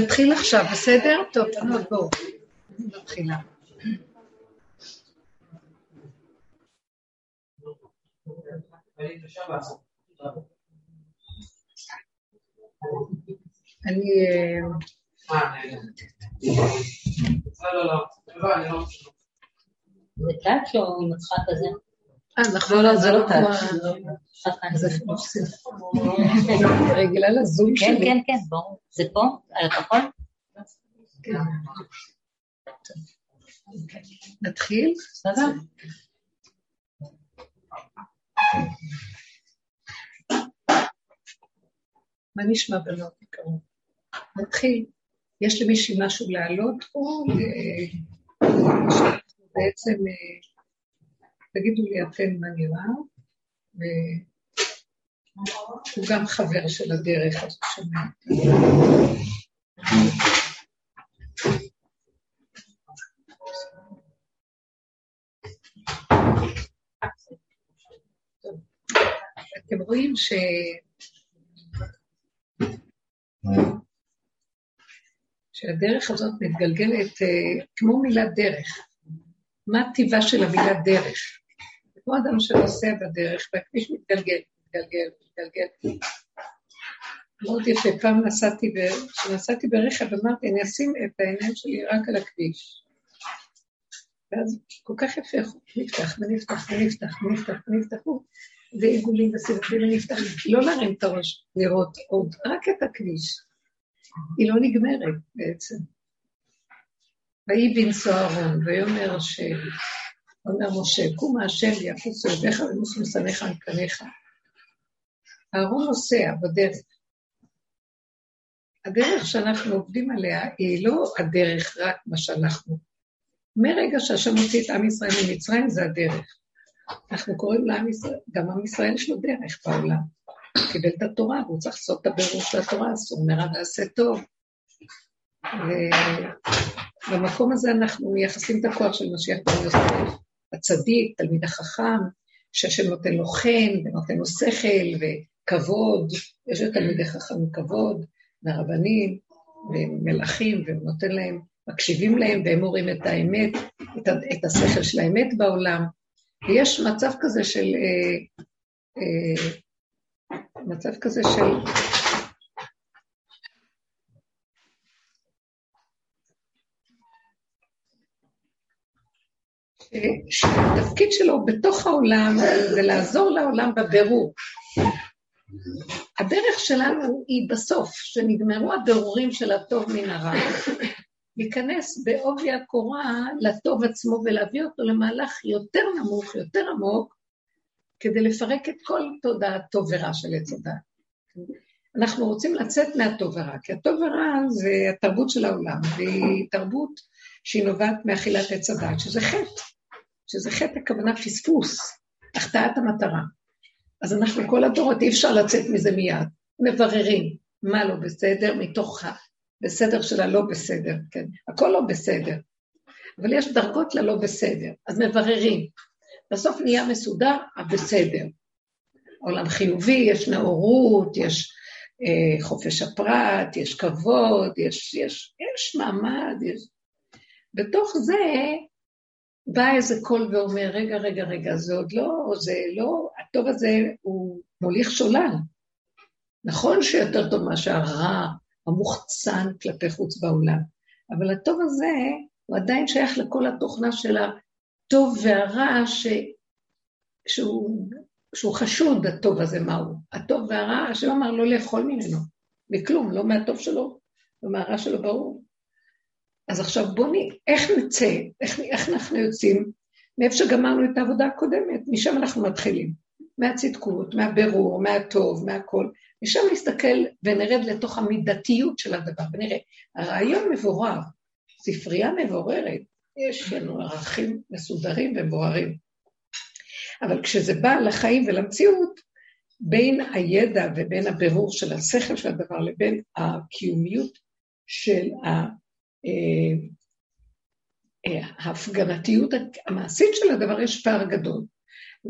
נתחיל עכשיו, בסדר? טוב, נו, בואו. מתחילה. אני... לא, לא, לא. זה טאץ' או עם משחק כזה? נכון, לא, זה לא. זה רגילה לזום כן, שלי. כן, כן, ברור. זה פה? על הכחול? נתחיל? בסדר? מה נשמע בנות יקרות? נתחיל. יש למישהי משהו להעלות פה? בעצם, אה, תגידו לי אתם מה נראה, והוא גם חבר של הדרך, אז הוא שומע. אתם רואים ש... שהדרך הזאת מתגלגלת אה, כמו מילת דרך. מה טיבה של המילה דרך? כמו אדם שנוסע בדרך, והכביש מתגלגל, מתגלגל, מתגלגל. מאוד יפה, פעם נסעתי, כשנסעתי ברכב, אמרתי, אני אשים את העיניים שלי רק על הכביש. ואז כל כך יפה, נפתח ונפתח ונפתח ונפתח ונפתח, ועיגולים וסיבובים ונפתח, לא להרים את הראש, לראות עוד, רק את הכביש. היא לא נגמרת בעצם. ויהי בנשוא אהרון, ויאמר השם, אומר משה, קום השם יחוס אויביך ומוס משנאיך על פניך. אהרון נוסע בדרך. הדרך שאנחנו עובדים עליה היא לא הדרך רק מה שאנחנו. מרגע שהשם הוציא את עם ישראל ממצרים זה הדרך. אנחנו קוראים לעם ישראל, גם עם ישראל יש לו דרך בעולם. הוא קיבל את התורה, והוא צריך לעשות את הבירור של התורה, אסור מרע ועשה טוב. ובמקום הזה אנחנו מייחסים את הכוח של משיח בן יוסף, הצדיק, תלמיד החכם, שהשם נותן לו חן ונותן לו שכל וכבוד, יש לתלמידי חכם כבוד, והרבנים ומלכים, והוא נותן להם, מקשיבים להם והם אומרים את האמת, את, את השכל של האמת בעולם. ויש מצב כזה של, אה, אה, מצב כזה של... שהתפקיד שלו בתוך העולם זה לעזור לעולם בבירור. הדרך שלנו היא בסוף, שנגמרו הבירורים של הטוב מן הרע, להיכנס בעובי הקורה לטוב עצמו ולהביא אותו למהלך יותר נמוך, יותר עמוק, כדי לפרק את כל תודעת טוב ורע של עץ הדת. אנחנו רוצים לצאת מהטוב ורע, כי הטוב ורע זה התרבות של העולם, והיא תרבות שהיא נובעת מאכילת עץ הדת, שזה חטא, שזה חטא הכוונה פספוס, החטאת המטרה. אז אנחנו כל הדורות, אי אפשר לצאת מזה מיד. מבררים מה לא בסדר מתוך הבסדר של הלא בסדר, כן? הכל לא בסדר. אבל יש דרגות ללא בסדר, אז מבררים. בסוף נהיה מסודר הבסדר. עולם חיובי, יש נאורות, יש אה, חופש הפרט, יש כבוד, יש, יש, יש מעמד, יש... בתוך זה בא איזה קול ואומר, רגע, רגע, רגע, זה עוד לא, זה לא, הטוב הזה הוא מוליך שולל. נכון שיותר טוב מאשר הרע המוחצן כלפי חוץ בעולם, אבל הטוב הזה הוא עדיין שייך לכל התוכנה של הטוב והרע ש... שהוא, שהוא חשוד, הטוב הזה, מהו? הטוב והרע, השם אמר לא לאכול ממנו, מכלום, לא מהטוב שלו ומהרע שלו ברור. אז עכשיו בואו נ... איך נצא, איך, איך אנחנו יוצאים מאיפה שגמרנו את העבודה הקודמת, משם אנחנו מתחילים. מהצדקות, מהבירור, מהטוב, מהכל. משם נסתכל ונרד לתוך המידתיות של הדבר, ונראה. הרעיון מבורר, ספרייה מבוררת, יש לנו ערכים מסודרים ומבוררים. אבל כשזה בא לחיים ולמציאות, בין הידע ובין הבירור של השכל של הדבר לבין הקיומיות של ההפגנתיות המעשית של הדבר, יש פער גדול.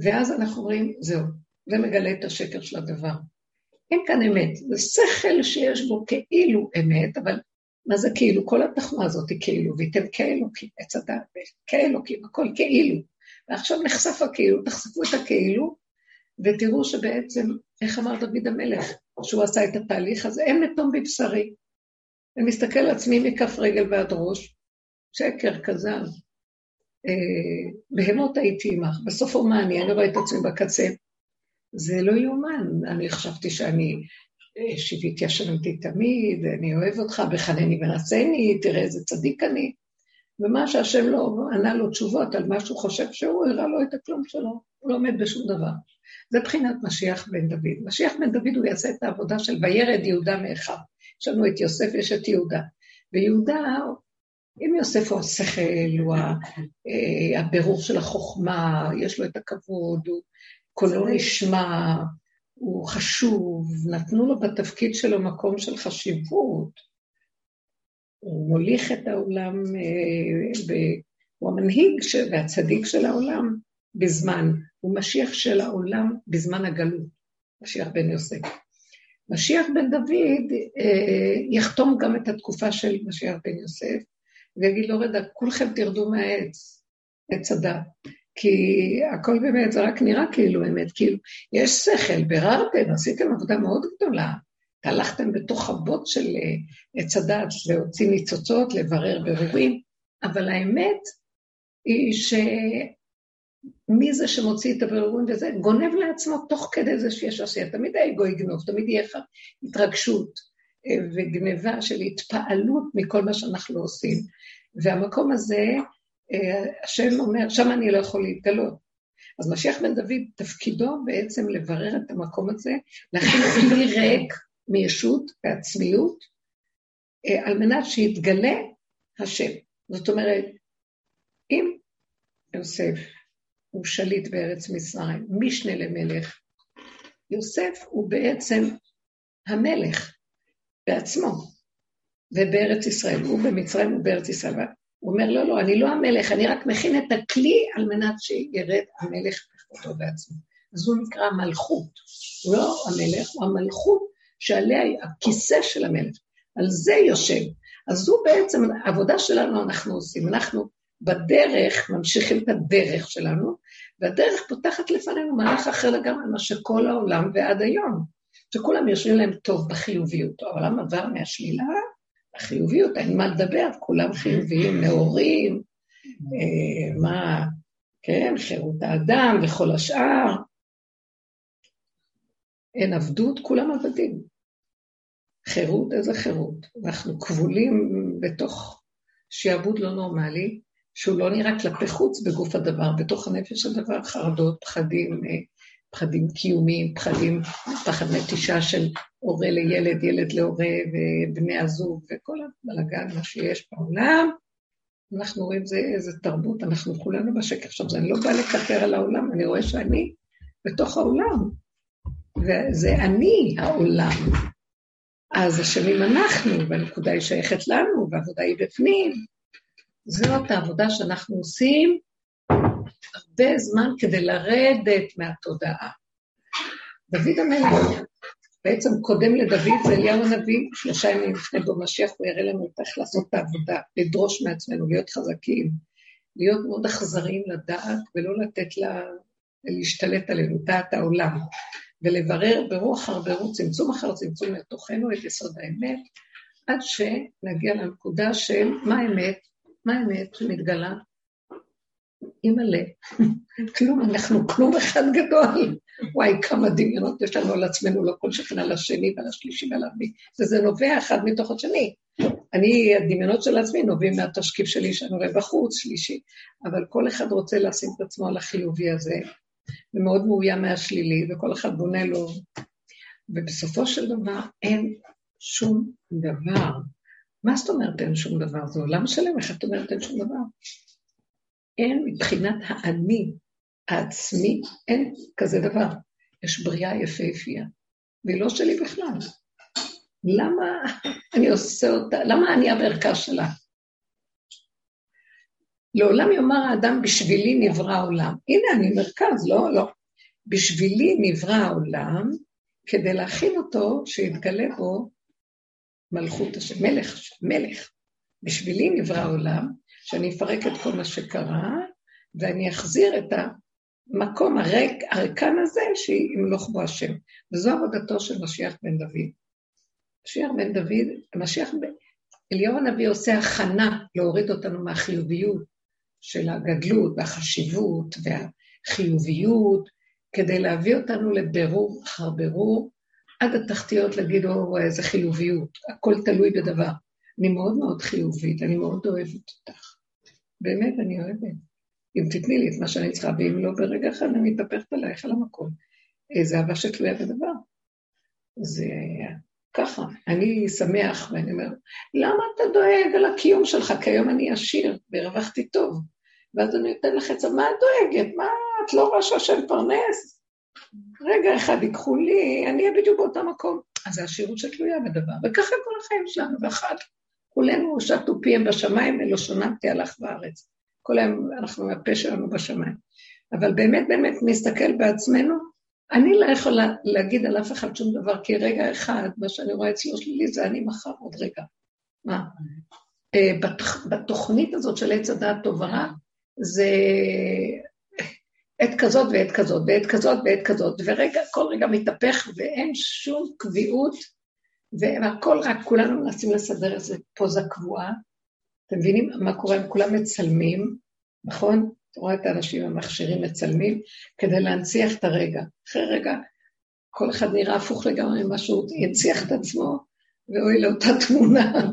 ואז אנחנו אומרים, זהו, זה מגלה את השקר של הדבר. אין כאן אמת, זה שכל שיש בו כאילו אמת, אבל מה זה כאילו? כל התחמה הזאת היא כאילו, וייתן כאלוקים, עץ הדת, כאלוקים, הכל כאילו. ועכשיו נחשף הכאילו, תחשפו את הכאילו, ותראו שבעצם, איך אמר דוד המלך, שהוא עשה את התהליך הזה, אין מתום בבשרי. אני מסתכל על עצמי מכף רגל ועד ראש, שקר, כזב. אה, בהמות הייתי עמך, בסוף הוא מה אני, רואה את עצמי בקצה. זה לא יאומן, אני חשבתי שאני אה, שיוויתי השלמתי תמיד, אני אוהב אותך, בחנני ונצני, תראה איזה צדיק אני. ומה שהשם לא ענה לו תשובות על מה שהוא חושב שהוא, הראה לו את הכלום שלו, הוא לא עומד בשום דבר. זה בחינת משיח בן דוד. משיח בן דוד הוא יעשה את העבודה של וירד יהודה מאחיו. יש לנו את יוסף ויש את יהודה. ויהודה, אם יוסף הוא השכל, הוא אה, הבירור של החוכמה, יש לו את הכבוד, הוא קולו נשמע, הוא חשוב, נתנו לו בתפקיד שלו מקום של חשיבות. הוא מוליך את העולם, אה, הוא המנהיג והצדיק של העולם בזמן, הוא משיח של העולם בזמן הגלות, משיח בן יוסף. משיח בן דוד אה, יחתום גם את התקופה של משיח בן יוסף, ויגיד לו, רגע, כולכם תרדו מהעץ, עץ הדת. כי הכל באמת, זה רק נראה כאילו אמת, כאילו, יש שכל, ביררתם, עשיתם עבודה מאוד גדולה. הלכתם בתוך הבוט של אה, עץ הדת להוציא ניצוצות, לברר ברורים, אבל האמת היא שמי זה שמוציא את הבירורים וזה, גונב לעצמו תוך כדי זה שיש עשייה. תמיד האגו יגנוב, תמיד יהיה לך התרגשות אה, וגניבה של התפעלות מכל מה שאנחנו עושים. והמקום הזה, אה, השם אומר, שם אני לא יכול להתגלות. אז משיח בן דוד, תפקידו בעצם לברר את המקום הזה, להכין כלי ריק מישות ועצמיות, אה, על מנת שיתגלה השם. זאת אומרת, אם יוסף הוא שליט בארץ מצרים, משנה למלך, יוסף הוא בעצם המלך בעצמו, ובארץ ישראל, הוא במצרים ובארץ ישראל. הוא אומר, לא, לא, אני לא המלך, אני רק מכין את הכלי על מנת שירד המלך בכבודו בעצמו. אז הוא נקרא מלכות. הוא לא המלך, הוא המלכות שעליה הכיסא של המלך. על זה יושב. אז זו בעצם העבודה שלנו אנחנו עושים. אנחנו בדרך, ממשיכים את הדרך שלנו, והדרך פותחת לפנינו מהלך אחר לגמרי ממה שכל העולם ועד היום. שכולם יושבים להם טוב בחיוביות. העולם עבר מהשלילה החיוביות, אין מה לדבר, כולם חיוביים, נאורים, אה, מה, כן, חירות האדם וכל השאר. אין עבדות, כולם עבדים. חירות, איזה חירות? אנחנו כבולים בתוך שעבוד לא נורמלי, שהוא לא נראה כלפי חוץ בגוף הדבר, בתוך הנפש הדבר, חרדות, פחדים, אה, פחדים קיומיים, פחדים, פחד נטישה של הורה לילד, ילד להורה ובני הזוג וכל הבלאגן, מה שיש בעולם. אנחנו רואים זה, איזה תרבות, אנחנו כולנו בשקר. עכשיו, אני לא באה לקטר על העולם, אני רואה שאני בתוך העולם, וזה אני העולם. אז אשמים אנחנו, והנקודה היא שייכת לנו, והעבודה היא בפנים. זאת העבודה שאנחנו עושים הרבה זמן כדי לרדת מהתודעה. דוד המלך, בעצם קודם לדוד זה אליהו הנביא, שלושה ימים לפני בו משיח, הוא יראה לנו איך לעשות את העבודה, לדרוש מעצמנו, להיות חזקים, להיות מאוד אכזריים לדעת ולא לתת לה להשתלט עלינו, דעת העולם, ולברר ברוח אחר ברור, צמצום אחר צמצום לתוכנו את יסוד האמת, עד שנגיע לנקודה של מה האמת, מה האמת שמתגלה אימא'לה, כלום, אנחנו כלום אחד גדול. וואי, כמה דמיונות יש לנו על עצמנו, לא כל שכן על השני ועל השלישי ועל הרביעי, וזה נובע אחד מתוך השני. אני, הדמיונות של עצמי נובעים מהתשקיף שלי שאני רואה בחוץ, שלישי, אבל כל אחד רוצה לשים את עצמו על החיובי הזה, ומאוד מאוים מהשלילי, וכל אחד בונה לו, ובסופו של דבר אין שום דבר. מה זאת אומרת אין שום דבר? זה עולם שלם, איך את אומרת אין שום דבר? אין מבחינת האני העצמי, אין כזה דבר. יש בריאה יפהפייה, והיא לא שלי בכלל. למה אני עושה אותה, למה אני המרכז שלה? לעולם יאמר האדם, בשבילי נברא העולם. הנה, אני מרכז, לא, לא. בשבילי נברא העולם, כדי להכין אותו, שיתגלה בו מלכות השם, מלך, מלך. בשבילי נברא העולם, שאני אפרק את כל מה שקרה, ואני אחזיר את המקום הריק, הריקן הזה, שימלוך בו השם. וזו עבודתו של משיח בן דוד. משיח בן דוד, משיח בן... אליהו הנביא עושה הכנה להוריד אותנו מהחיוביות של הגדלות והחשיבות והחיוביות, כדי להביא אותנו לבירור אחר בירור, עד התחתיות להגיד, או, איזה חיוביות, הכל תלוי בדבר. אני מאוד מאוד חיובית, אני מאוד אוהבת אותך. באמת, אני אוהבת. אם תתני לי את מה שאני צריכה, ואם לא, ברגע אחד אני מתהפכת עלייך על המקום. איזה אהבה שתלויה בדבר. זה ככה, אני שמח, ואני אומר, למה אתה דואג על הקיום שלך? כי היום אני עשיר והרווחתי טוב. ואז אני נותן לך עצה, מה את דואגת? מה, את לא רואה שהשם פרנס? רגע אחד ייקחו לי, אני אהיה בדיוק באותו מקום. אז זה השירות שתלויה בדבר, וככה כל החיים שלנו, ואחת, כולנו שטו פיהם בשמיים, ולא שונמתי הלך בארץ. כל היום אנחנו, הפה שלנו בשמיים. אבל באמת באמת נסתכל בעצמנו, אני לא יכולה להגיד על אף אחד שום דבר, כי רגע אחד, מה שאני רואה אצלו שלילי זה אני מחר עוד רגע. מה? אה, בתוכנית הזאת של עץ הדעת טוב ורע, זה עת כזאת ועת כזאת, ועת כזאת ועת כזאת, ורגע, כל רגע מתהפך ואין שום קביעות, והכל רק, כולנו מנסים לסדר איזה פוזה קבועה. אתם מבינים מה קורה? הם כולם מצלמים, נכון? אתה רואה את האנשים המכשירים מצלמים, כדי להנציח את הרגע. אחרי רגע, כל אחד נראה הפוך לגמרי ממה שהוא ינציח את עצמו, ואוי לאותה תמונה,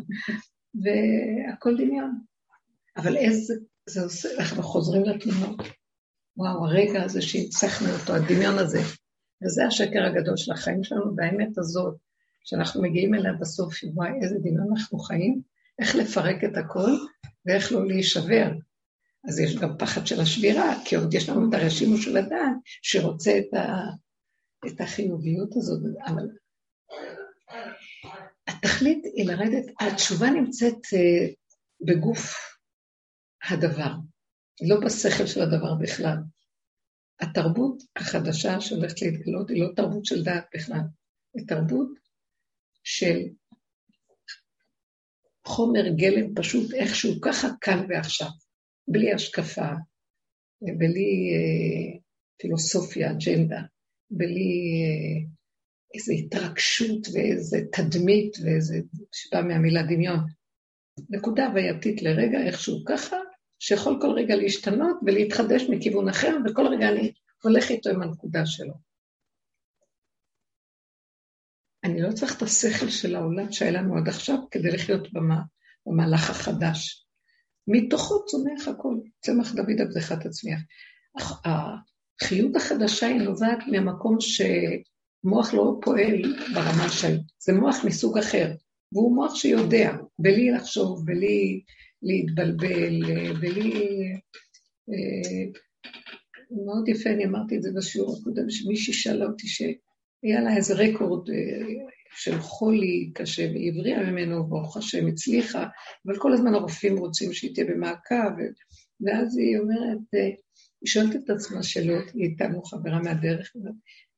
והכל דמיון. אבל איזה, זה עושה, אנחנו חוזרים לתמונות. וואו, הרגע הזה שהנצחנו אותו, הדמיון הזה. וזה השקר הגדול של החיים שלנו, והאמת הזאת, שאנחנו מגיעים אליה בסוף, וואי, איזה דמיון אנחנו חיים, איך לפרק את הכל, ואיך לא להישבר. אז יש גם פחד של השבירה, כי עוד יש לנו את הרשימו של הדעת, שרוצה את, ה, את החיוביות הזאת, אבל התכלית היא לרדת, התשובה נמצאת uh, בגוף הדבר, לא בשכל של הדבר בכלל. התרבות החדשה שהולכת להתגלות היא לא תרבות של דעת בכלל, היא תרבות של חומר גלם פשוט איכשהו ככה כאן ועכשיו. בלי השקפה, בלי אה, פילוסופיה, אג'נדה, בלי אה, איזו התרגשות ואיזו תדמית ואיזה, שבא מהמילה דמיון. נקודה הווייתית לרגע, איכשהו ככה, שיכול כל רגע להשתנות ולהתחדש מכיוון אחר, וכל רגע אני הולך איתו עם הנקודה שלו. אני לא צריך את השכל של העולם שהיה לנו עד עכשיו כדי לחיות במהלך החדש. מתוכו צומח הכל, צמח דוד עבדך תצמיח. החיות החדשה היא נובעת מהמקום שמוח לא פועל ברמה של, זה מוח מסוג אחר, והוא מוח שיודע, בלי לחשוב, בלי להתבלבל, בלי... אה, מאוד יפה, אני אמרתי את זה בשיעור הקודם, שמישהי שאלה אותי שהיה לה איזה רקורד אה, של חולי קשה, והיא הבריאה ממנו, ברוך השם, הצליחה, אבל כל הזמן הרופאים רוצים שהיא תהיה במעקב, ואז היא אומרת, אה, היא שואלת את עצמה שאלות, היא איתנו חברה מהדרך,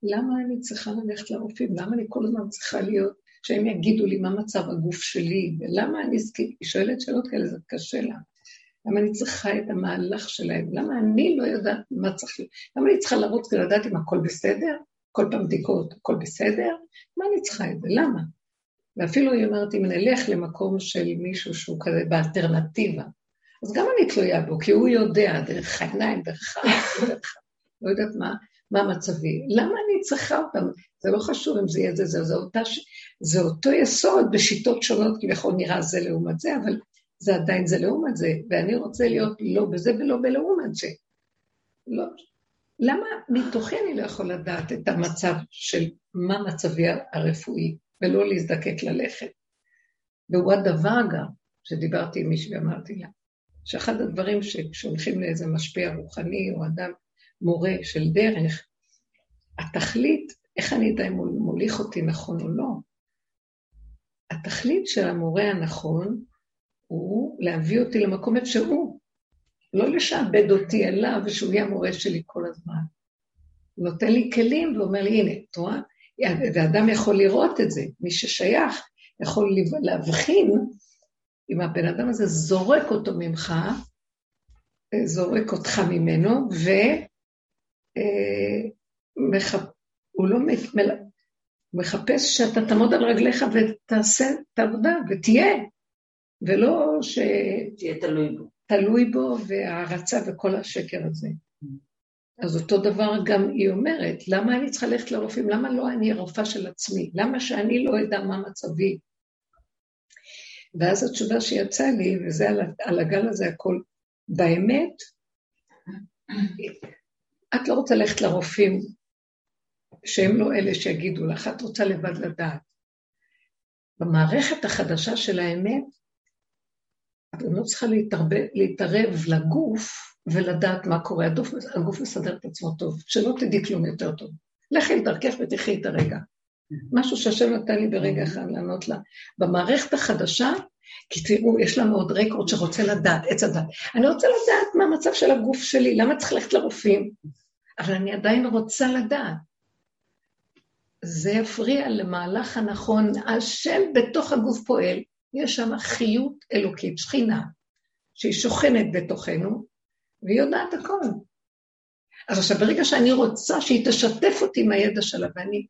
למה אני צריכה ללכת לרופאים? למה אני כל הזמן צריכה להיות, שהם יגידו לי מה מצב הגוף שלי, ולמה אני, היא שואלת שאלות כאלה, זה קשה לה. למה אני צריכה את המהלך שלהם? למה אני לא יודעת מה צריך להיות? למה אני צריכה לרוץ כדי לדעת אם הכל בסדר? כל פעם בדיקות, הכל בסדר? מה אני צריכה את זה? למה? ואפילו היא אומרת, אם נלך למקום של מישהו שהוא כזה באלטרנטיבה, אז גם אני תלויה בו, כי הוא יודע, דרך העיניים, דרך דרך... לא יודעת מה, מה מצבי. למה אני צריכה אותם? זה לא חשוב אם זה יהיה זה, זה, זה, אותה, זה אותו יסוד בשיטות שונות, כביכול נראה זה לעומת זה, אבל זה עדיין זה לעומת זה, ואני רוצה להיות לא בזה ולא בלעומת זה. לא, למה מתוכי אני לא יכול לדעת את המצב של מה מצבי הרפואי, ולא להזדקק ללכת? והוא הדבר גם, שדיברתי עם מישהי ואמרתי לה, שאחד הדברים שכשהולכים לאיזה משפיע רוחני או אדם מורה של דרך, התכלית, איך אני אדע אם הוא מוליך אותי נכון או לא? התכלית של המורה הנכון הוא להביא אותי למקום איפה שהוא, לא לשעבד אותי אליו ושהוא יהיה המורה שלי כל הזמן. הוא נותן לי כלים ואומר לי, הנה, את רואה? ואדם יכול לראות את זה, מי ששייך, יכול להבחין אם הבן אדם הזה זורק אותו ממך, זורק אותך ממנו, והוא אה, לא מחפש שאתה תעמוד על רגליך ותעשה את העבודה ותהיה, ולא ש... תהיה תלוי בו. תלוי בו והערצה וכל השקר הזה. אז אותו דבר גם היא אומרת, למה אני צריכה ללכת לרופאים? למה לא אני הרופאה של עצמי? למה שאני לא אדע מה מצבי? ואז התשובה שיצאה לי, וזה על, על הגל הזה הכל, באמת, את לא רוצה ללכת לרופאים שהם לא אלה שיגידו לך, את רוצה לבד לדעת. במערכת החדשה של האמת, את לא צריכה להתערב, להתערב לגוף ולדעת מה קורה. הגוף, הגוף מסדר את עצמו טוב, שלא תדעי כלום יותר טוב. לכי לדרכך ותחי את הרגע. משהו שהשם נתן לי ברגע אחד לענות לה. במערכת החדשה, כי תראו, יש לנו עוד רקורד שרוצה לדעת, עץ הדת. אני רוצה לדעת מה המצב של הגוף שלי, למה צריך ללכת לרופאים? אבל אני עדיין רוצה לדעת. זה יפריע למהלך הנכון, השם בתוך הגוף פועל, יש שם חיות אלוקית, שכינה, שהיא שוכנת בתוכנו, והיא יודעת הכל. אז עכשיו, ברגע שאני רוצה שהיא תשתף אותי עם הידע שלה, ואני,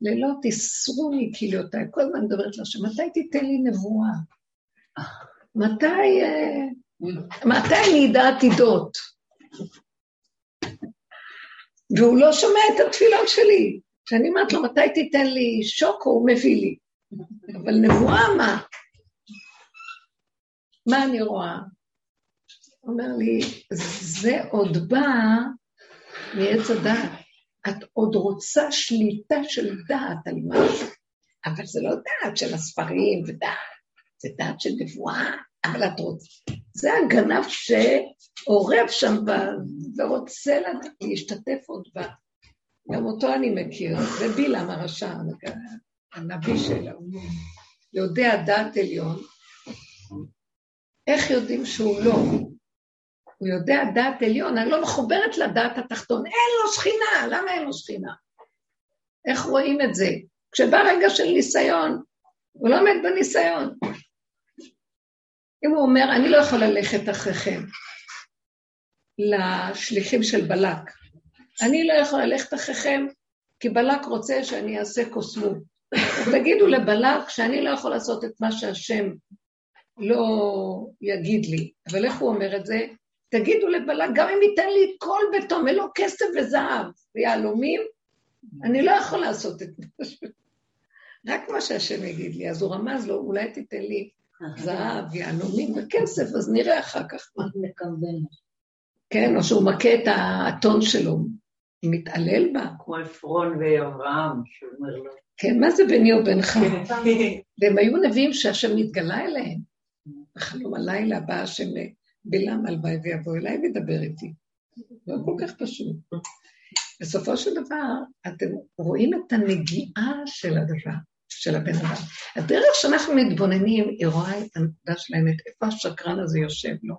לילות תסרו לי כליותיי, כל הזמן מדברת לה שמתי תיתן לי נבואה? מתי, אה, מתי אני אדע עתידות? והוא לא שומע את התפילות שלי. כשאני אומרת לו, מתי תיתן לי שוקו, הוא מביא לי. אבל נבואה מה? מה אני רואה? אומר לי, זה עוד בא מעץ הדעת. את עוד רוצה שליטה של דעת על משהו, אבל זה לא דעת של הספרים ודעת, זה דעת של נבואה, אבל את רוצה. זה הגנב שעורב שם ורוצה להשתתף עוד בה. גם אותו אני מכיר, זה בלעם הרשע, הנביא שלו. יודע דעת עליון, איך יודעים שהוא לא? הוא יודע דעת עליון, אני לא מחוברת לדעת התחתון, אין לו שכינה, למה אין לו שכינה? איך רואים את זה? כשבא רגע של ניסיון, הוא לא עומד בניסיון. אם הוא אומר, אני לא יכול ללכת אחריכם לשליחים של בלק, אני לא יכול ללכת אחריכם כי בלק רוצה שאני אעשה קוסמות. תגידו לבלק שאני לא יכול לעשות את מה שהשם לא יגיד לי. אבל איך הוא אומר את זה? תגידו לבלק, גם אם ייתן לי כל ביתו, מלוא כסף וזהב ויהלומים, אני לא יכול לעשות את זה. רק מה שהשם יגיד לי. אז הוא רמז לו, אולי תיתן לי זהב, יהלומים וכסף, אז נראה אחר כך מה. כן, או שהוא מכה את האתון שלו, מתעלל בה. כמו עפרון ואברהם, שהוא אומר לו. כן, מה זה ביני ובינך? והם היו נביאים שהשם נתגלה אליהם. בחלום הלילה בא השם בלעם הלוואי ויבוא אליי וידבר איתי. לא כל כך פשוט. בסופו של דבר, אתם רואים את הנגיעה של הדבר, של הבן אדם. הדרך שאנחנו מתבוננים, היא רואה את הנקודה של האמת, איפה השקרן הזה יושב לו.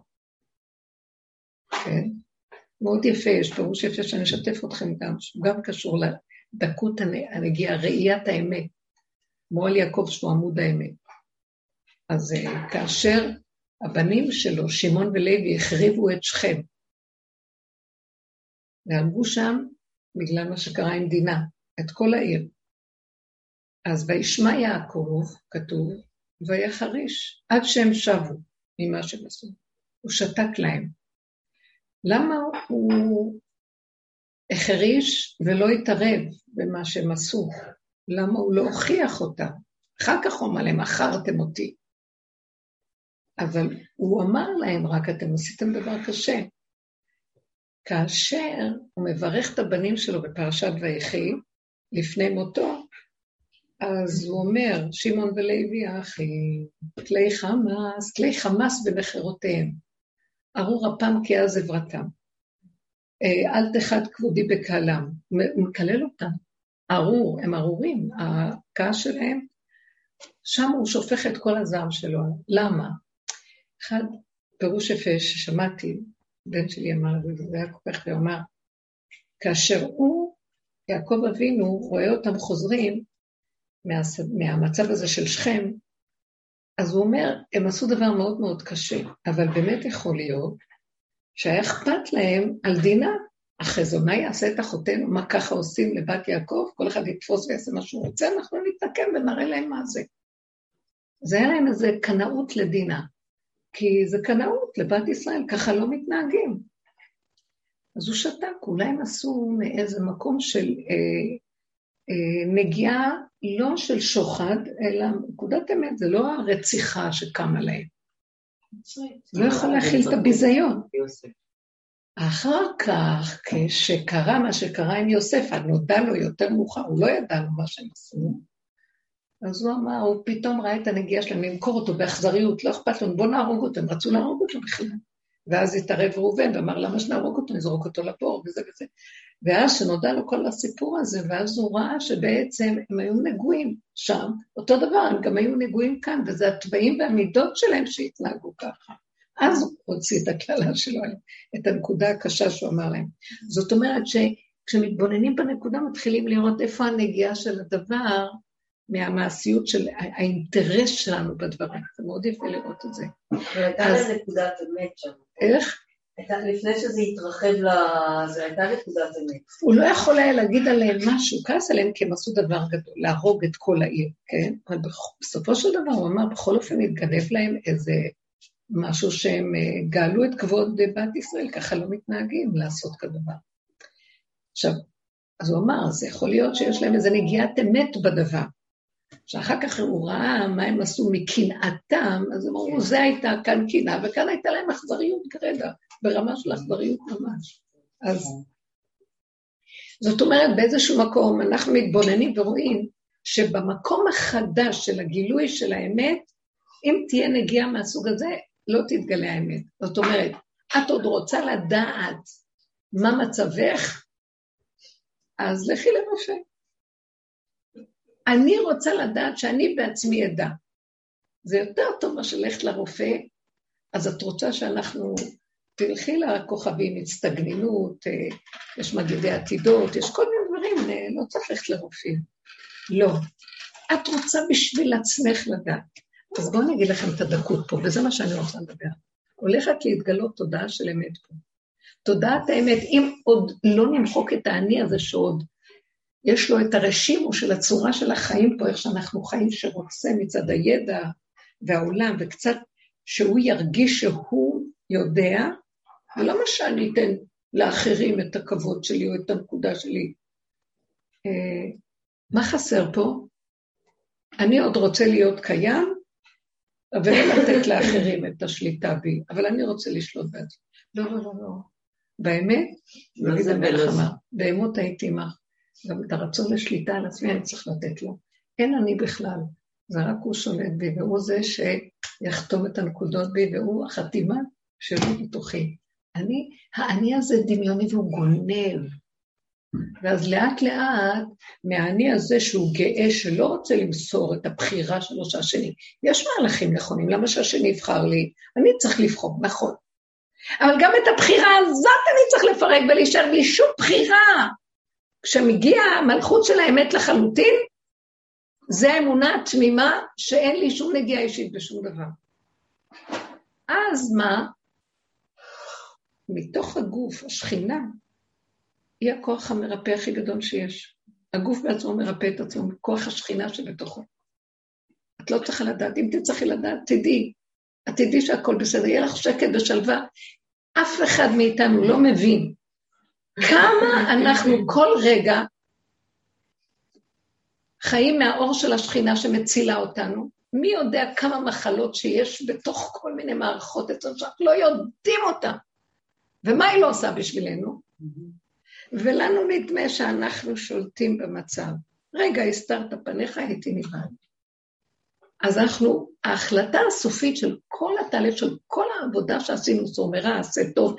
כן? מאוד יפה, יש פירוש יפה שאני אשתף אתכם גם, שהוא גם קשור לדקות הנגיעה, ראיית האמת, כמו על יעקב שהוא עמוד האמת. אז אה, כאשר הבנים שלו, שמעון ולוי, החריבו את שכם, והרגו שם, בגלל מה שקרה עם דינה, את כל העיר. אז וישמע יעקב, כתוב, ויחריש, עד שהם שבו ממה שהם עשו. הוא שתק להם. למה הוא החריש ולא התערב במה שהם עשו? למה הוא לא הוכיח אותם? אחר כך הוא אמר להם, מכרתם אותי. אבל הוא אמר להם, רק אתם עשיתם דבר קשה. כאשר הוא מברך את הבנים שלו בפרשת ויחי, לפני מותו, אז הוא אומר, שמעון ולוי אחי, כלי חמאס, כלי חמאס במכירותיהם. ארור אפם כי אז עברתם. אה, אל תחד כבודי בקהלם. הוא מקלל אותם. ארור, הם ארורים, הכעס שלהם, שם הוא שופך את כל הזעם שלו. למה? אחד, פירוש יפה ששמעתי, בן שלי אמר את זה, היה כל כך הוא אמר, כאשר הוא, יעקב אבינו, רואה אותם חוזרים, מה, מהמצב הזה של שכם, אז הוא אומר, הם עשו דבר מאוד מאוד קשה, אבל באמת יכול להיות שהיה אכפת להם על דינה. אחרי זה, מה יעשה את אחותינו? מה ככה עושים לבת יעקב? כל אחד יתפוס ויעשה מה שהוא רוצה, אנחנו נתנקם ונראה להם מה זה. זה היה להם איזה קנאות לדינה, כי זה קנאות לבת ישראל, ככה לא מתנהגים. אז הוא שתק, אולי הם עשו מאיזה מקום של אה, אה, נגיעה לא של שוחד, אלא נקודת אמת, זה לא הרציחה שקמה להם. לא יכול להכיל את הביזיון. אחר כך, כשקרה מה שקרה עם יוסף, נודע לו יותר מאוחר, הוא לא ידע לו מה שהם עשו, אז הוא אמר, הוא פתאום ראה את הנגיעה שלהם למכור אותו באכזריות, לא אכפת לנו, בואו נהרוג אותו, הם רצו להרוג אותו בכלל. ואז התערב ראובן ואמר, למה שנהרוג אותו, נזרוק אותו לבור וזה וזה. ואז שנודע לו כל הסיפור הזה, ואז הוא ראה שבעצם הם היו נגועים שם, אותו דבר, הם גם היו נגועים כאן, וזה התוואים והמידות שלהם שהתנהגו ככה. אז הוא הוציא את הקללה שלו, את הנקודה הקשה שהוא אמר להם. זאת אומרת שכשמתבוננים בנקודה מתחילים לראות איפה הנגיעה של הדבר מהמעשיות של האינטרס שלנו בדברים. זה מאוד יפה לראות את זה. והייתה לה נקודת אמת שם. איך? לפני שזה התרחב, זה הייתה נקודת אמת. הוא לא יכול היה להגיד עליהם משהו, כעס עליהם כי הם עשו דבר גדול, להרוג את כל העיר, כן? אבל בסופו של דבר הוא אמר, בכל אופן התגנב להם איזה משהו שהם אה, גאלו את כבוד בת ישראל, ככה לא מתנהגים לעשות כדבר. עכשיו, אז הוא אמר, זה יכול להיות שיש להם איזה נגיעת אמת בדבר. שאחר כך הוא ראה מה הם עשו מקנאתם, אז הם אמרו, זה הייתה כאן קנאה, וכאן הייתה להם אכזריות גרידא, ברמה של אכזריות ממש. אז זאת אומרת, באיזשהו מקום אנחנו מתבוננים ורואים שבמקום החדש של הגילוי של האמת, אם תהיה נגיעה מהסוג הזה, לא תתגלה האמת. זאת אומרת, את עוד רוצה לדעת מה מצבך, אז לכי לרופא. אני רוצה לדעת שאני בעצמי אדע. זה יותר טוב מאשר ללכת לרופא, אז את רוצה שאנחנו, תלכי לכוכבים, הצטגנינות, אה, יש מגידי עתידות, יש כל מיני דברים, אה, לא צריך ללכת לרופאים. לא. את רוצה בשביל עצמך לדעת. אז בואו אני אגיד לכם את הדקות פה, וזה מה שאני רוצה לדבר. הולכת להתגלות תודעה של אמת פה. תודעת האמת, אם עוד לא נמחוק את האני הזה שעוד יש לו את הרשימו של הצורה של החיים פה, איך שאנחנו חיים, שרוצה מצד הידע והעולם, וקצת שהוא ירגיש שהוא יודע, ולא מה שאני אתן לאחרים את הכבוד שלי או את הנקודה שלי. אה, מה חסר פה? אני עוד רוצה להיות קיים, אבל לא לתת לאחרים את השליטה בי, אבל אני רוצה לשלוט בעצמי. לא, לא, לא, לא. באמת, דוד המלך אמר, באמות הייתי עמך. גם את הרצון לשליטה על עצמי אני צריך לתת לו. אין אני בכלל, זה רק הוא שולט בי, והוא זה שיחתום את הנקודות בי, והוא החתימה שלו בתוכי. אני, האני הזה דמיוני והוא גונב. ואז לאט לאט, מהאני הזה שהוא גאה, שלא רוצה למסור את הבחירה שלו שהשני, יש מהלכים נכונים, למה שהשני יבחר לי? אני צריך לבחור, נכון. אבל גם את הבחירה הזאת אני צריך לפרק ולהישאר בלי שום בחירה. כשמגיע המלכות של האמת לחלוטין, זה האמונה התמימה שאין לי שום נגיעה אישית בשום דבר. אז מה? מתוך הגוף, השכינה, היא הכוח המרפא הכי גדול שיש. הגוף בעצמו מרפא את עצמו, כוח השכינה שבתוכו. את לא צריכה לדעת, אם תצטרכי לדעת, תדעי. את תדעי שהכל בסדר, יהיה לך שקט ושלווה. אף אחד מאיתנו לא מבין כמה אנחנו כל רגע חיים מהאור של השכינה שמצילה אותנו. מי יודע כמה מחלות שיש בתוך כל מיני מערכות אצלנו שאנחנו לא יודעים אותן. ומה היא לא עושה בשבילנו? ולנו נדמה שאנחנו שולטים במצב. רגע, הסתרת פניך, הייתי נבהל. אז אנחנו, ההחלטה הסופית של כל התהליך, של כל העבודה שעשינו, סומרה, עשה טוב,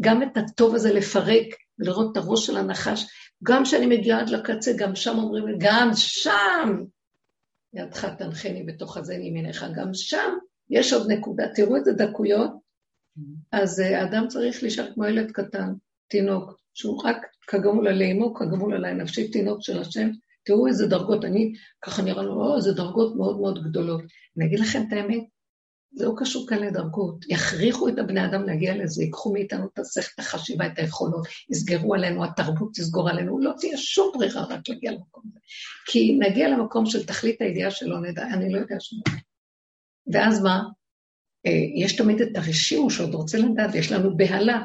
גם את הטוב הזה לפרק ולראות את הראש של הנחש. גם כשאני מגיעה עד לקצה, גם שם אומרים לי, גם שם, ידך תנחני בתוך הזה מימיניך, גם שם יש עוד נקודה. תראו איזה דקויות. אז uh, האדם צריך להישאר כמו ילד קטן, תינוק, שהוא רק כגמול עלי אמו, כגמול עלי נפשי, תינוק של השם, תראו איזה דרגות, אני, ככה נראה לנו, או, איזה דרגות מאוד מאוד גדולות. אני אגיד לכם את האמת, זה לא קשור כאן לדרגות. יכריחו את הבני אדם להגיע לזה, ייקחו מאיתנו את השכל, את החשיבה, את היכולות, יסגרו עלינו, התרבות תסגור עלינו, לא תהיה שום ברירה רק להגיע למקום הזה. כי נגיע למקום של תכלית הידיעה שלא נדע, אני לא יודע שום דבר. ואז מה? אה, יש תמיד את הרשימו שעוד רוצה לדעת, יש לנו בהלה.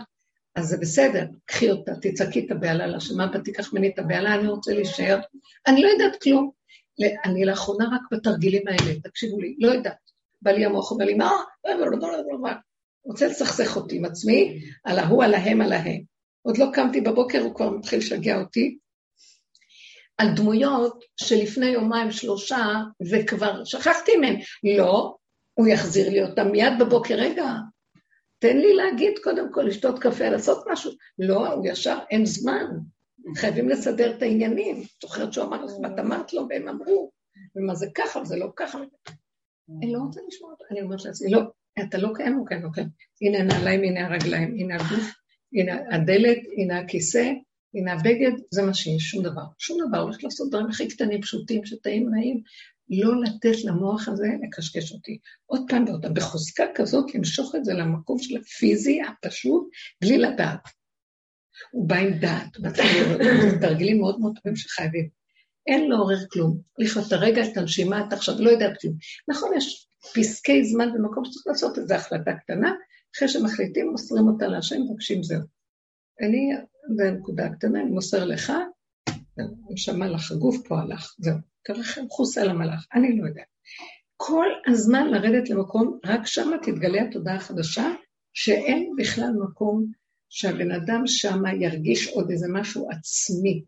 אז זה בסדר, קחי אותה, תצעקי את הבהלה לשם, אבא תיקח ממני את הבהלה, אני רוצה להישאר. אני לא יודעת כלום. אני לאחרונה רק בתרגילים האלה, תקשיבו לי, לא יודעת. בא לי המוח, אומר לי, מה? רוצה לסכסך אותי עם עצמי, על ההוא, על ההם, על ההם. עוד לא קמתי בבוקר, הוא כבר מתחיל לשגע אותי. על דמויות שלפני יומיים, שלושה, וכבר שכחתי מהן. לא, הוא יחזיר לי אותם מיד בבוקר. רגע, תן לי להגיד קודם כל, לשתות קפה, לעשות משהו. לא, הוא ישר, אין זמן. חייבים לסדר את העניינים. זוכרת שהוא אמר לך, ואת אמרת לו, והם אמרו, ומה זה ככה, וזה לא ככה. אני לא רוצה לשמוע אותו. אני אומרת לעצמי, לא, אתה לא קיים, הוא לא קיים. הנה הנעליים, הנה הרגליים, הנה הגוף, הנה הדלת, הנה הכיסא, הנה הבגד, זה מה שיש, שום דבר. שום דבר, הולך לעשות דברים הכי קטנים, פשוטים, שטעים נעים, לא לתת למוח הזה לקשקש אותי. עוד פעם ועוד פעם, בחוזקה כזאת, למשוך את זה למקום של הפיזי הפשוט, בלי לדעת. הוא בא עם דעת, תרגילים מאוד מאוד טובים שחייבים. אין לעורר כלום. לחיות את הרגע, את הנשימה, את עכשיו, לא יודעת כלום. נכון, יש פסקי זמן במקום שצריך לעשות איזו החלטה קטנה, אחרי שמחליטים, מוסרים אותה להשם, מבקשים זהו. אני, זו נקודה קטנה, אני מוסר לך, נשמה לך, הגוף פה הלך, זהו. תרחם חוס על המלאך, אני לא יודעת. כל הזמן לרדת למקום, רק שם תתגלה התודעה החדשה, שאין בכלל מקום שהבן אדם שם ירגיש עוד איזה משהו עצמי,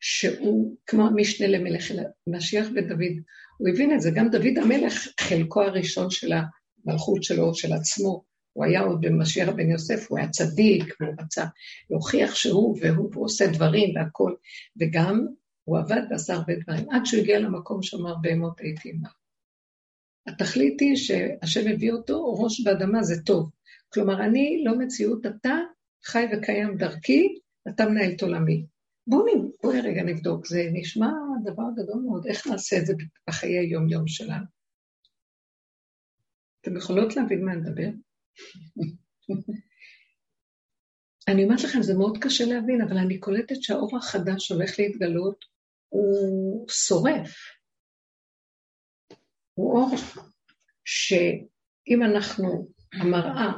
שהוא כמו המשנה למלך משיח בן דוד. הוא הבין את זה, גם דוד המלך, חלקו הראשון של המלכות שלו, של עצמו, הוא היה עוד במשיח בן יוסף, הוא היה צדיק, והוא רצה להוכיח שהוא והוא עושה דברים והכול, וגם הוא עבד ועשה הרבה דברים, עד שהוא הגיע למקום שאמר בהמות הייתי עמך. התכלית היא שהשם הביא אותו, ראש באדמה זה טוב. כלומר, אני לא מציאות, אתה חי וקיים דרכי, אתה מנהל את עולמי. בואו בוא רגע נבדוק, זה נשמע דבר גדול מאוד, איך נעשה את זה בחיי היום-יום שלנו? אתם יכולות להבין מה אני מדבר? אני אומרת לכם, זה מאוד קשה להבין, אבל אני קולטת שהאור החדש הולך להתגלות, הוא שורף. הוא אור שאם אנחנו, המראה,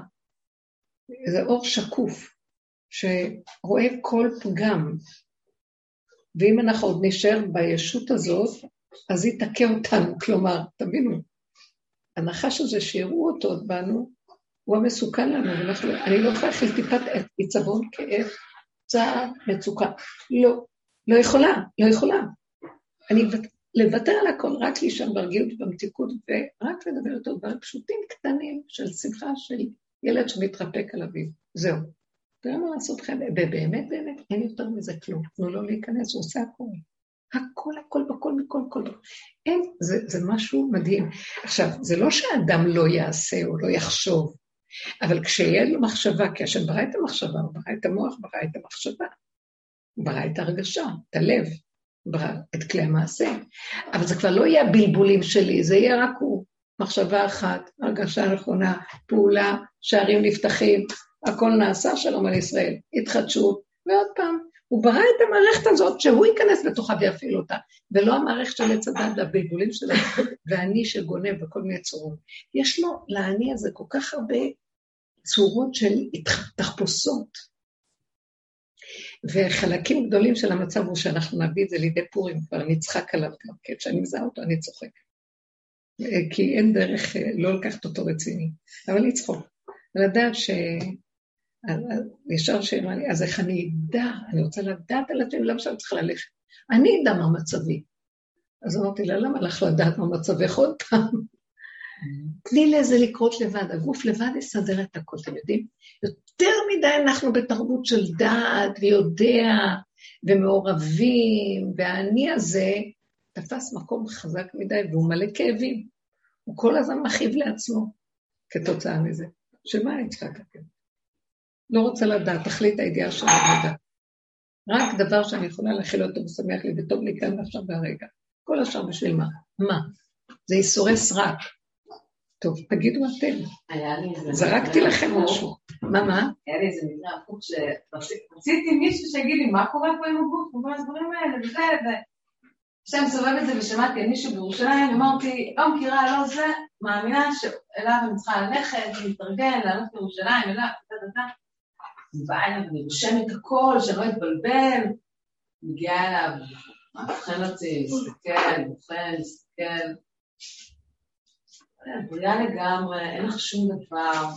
זה אור שקוף, שרואה כל פגם, ואם אנחנו עוד נשאר בישות הזאת, אז היא תכה אותנו. כלומר, תבינו, הנחש הזה שיראו אותו עוד בנו, הוא המסוכן לנו, ואנחנו, אני לא יכולה להכיל טיפת עיצבון, כאב, צער, מצוקה. לא, לא יכולה, לא יכולה. אני לוותר על הכל, רק להישאר ברגילות ובמתיקות, ורק לדבר איתו דברים פשוטים קטנים של שמחה של ילד שמתרפק על אביו. זהו. תראה מה לעשות לכם, ובאמת באמת אין יותר מזה כלום. תנו לו להיכנס, הוא עושה הכול. הכל, הכל, בכל, מכל, כל. אין, זה, זה משהו מדהים. עכשיו, זה לא שהאדם לא יעשה או לא יחשוב, אבל כשיהיה לו מחשבה, כי השם ברא את המחשבה, הוא ברא את המוח, ברא את המחשבה, ברא את הרגשה, את הלב, ברא את כלי המעשה. אבל זה כבר לא יהיה הבלבולים שלי, זה יהיה רק הוא. מחשבה אחת, הרגשה נכונה, פעולה, שערים נפתחים, הכל נעשה, שלום על ישראל, התחדשות, ועוד פעם, הוא ברא את המערכת הזאת שהוא ייכנס בתוכה ויפעיל אותה, ולא המערכת של עץ הדת והבלבולים שלה, ואני שגונב בכל מיני צורות. יש לו, לאני הזה, כל כך הרבה צורות של תחפושות. וחלקים גדולים של המצב הוא שאנחנו נביא את זה לידי פורים, כבר נצחק עליו גם כן, כשאני מזהה אותו אני צוחק. כי אין דרך אה, לא לקחת אותו רציני, אבל לצחוק. לדעת ש... ישר שאלה לי, אז איך אני אדע? אני רוצה לדעת על עצמי, למה שאני צריכה ללכת? אני אדע מה מצבי. אז אמרתי לה, למה לך לדעת מה מצבך עוד פעם? תני לזה לקרות לבד, הגוף לבד יסדר את הכל, אתם יודעים? יותר מדי אנחנו בתרבות של דעת ויודע ומעורבים, והאני הזה תפס מקום חזק מדי והוא מלא כאבים. הוא כל הזמן מכאיב לעצמו כתוצאה מזה. שמה אני צריכה לתקן? לא רוצה לדעת, תכלית הידיעה של העבודה. רק דבר שאני יכולה להכיל אותו ושמח לי וטוב לי כאן ועכשיו והרגע. כל השאר בשביל מה? מה? זה ייסורי סרק. טוב, תגידו אתם. זרקתי לכם משהו. מה, מה? היה לי איזה מקרה הפוך שרציתי מישהו שיגיד לי מה קורה פה עם הגוף, וכל הדברים האלה, וזה, ו... עכשיו מסובב את זה ושמעתי על מישהו בירושלים, אמרתי, לא מכירה, לא זה, מאמינה שאליו אני צריכה ללכת, להתארגן, לעלות לירושלים, אליו, דה דה דה. אני באה אליו, אני רושמת הכל, שלא אתבלבל, מגיעה אליו, מבחן אותי, מסתכל, בוחן, מסתכל. בריאה לגמרי, אין לך שום דבר,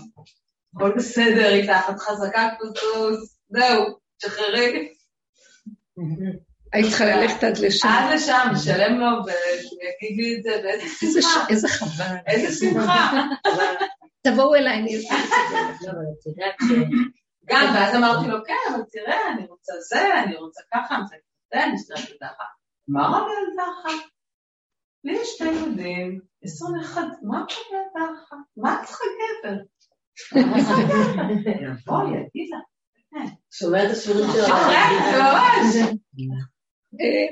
הכל בסדר איתך, את חזקה כוסוס, זהו, תשחררי. היית צריכה ללכת עד לשם. עד לשם, לשלם לו ויגיד לי את זה, ואיזה שמחה. איזה חבל. איזה שמחה. תבואו אליי, אני זה. גם, ואז אמרתי לו, כן, אבל תראה, אני רוצה זה, אני רוצה ככה, אני רוצה זה, אני רוצה ככה. מה רבה על ככה? לי יש שתי ילדים, עשרים אחד, מה רבה על ככה? מה את צריכה גבר? יבוא, יגיד לה. שומע את השיעורים שלו. אחרי, ממש.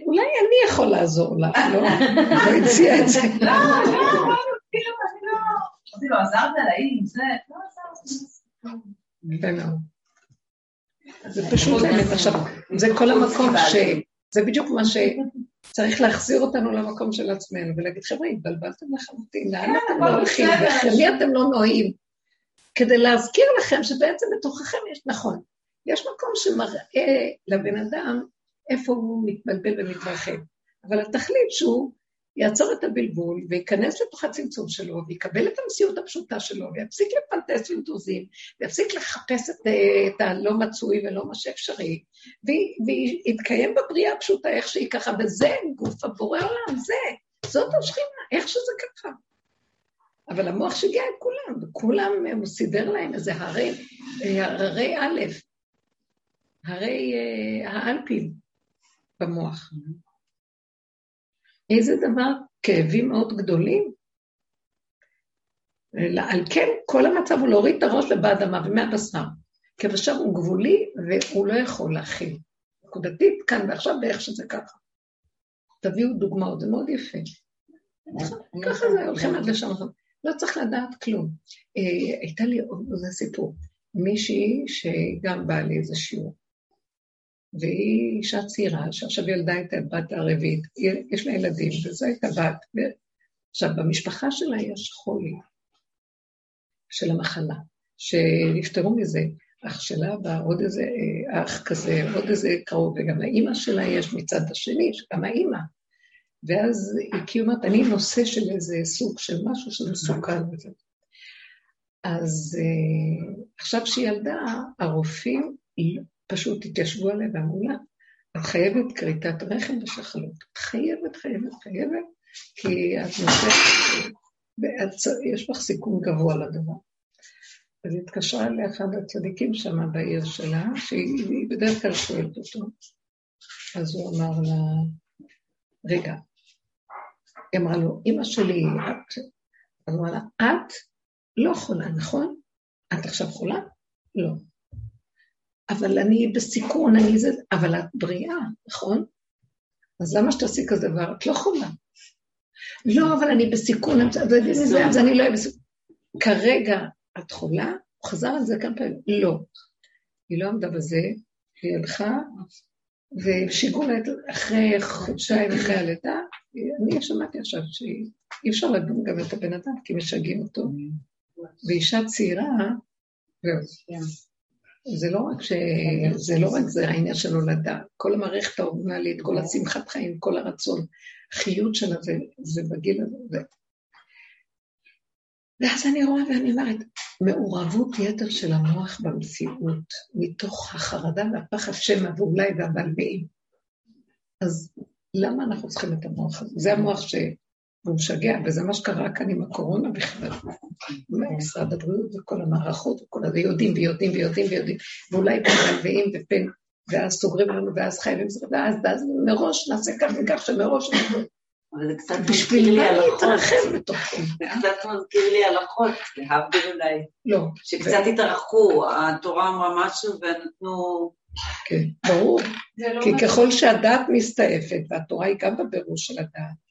אולי אני יכול לעזור לך, לא? לא הציע את זה. לא, לא, לא, כאילו, אני לא... אמרתי לו, עזרת לה, עם זה, לא עזרת. זה פשוט האמת. עכשיו, זה כל המקום ש... זה בדיוק מה שצריך להחזיר אותנו למקום של עצמנו ולהגיד, חבר'ה, התבלבלתם לחלוטין, לאן אתם לא הולכים, ולמי אתם לא נועים? כדי להזכיר לכם שבעצם בתוככם יש, נכון, יש מקום שמראה לבן אדם איפה הוא מתבלבל ומתרחב. אבל התכלית שהוא יעצור את הבלבול וייכנס לתוך הצמצום שלו ויקבל את המציאות הפשוטה שלו ויפסיק לפנטס פינטוזים ויפסיק לחפש את, את הלא מצוי ולא מה שאפשרי ויתקיים בבריאה הפשוטה איך שהיא ככה וזה גוף הבורא עולם, זה, זאת השכינה, איך שזה ככה. אבל המוח שיגע את כולם, וכולם, הוא סידר להם איזה הרי, הררי א', הרי אה, האלפים, במוח. איזה דבר, כאבים מאוד גדולים. על כן, כל המצב הוא להוריד את הראש לבאדמה ומהבשר. כי הבשר הוא גבולי והוא לא יכול להכיל. נקודתית, כאן ועכשיו, באיך שזה ככה. תביאו דוגמאות, זה מאוד יפה. ככה זה, הולכים עד לשם. לא צריך לדעת כלום. אה, הייתה לי עוד סיפור. מישהי שגם באה לי איזה שיעור. והיא אישה צעירה, שעכשיו ילדה את הבת הרביעית, יש לה ילדים, וזו הייתה בת. עכשיו, במשפחה שלה יש חולי של המחלה, שנפטרו מזה. אח שלה ועוד איזה אה, אח כזה, עוד איזה קרוב, וגם לאימא שלה יש מצד השני, שגם האימא. ואז היא כאילו אומרת, אני נושא של איזה סוג של משהו שמסוכן וזה. אז uh, עכשיו שהיא ילדה, הרופאים פשוט התיישבו עליה ואמרו לה, את חייבת כריתת רחם ושחלות. את חייבת, חייבת, חייבת, כי את נושאת, יש לך סיכון גבוה לדבר. אז התקשרה לאחד הצדיקים שם בעיר שלה, שהיא בדרך כלל שואלת אותו. אז הוא אמר לה, רגע, היא אמרה לו, אמא שלי, את... אז הוא אמר לה, את לא חולה, נכון? את עכשיו חולה? לא. אבל אני בסיכון, אני זה, אבל את בריאה, נכון? אז למה שתעשי כזה דבר? את לא חולה. לא, אבל אני בסיכון, אז אני לא אהיה בסיכון. כרגע את חולה? הוא חזר על זה כמה פעמים. לא. היא לא עמדה בזה, היא הלכה, ושיגעו לה אחרי חודשיים אחרי הלידה, אני שמעתי עכשיו שאי אפשר לדון גם את הבן אדם, כי משגעים אותו. ואישה צעירה, זהו. זה לא רק ש... זה לא רק זה העניין של הולדה, כל המערכת ההורמונלית, כל השמחת חיים, כל הרצון, החיות שלה זה, זה בגיל הזה. זה. ואז אני רואה ואני אומרת, מעורבות יתר של המוח במציאות, מתוך החרדה והפחד שמא ואולי והבלבעים. אז למה אנחנו צריכים את המוח הזה? זה המוח ש... והוא משגע, וזה מה שקרה כאן עם הקורונה בכלל. משרד הבריאות וכל המערכות וכל הזה יודעים ויודעים ויודעים ויודעים, ואולי גם מלווים ופן, ואז סוגרים לנו, ואז חייבים, ואז, ואז מראש נעשה כך וכך שמראש... אבל זה קצת מזכיר לי הלכות. בשביל מה להתרחב בתוכו? זה קצת מזכיר לי הלכות, להבדיל אולי. לא. שקצת התארכו, התורה אמרה משהו ונתנו... כן, ברור. לא כי ככל שהדעת מסתעפת, והתורה היא גם בבירוש של הדעת,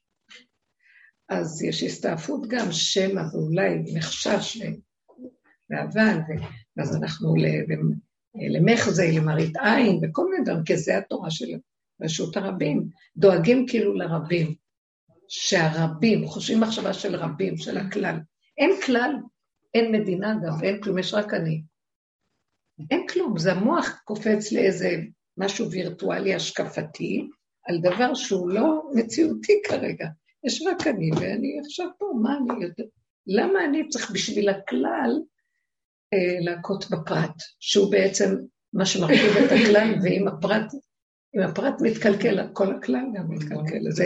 אז יש הסתעפות גם, שמא ואולי מחשש ואבל, ואז אנחנו למחזי, למראית עין, וכל מיני דברים, כי זה התורה של רשות הרבים. דואגים כאילו לרבים, שהרבים, חושבים מחשבה של רבים, של הכלל. אין כלל, אין מדינה גם, אין כלום, יש רק אני. אין כלום, זה המוח קופץ לאיזה משהו וירטואלי השקפתי, על דבר שהוא לא מציאותי כרגע. יש רק אני, ואני עכשיו פה, מה אני יודע? למה אני צריך בשביל הכלל אה, להכות בפרט, שהוא בעצם מה שמרכיב את הכלל, ואם הפרט, הפרט מתקלקל, כל הכלל גם מתקלקל. זה,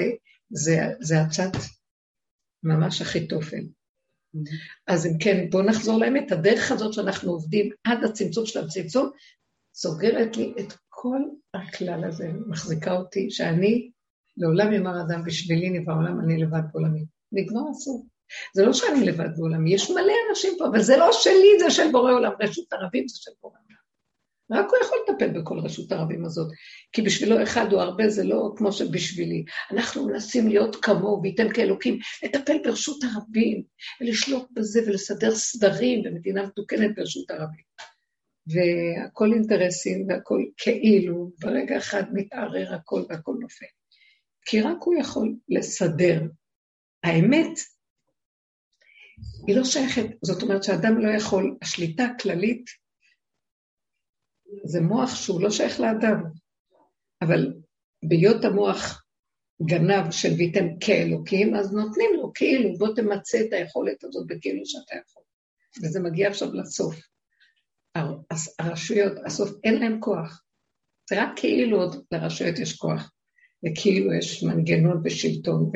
זה, זה הצד ממש הכי תופל. אז אם כן, בואו נחזור לאמת. הדרך הזאת שאנחנו עובדים עד הצמצום של הצמצום, סוגרת לי את כל הכלל הזה, מחזיקה אותי, שאני לעולם יאמר אדם בשבילי נברא עולם, אני לבד בעולמי. נגמר אסור. זה לא שאני לבד בעולמי, יש מלא אנשים פה, אבל זה לא שלי, זה של בורא עולם. רשות הרבים זה של בורא עולם. רק הוא יכול לטפל בכל רשות הרבים הזאת, כי בשבילו אחד או הרבה זה לא כמו שבשבילי. אנחנו מנסים להיות כמוהו וייתן כאלוקים, לטפל ברשות הרבים, ולשלוט בזה ולסדר סדרים במדינה מתוקנת ברשות הרבים. והכל אינטרסים והכל כאילו, ברגע אחד מתערער הכל והכל נופל. כי רק הוא יכול לסדר. האמת היא לא שייכת, זאת אומרת שאדם לא יכול, השליטה הכללית זה מוח שהוא לא שייך לאדם, אבל בהיות המוח גנב של ויתם כאלוקים, אז נותנים לו כאילו, בוא תמצה את היכולת הזאת בכאילו שאתה יכול. וזה מגיע עכשיו לסוף. הרשויות, הסוף, אין להם כוח. זה רק כאילו עוד לרשויות יש כוח, וכאילו יש מנגנון ושלטון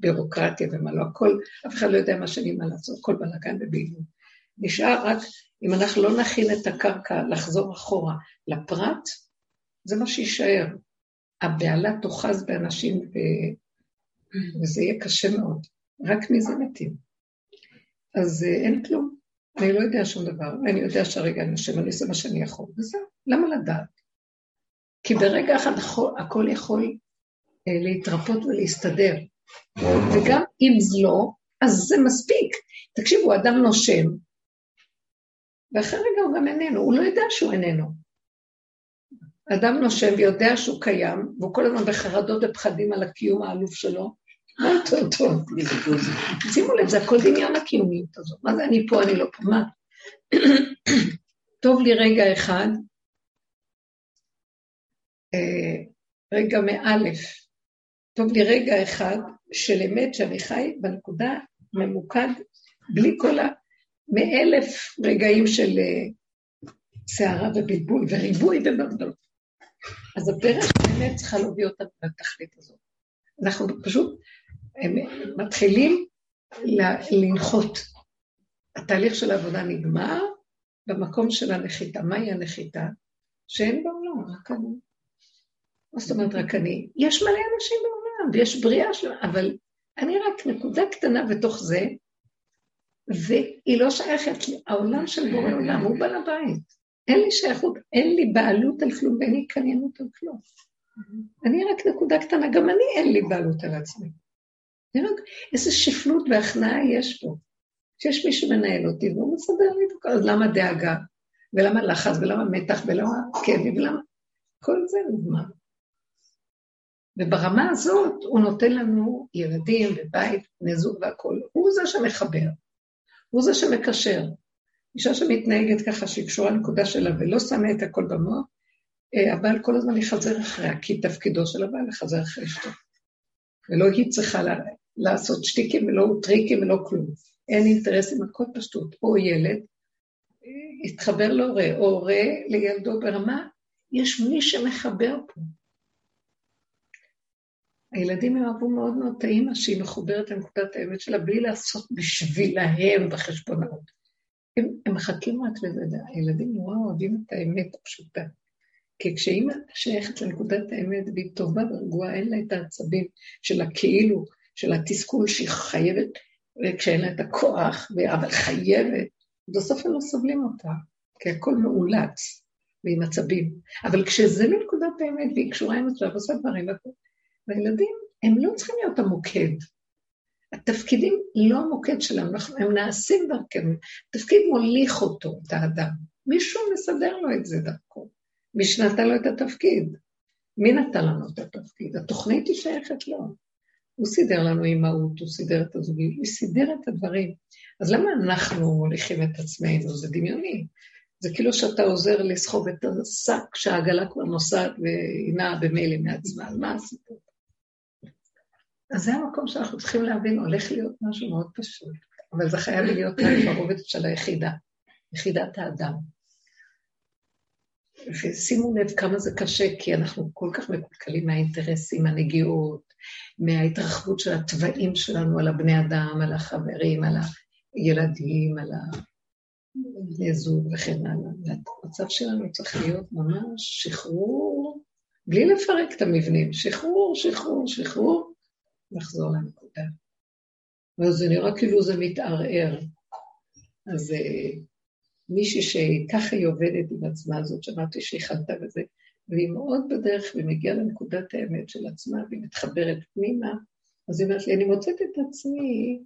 ובירוקרטיה ומה לא, הכל, אף אחד לא יודע מה שני מה לעשות, הכל בלאגן ובעילות. נשאר רק אם אנחנו לא נכין את הקרקע לחזור אחורה לפרט, זה מה שיישאר. הבהלה תאחז באנשים ו... וזה יהיה קשה מאוד. רק מזה מתים. אז אה, אין כלום. אני לא יודע שום דבר. אני יודע שהרגע אני יושב, אני עושה מה שאני יכול, וזהו. למה לדעת? כי ברגע אחד הכל יכול אה, להתרפות ולהסתדר. וגם אם זה לא, אז זה מספיק. תקשיבו, אדם נושם, ואחרי רגע הוא גם איננו, הוא לא יודע שהוא איננו. אדם נושם ויודע שהוא קיים, והוא כל הזמן בחרדות ופחדים על הקיום העלוב שלו, מה יותר טוב? שימו לב, זה הכל דמיון הקיומיות הזאת. מה זה אני פה, אני לא פה, מה? טוב לי רגע אחד, אה, רגע מאלף, טוב לי רגע אחד של אמת שאני חי בנקודה ממוקד, בלי כל ה... מאלף רגעים של סערה אה, ובלבול וריבוי ובלבול. אז הדרך באמת צריכה להביא אותנו לתכלית הזאת. אנחנו פשוט מתחילים לנחות. התהליך של העבודה נגמר במקום של הנחיתה. מהי הנחיתה? שאין בעולם, רק אני. מה זאת אומרת רק אני? יש מלא אנשים בעולם, ויש בריאה שלמה, אבל אני רק נקודה קטנה בתוך זה, והיא לא שייכת לי. העולם של בורא עולם הוא בעל הבית. אין לי שייכות, אין לי בעלות על כלום ואין לי התעניינות על כלום. אני רק נקודה קטנה, גם אני אין לי בעלות על עצמי. רק, איזה שפלות והכנעה יש פה. שיש מי שמנהל אותי והוא מסדר לי את הכל, אז למה דאגה? ולמה לחץ? ולמה מתח? ולמה כאבי? ולמה... כל זה נגמר. וברמה הזאת הוא נותן לנו ילדים ובית, בני זוג והכול. הוא זה שמחבר. הוא זה שמקשר. אישה שמתנהגת ככה, שהיא קשורה לנקודה שלה ולא שמה את הכל במוח, אה, הבעל כל הזמן יחזר אחריה, כי תפקידו של הבעל לחזר אחרי אשתו. ולא היא צריכה לה, לעשות שטיקים ולא טריקים ולא כלום. אין אינטרסים, הכל פשטות. או ילד, יתחבר להורה, או הורה לילדו ברמה, יש מי שמחבר פה. הילדים הם אהבו מאוד מאוד את האימא שהיא מחוברת לנקודת האמת שלה בלי לעשות בשבילהם בחשבונאות. הם, הם מחכים רק לזה, הילדים נורא אוהבים את האמת הפשוטה. כי כשאימא שייכת לנקודת האמת והיא טובה ורגועה, אין לה את העצבים של הכאילו, של התסכול שהיא חייבת, כשאין לה את הכוח, אבל חייבת, בסוף הם לא סובלים אותה, כי הכל מאולץ. ועם עצבים. אבל כשזה לנקודת האמת והיא קשורה עם עצמה ועושה דברים, והילדים, הם לא צריכים להיות המוקד. התפקידים לא המוקד שלהם, הם נעשים דרכנו. התפקיד מוליך אותו, את האדם. מישהו מסדר לו את זה דרכו. מי שנתן לו את התפקיד. מי נתן לנו את התפקיד? התוכנית היא שייכת לו. הוא סידר לנו אימהות, הוא סידר את הזוגים, הוא סידר את הדברים. אז למה אנחנו מוליכים את עצמנו? זה דמיוני. זה כאילו שאתה עוזר לסחוב את השק שהעגלה כבר נוסעת והיא נעה במילא מעצמה, אז מה הסיפור? אז זה המקום שאנחנו צריכים להבין, הולך להיות משהו מאוד פשוט, אבל זה חייב להיות ברובד של היחידה, יחידת האדם. ושימו לב כמה זה קשה, כי אנחנו כל כך מקולקלים מהאינטרסים, הנגיעות, מההתרחבות של התוואים שלנו על הבני אדם, על החברים, על הילדים, על בני זוג וכן הלאה. המצב שלנו צריך להיות ממש שחרור, בלי לפרק את המבנים, שחרור, שחרור, שחרור, לחזור לנקודה. ואז זה נראה כאילו זה מתערער. אז אה, מישהי שככה היא עובדת עם עצמה הזאת, שמעתי שהיא חלתה בזה, והיא מאוד בדרך ומגיעה לנקודת האמת של עצמה, והיא מתחברת פנימה, אז היא אומרת לי, אני מוצאת את עצמי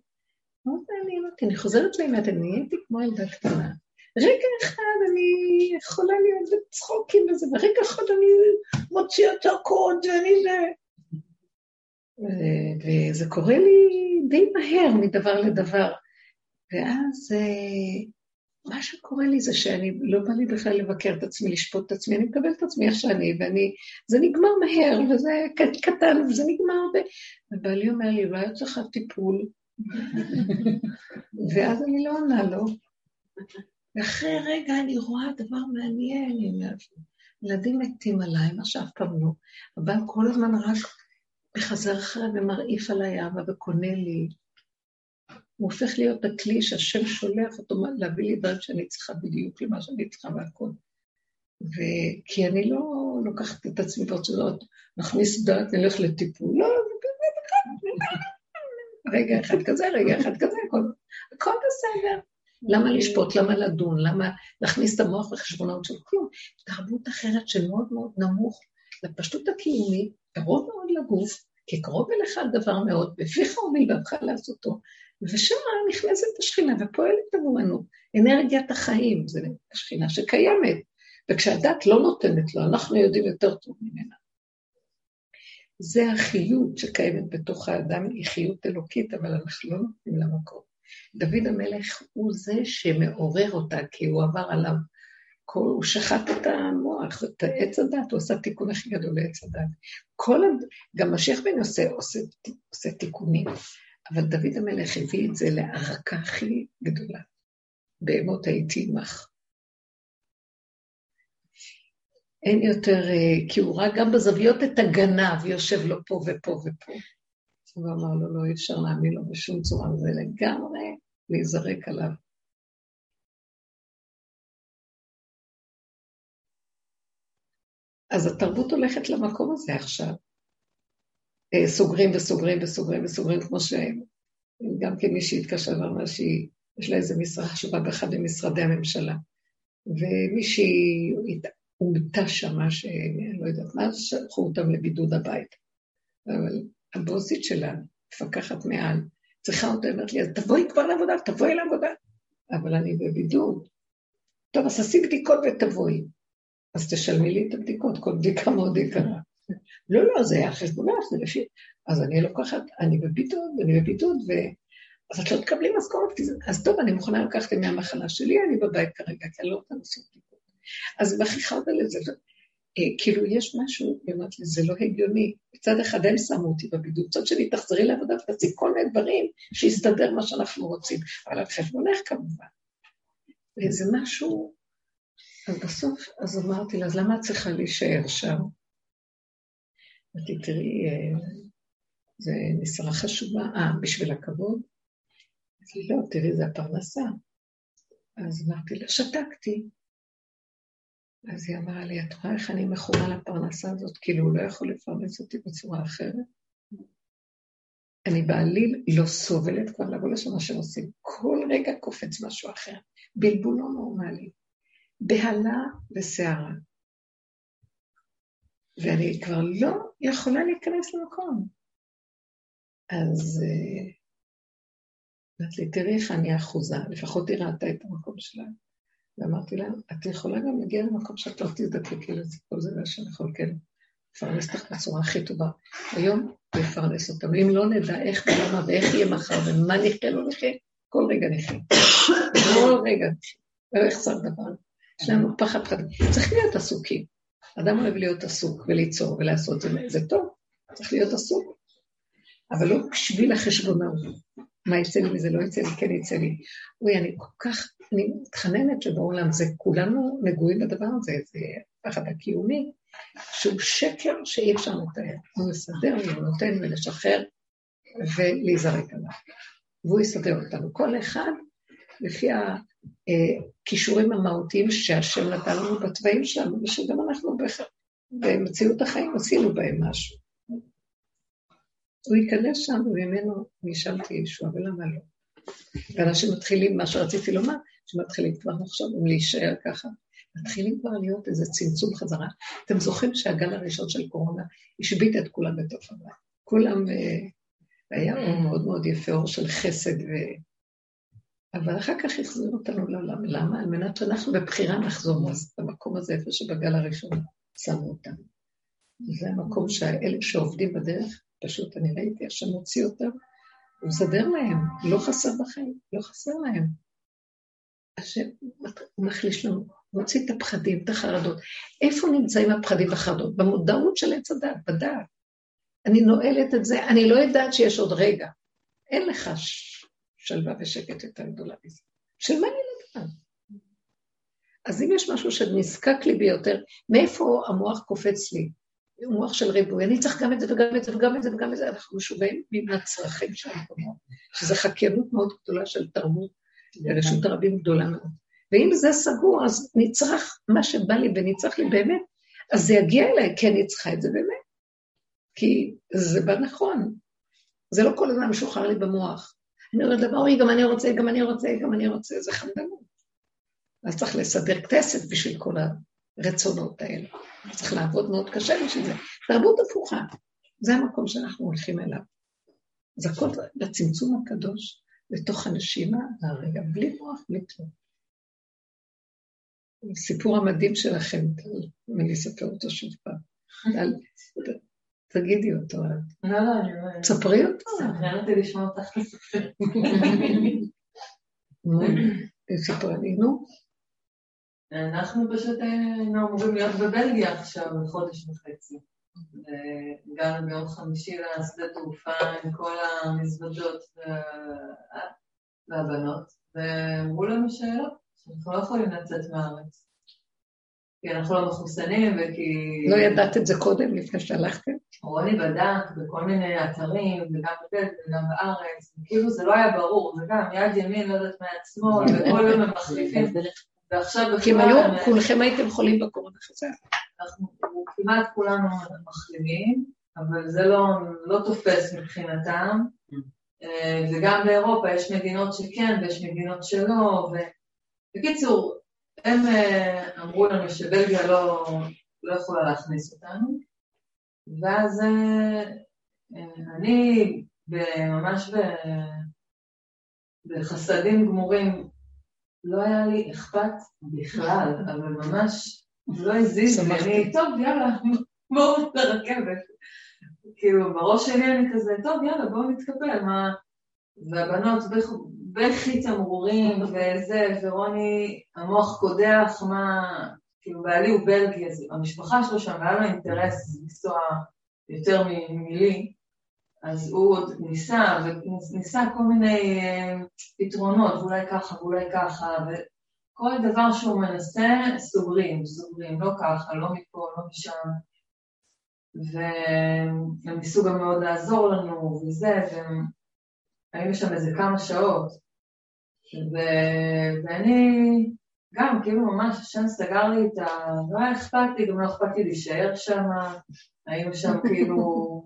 מאוד מעניין אותי, אני חוזרת לאמת, אני נהייתי כמו ילדה קטנה. רגע אחד אני יכולה להיות בצחוקים וזה, ורגע אחד אני מוציאה את הקוד ואני זה. וזה קורה לי די מהר מדבר לדבר. ואז אה, מה שקורה לי זה שאני, לא בא לי בכלל לבקר את עצמי, לשפוט את עצמי, אני מקבלת את עצמי איך שאני, ואני, זה נגמר מהר, וזה קטן, וזה נגמר, ו... ובעלי אומר לי, אולי את צריכה טיפול, ואז אני לא עונה לו. ואחרי רגע אני רואה דבר מעניין, ילדים מתים עליי, מה שאף פעם לא. הבן כל הזמן רק מחזר אחריי ומרעיף עליי אבא וקונה לי. הוא הופך להיות הכלי שהשם שולח אותו להביא לי דברים שאני צריכה בדיוק למה שאני צריכה והכל. וכי אני לא לוקחת את עצמי ברצונות, נכניס דעת, נלך לטיפול. לא, רגע אחד כזה, רגע אחד כזה, הכל, הכל בסדר. למה לשפוט? למה לדון? למה להכניס את המוח לחשבונות של כלום? תרבות אחרת של מאוד מאוד נמוך לפשטות הקיומית, קרוב מאוד לגוף, כי קרוב אליך דבר מאוד, בפיך ומלבבך לעשותו, ושם נכנסת השכינה ופועלת עבורנו. אנרגיית החיים, זו השכינה שקיימת, וכשהדת לא נותנת לו, אנחנו יודעים יותר טוב ממנה. זה החיות שקיימת בתוך האדם, היא חיות אלוקית, אבל אנחנו לא נותנים לה מקום. דוד המלך הוא זה שמעורר אותה, כי הוא עבר עליו, הוא שחט את המוח, את עץ הדת, הוא עשה תיקון הכי גדול לעץ הדת. כל, גם משיח בן יוסף עושה, עושה תיקונים, אבל דוד המלך הביא את זה להערקה הכי גדולה. בהמות הייתי עמך. אין יותר, אה, כי הוא ראה גם בזוויות את הגנב, יושב לו פה ופה ופה. הוא אמר לו, לא, אי אפשר להאמין לו בשום צורה, זה לגמרי להיזרק עליו. אז התרבות הולכת למקום הזה עכשיו. אה, סוגרים וסוגרים וסוגרים וסוגרים, כמו שגם כן מישהי התקשרה ואמרה שיש לה איזה משרה חשובה באחד ממשרדי הממשלה. ומישהי אומתה שמה, שאני לא יודעת מה, שלחו אותם לבידוד הבית. אבל הבוסית שלה, מפקחת מעל, צריכה אותה, אומרת לי, אז תבואי כבר לעבודה, תבואי לעבודה. אבל אני בבידוד. טוב, אז תעשי בדיקות ותבואי. אז תשלמי לי את הבדיקות, כל בדיקה מאוד יקרה. לא, לא, זה היה חשבונך, זה לפי... אז אני לוקחת, אני בבידוד, אני בבידוד, ו... אז את לא תקבלי משכורת, אז טוב, אני מוכנה לקחת ימי המחלה שלי, אני בבית כרגע, כי אני לא רוצה לעשות בדיקות. אז מכריחה אותה לזה, אה, כאילו יש משהו, היא אומרת לי, זה לא הגיוני. מצד אחד הם שמו אותי בבידוד, מצד שני תחזרי לעבודה ותעשי כל מיני דברים שיסתדר מה שאנחנו רוצים, אבל על חשבונך כמובן. וזה משהו, אז בסוף, אז אמרתי לה, אז למה את צריכה להישאר שם? אמרתי, תראי, אה, זה משרה חשובה, אה, בשביל הכבוד? אמרתי, לא, תראי, זה הפרנסה. אז אמרתי לה, שתקתי. אז היא אמרה לי, את רואה איך אני מכורה לפרנסה הזאת? כאילו, הוא לא יכול לפרנס אותי בצורה אחרת? אני בעליל לא סובלת כבר לבוא לשם מה שהם עושים. כל רגע קופץ משהו אחר. בלבול לא נורמלי. בהלה וסערה. ואני כבר לא יכולה להיכנס למקום. אז אה, אמרתי לי, תראי איך אני אחוזה, לפחות היא ראתה את המקום שלה. ואמרתי לה, את יכולה גם להגיע למקום שאת לא תזדקקי לזה, כל זה מה שאני יכול, כן, לפרנס אותך בצורה הכי טובה. היום לפרנס אותם, ואם לא נדע איך ולמה ואיך יהיה מחר ומה נחיה, לא נחיה, כל רגע נחיה. כל רגע. לא יחסר דבר. יש לנו פחד חד... צריך להיות עסוקים. אדם אוהב להיות עסוק וליצור ולעשות זה, זה טוב, צריך להיות עסוק. אבל לא בשביל החשבונאות. מה יצא לי מזה, לא יצא לי, כן יצא לי. אוי, אני כל כך, אני מתחננת שבעולם זה, כולנו נגועים בדבר הזה, זה פחד הקיומי, שהוא שקר שאי אפשר לתאר. הוא מסדר הוא נותן ולשחרר ולהיזרק עליו. והוא יסדר אותנו. כל אחד לפי הכישורים המהותיים שהשם נתן לנו בתוואים שלנו, ושגם אנחנו במציאות החיים עשינו בהם משהו. הוא ייכנס שם וממנו נשאלתי ישוע, ולמה לא? ואנשים מתחילים, מה שרציתי לומר, שמתחילים כבר לחשוב אם להישאר ככה. מתחילים כבר להיות איזה צמצום חזרה. אתם זוכרים שהגל הראשון של קורונה השבית את כולם בתוך הבית. כולם, אה, היה מאוד מאוד יפה, אור של חסד, ו... אבל אחר כך החזיר אותנו לעולם. למה? על מנת שאנחנו בבחירה נחזור למקום הזה, איפה שבגל הראשון שמו אותנו. זה המקום שהאלה שעובדים בדרך, פשוט אני ראיתי איך שמוציא אותם, הוא מסדר להם, לא חסר בחיים, לא חסר להם. השם, מחליש לנו, מוציא את הפחדים, את החרדות. איפה נמצאים הפחדים והחרדות? במודעות של עץ הדת, בדעת. אני נועלת את זה, אני לא יודעת שיש עוד רגע. אין לך שלווה ושקט יותר גדולה מזה. של מה אני לדעת? אז אם יש משהו שנזקק לי ביותר, מאיפה המוח קופץ לי? הוא מוח של ריבוי, אני צריך גם את זה וגם את זה וגם את זה וגם את זה, אנחנו משווים מן הצרכים של המקומות, שזו חקיינות מאוד גדולה של תרבות, ורשות הרבים גדולה מאוד. ואם זה סגור, אז נצרך מה שבא לי ונצרך לי באמת, אז זה יגיע אליי, כי אני צריכה את זה באמת. כי זה בא נכון. זה לא כל הזמן משוחרר לי במוח. אני אומרת דבר, אוי, גם אני רוצה, גם אני רוצה, גם אני רוצה, זה חמדנות. אז צריך לסדר כתסת בשביל כל הרצונות האלה. צריך לעבוד מאוד קשה בשביל זה. תרבות הפוכה, זה המקום שאנחנו הולכים אליו. אז הכל בצמצום הקדוש, לתוך הנשימה, הרגע, בלי מוח, בלי כלום. הסיפור המדהים שלכם, אם אני אספר אותו שוב פעם. תגידי אותו. לא, לא, אני לא... תספרי אותו. סקרן אותי לשמוע אותך לספר. ספרי לי, נו. אנחנו פשוט היינו אמורים להיות בבלגיה עכשיו לחודש וחצי. הגענו ביום חמישי לשדה תעופה עם כל המזוודות והבנות, ואמרו לנו שלא, שאנחנו לא יכולים לצאת מהארץ. כי אנחנו לא מחוסנים וכי... לא ידעת את זה קודם, לפני שהלכתם? רוני בדק בכל מיני אתרים, וגם בבית וגם בארץ, כאילו זה לא היה ברור, זה גם יד ימין, לא יודעת מעצמו, וכל יום הם מחליפים, ועכשיו בכלל... כי הם היו, כולכם הייתם חולים בקורונה חזק. אנחנו כמעט כולנו מחלימים, אבל זה לא, לא תופס מבחינתם, אה, וגם באירופה יש מדינות שכן ויש מדינות שלא, ובקיצור, הם אה, אמרו לנו שבלגיה לא, לא יכולה להכניס אותנו, ואז אה, אני ממש בחסדים גמורים, לא היה לי אכפת בכלל, אבל ממש לא הזיז לי, אני, טוב, יאללה, בואו לרכבת. כאילו, בראש שלי אני כזה, טוב, יאללה, בואו נתקפל, מה... והבנות בכי תמרורים וזה, ורוני, המוח קודח, מה... כאילו, בעלי הוא בלגי, אז המשפחה שלו שם, והיה לו אינטרס לנסוע יותר מלי, אז הוא עוד ניסה, וניסה כל מיני אה, פתרונות, ואולי ככה ואולי ככה, וכל דבר שהוא מנסה, סוגרים, סוגרים, לא ככה, לא מפה, לא משם. והם ניסו גם מאוד לעזור לנו, וזה, והיינו שם איזה כמה שעות. ואני גם, כאילו ממש, השם סגר לי את ה... לא היה אכפת לי, גם לא אכפת לי להישאר שם, היינו שם כאילו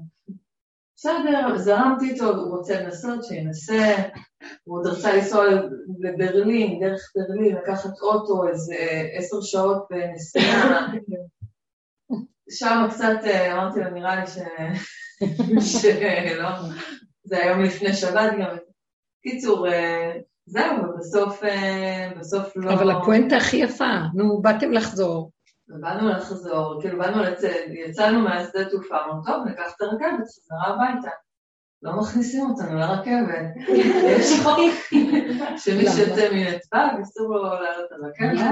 בסדר, זרמתי איתו, הוא רוצה לנסות, שינסה. הוא עוד רצה לנסוע לברלין, דרך ברלין, לקחת אוטו איזה עשר שעות בנסיעה. שם קצת אה, אמרתי לו, נראה לי ש... שלא, זה היום לפני שבת גם. קיצור, אה, זהו, ובסוף אה, בסוף לא... אבל הפואנטה הכי יפה, נו, באתם לחזור. באנו לחזור, כאילו באנו לצאת, יצאנו מהשדה תעופה, אמרנו, טוב, ניקח את הרכבת, חזרה הביתה. לא מכניסים אותנו לרכבת. יש חוק שמי שיוצא מנתב"ג, אסור לו לעלות לרכבת.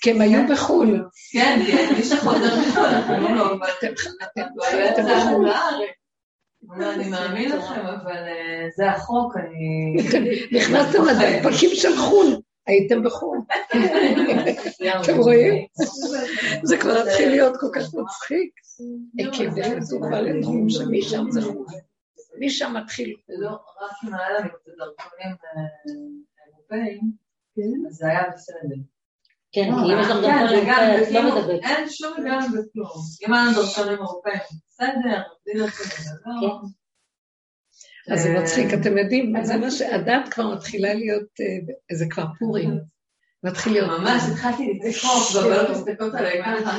כי הם היו בחו"ל. כן, כן, מי שחוזר מחו"ל, אנחנו לא... אתם בחו"ל. אני מאמין לכם, אבל אה, זה החוק, אני... נכנסתם לדפקים של חו"ל. הייתם בחו"ל. אתם רואים? זה כבר התחיל להיות כל כך מצחיק. כי נכנסו כבר לדברים שמשם זה חו"ל. משם מתחיל. לא, רק היה לנו קצת דרכונים אירופאים, אז זה היה בסדר. כן, כי אם יש לך דרכונים אירופאים, לא מדברת. אין שום היגיון בכלום. אם היה לנו דרכונים אירופאים, בסדר, בלי דרכונים, לא. אז זה מצחיק, אתם יודעים, זה מה שהדת כבר מתחילה להיות, זה כבר פורים. מתחיל להיות... ממש, התחלתי לצחוק, והבעיות מסתכלות עליי ככה.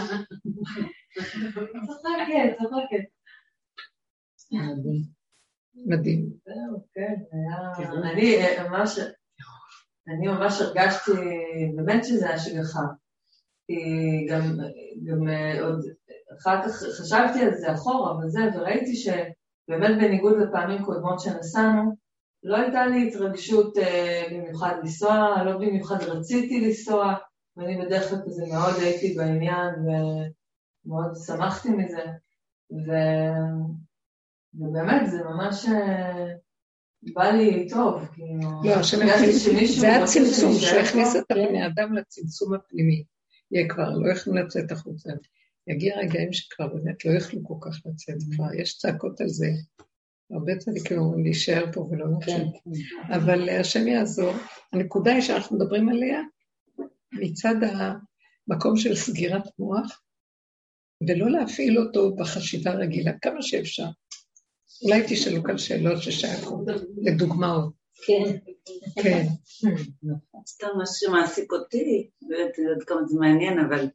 צוחקת, צוחקת. מדהים. זהו, כן, היה... אני ממש, אני ממש הרגשתי, באמת שזה השגחה. כי גם, גם עוד, אחר כך חשבתי על זה אחורה וזה, וראיתי שבאמת בניגוד לפעמים קודמות שנסענו, לא הייתה לי התרגשות אה, במיוחד לנסוע, לא במיוחד רציתי לנסוע, ואני בדרך כלל כזה מאוד הייתי בעניין ומאוד שמחתי מזה. ו... ובאמת, זה ממש אה, בא לי טוב, כאילו... לא, השם זה הצמצום, שהוא הכניס את הבני אדם לצמצום הפנימי. יהיה כבר, לא יכלו לצאת החוצה. יגיע רגעים שכבר באמת לא יכלו כל כך לצאת כבר, יש צעקות על זה. הרבה צדיקים אומרים להישאר פה ולא נצא. כן, כן. אבל השם יעזור. הנקודה היא שאנחנו מדברים עליה מצד המקום של סגירת מוח, ולא להפעיל אותו בחשיבה רגילה, כמה שאפשר. אולי תשאלו כאן שאלות ששייכות לדוגמאות. כן. כן. סתם מה שמעסיק אותי, לא יודעת כמה זה מעניין, אבל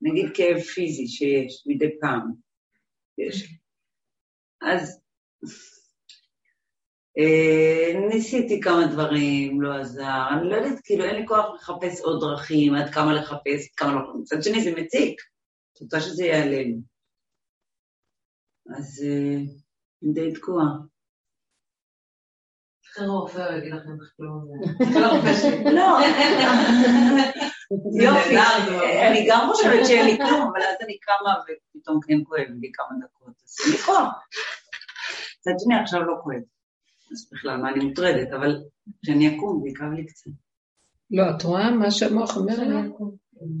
נגיד כאב פיזי שיש מדי פעם. יש. אז אה, ניסיתי כמה דברים, לא עזר, אני לא יודעת, כאילו אין לי כוח לחפש עוד דרכים, עד כמה לחפש, עד כמה לא... מצד שני זה מציק, את רוצה שזה ייעלם. אז... אה, די תקועה. רופא יגיד לכם כלום. לא, יופי, אני גם חושבת שאין לי כלום, אבל אז אני קמה ופתאום כן כואב לי כמה דקות, אז לי כוח. מצד שני עכשיו לא כואב. אז בכלל, מה אני מוטרדת, אבל כשאני אקום זה יכאב לי קצת. לא, את רואה מה שהמוח אומר לי?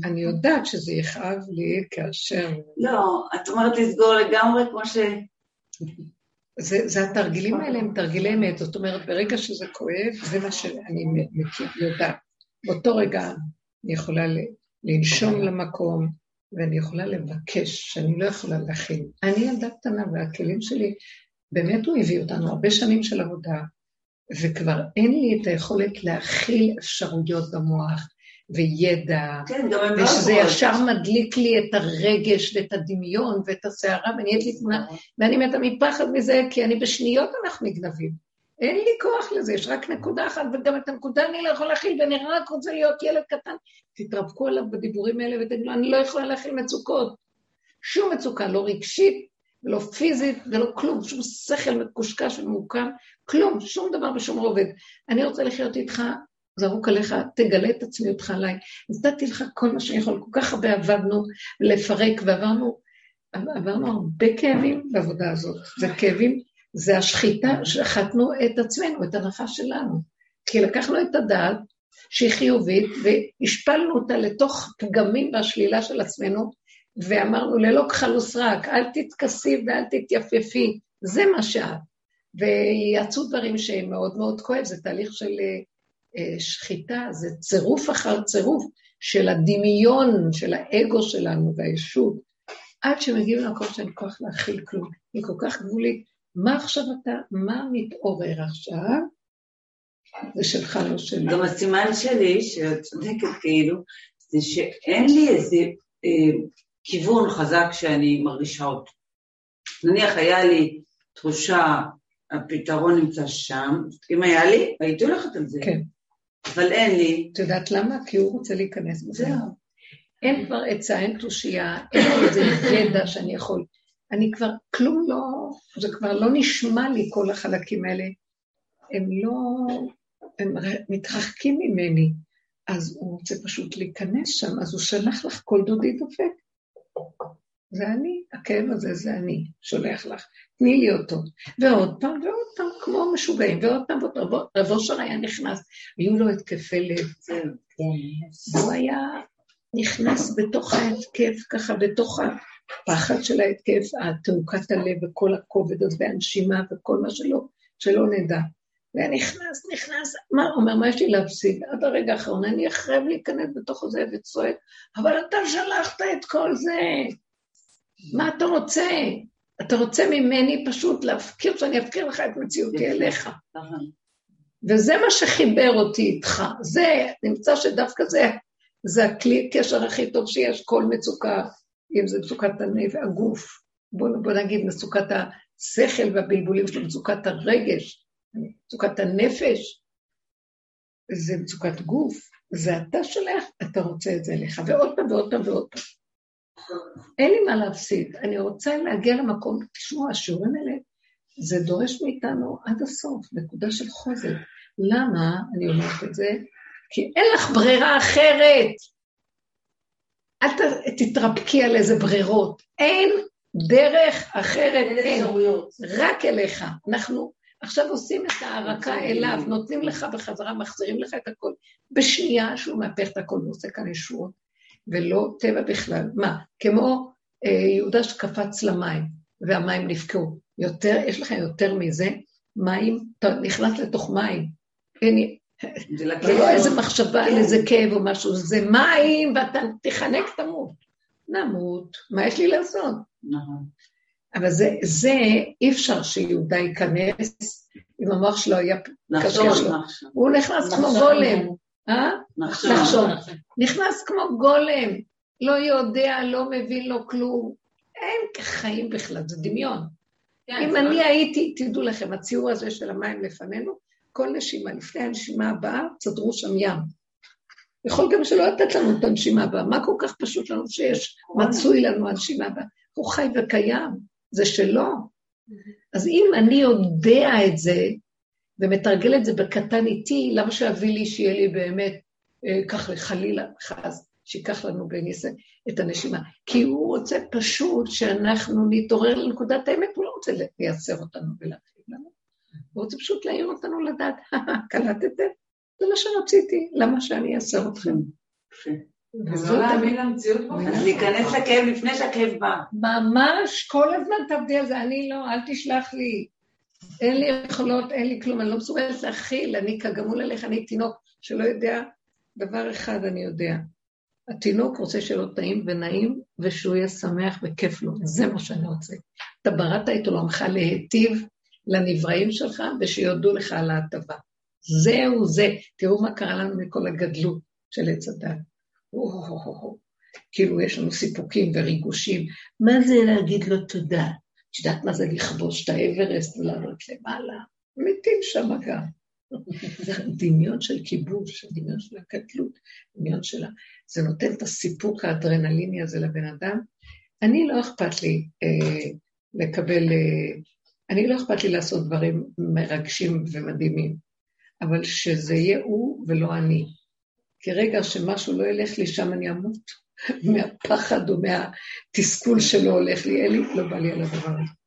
אני יודעת שזה יכאב לי כאשר... לא, את אומרת לסגור לגמרי כמו ש... זה, זה התרגילים האלה הם תרגילי אמת, זאת אומרת, ברגע שזה כואב, זה מה שאני יודעת. באותו רגע אני יכולה לנשום למקום, ואני יכולה לבקש, שאני לא יכולה להכין. אני ילדה קטנה, והכלים שלי, באמת הוא הביא אותנו הרבה שנים של עבודה, וכבר אין לי את היכולת להכיל אפשרויות במוח, וידע, כן, לא ושזה ישר מדליק לי את הרגש ואת הדמיון ואת הסערה, ונהיית לי תמונה, ואני מתה מפחד מזה, כי אני בשניות אנחנו נגנבים. אין לי כוח לזה, יש רק נקודה אחת, וגם את הנקודה אני לא יכולה להכיל, ואני רק רוצה להיות ילד קטן. תתרבקו עליו בדיבורים האלה ותגידו, אני לא יכולה להכיל מצוקות. שום מצוקה, לא רגשית, ולא פיזית, ולא כלום, שום שכל מקושקש ומעוקם, כלום, שום דבר בשום רובד. אני רוצה לחיות איתך זרוק עליך, תגלה את עצמיותך עליי. נתתי לך כל מה שאני יכול, כל כך הרבה עבדנו לפרק, ועברנו עברנו הרבה כאבים בעבודה הזאת. זה כאבים, זה השחיטה, שחטנו את עצמנו, את הנחש שלנו. כי לקחנו את הדעת, שהיא חיובית, והשפלנו אותה לתוך פגמים והשלילה של עצמנו, ואמרנו, ללא כחל וסרק, אל תתכסי ואל תתייפייפי, זה מה שאת. ויצאו דברים שהם מאוד מאוד כואב, זה תהליך של אה, שחיטה, זה צירוף אחר צירוף של הדמיון, של האגו שלנו והישות, עד שמגיעים למקום שאין כוח להכיל כלום. היא כל כך גבולית, מה עכשיו אתה, מה מתעורר עכשיו? זה שלך, לא שלי. גם הסימן שלי, שאת צודקת כאילו, זה שאין לי איזה אה, כיוון חזק שאני מרגישה אותו. נניח היה לי תחושה, הפתרון נמצא שם, אם היה לי, הייתי הולכת על זה. כן. אבל אין לי. את יודעת למה? כי הוא רוצה להיכנס בזה. אין כבר עצה, אין תושייה, אין איזה ידע שאני יכול. אני כבר, כלום לא, זה כבר לא נשמע לי כל החלקים האלה. הם לא, הם מתרחקים ממני. אז הוא רוצה פשוט להיכנס שם, אז הוא שלח לך כל דודי דופק. זה אני, הכאב הזה זה אני, שולח לך, תני לי אותו. ועוד פעם ועוד פעם, כמו משוגעים, ועוד פעם רב אושר היה נכנס, היו לו התקפי לב, והוא היה נכנס בתוך ההתקף, ככה בתוך הפחד של ההתקף, תעוקת הלב וכל הכובד הזה, והנשימה וכל מה שלא, שלא נדע. והיה נכנס, נכנס, מה, אומר, מה יש לי להפסיד? עד הרגע האחרון, אני אחרב להיכנס בתוך זה וצועק, אבל אתה שלחת את כל זה. מה אתה רוצה? אתה רוצה ממני פשוט להפקיר, שאני אפקיר לך את מציאותי אליך. וזה מה שחיבר אותי איתך. זה, נמצא שדווקא זה, זה הכלי קשר הכי טוב שיש, כל מצוקה, אם זה מצוקת הנף, הגוף, בוא, בוא נגיד מצוקת השכל והבלבולים שלו, מצוקת הרגש, מצוקת הנפש, זה מצוקת גוף, זה אתה שולח, אתה רוצה את זה אליך, ועוד פעם ועוד פעם ועוד פעם. אין לי מה להפסיד, אני רוצה להגיע למקום, תשמעו, השיעורים האלה, זה דורש מאיתנו עד הסוף, נקודה של חוזק. למה אני אומרת את זה? כי אין לך ברירה אחרת. אל תתרפקי על איזה ברירות. אין דרך אחרת, אין. רק אליך. אנחנו עכשיו עושים את ההערקה אליו, נותנים לך בחזרה, מחזירים לך את הכל. בשנייה שהוא מהפך את הכל ועושה כאן ישועות. ולא טבע בכלל. מה, כמו אה, יהודה שקפץ למים, והמים נפקעו. יותר, יש לכם יותר מזה? מים, אתה נכנס לתוך מים. אין, זה לא איזה מחשבה על כן. איזה כאב או משהו, זה מים ואתה תיחנק, תמות. נמות, מה יש לי לעשות? נכון. אבל זה, זה, אי אפשר שיהודה ייכנס, אם המוח שלו היה קשה שלו. הוא נכנס כמו גולם. נחשון. נכנס כמו גולם, לא יודע, לא מבין לו כלום. אין חיים בכלל, זה דמיון. כן, אם אני לא- הייתי, תדעו לכם, הציור הזה של המים לפנינו, כל נשימה, לפני הנשימה הבאה, תסדרו שם ים. יכול גם שלא לתת לנו את הנשימה הבאה. מה כל כך פשוט לנו שיש, מצוי לנו הנשימה הבאה? הוא חי וקיים, זה שלו. אז אם אני יודע את זה, ומתרגל את זה בקטן איתי, למה שאביא לי שיהיה לי באמת, כך חלילה, חס, שיקח לנו בניסן את הנשימה. כי הוא רוצה פשוט שאנחנו נתעורר לנקודת האמת, הוא לא רוצה לייצר אותנו ולהתחיל לנו. הוא רוצה פשוט להעיר אותנו לדעת, קלטתם? זה מה שרציתי, למה שאני אייצר אתכם? ולא להאמין למציאות אז להיכנס לכאב לפני שהכאב בא. ממש, כל הזמן תעבדי על זה, אני לא, אל תשלח לי. אין לי יכולות, אין לי כלום, אני לא מסוגלת להכיל, אני כגמול עליך, אני תינוק שלא יודע, דבר אחד אני יודע, התינוק רוצה לו טעים ונעים, ושהוא יהיה שמח וכיף לו, זה מה שאני רוצה. אתה בראת את עולמך להיטיב לנבראים שלך, ושיודו לך על ההטבה. זהו זה. תראו מה קרה לנו מכל הגדלות של עץ הדת. כאילו יש לנו סיפוקים וריגושים. מה זה להגיד לו תודה? את יודעת מה זה לכבוש את האברסט ולעלות למעלה? מתים שם גם. זה דמיון של כיבוש, דמיון של הקטלות, דמיון של ה... זה נותן את הסיפוק האדרנליני הזה לבן אדם. אני לא אכפת לי אה, לקבל, אה, אני לא אכפת לי לעשות דברים מרגשים ומדהימים, אבל שזה יהיה הוא ולא אני. כי רגע שמשהו לא ילך לי, שם אני אמות. מהפחד או מהתסכול שלא הולך לי, אין לי, לא בא לי על הדבר הזה.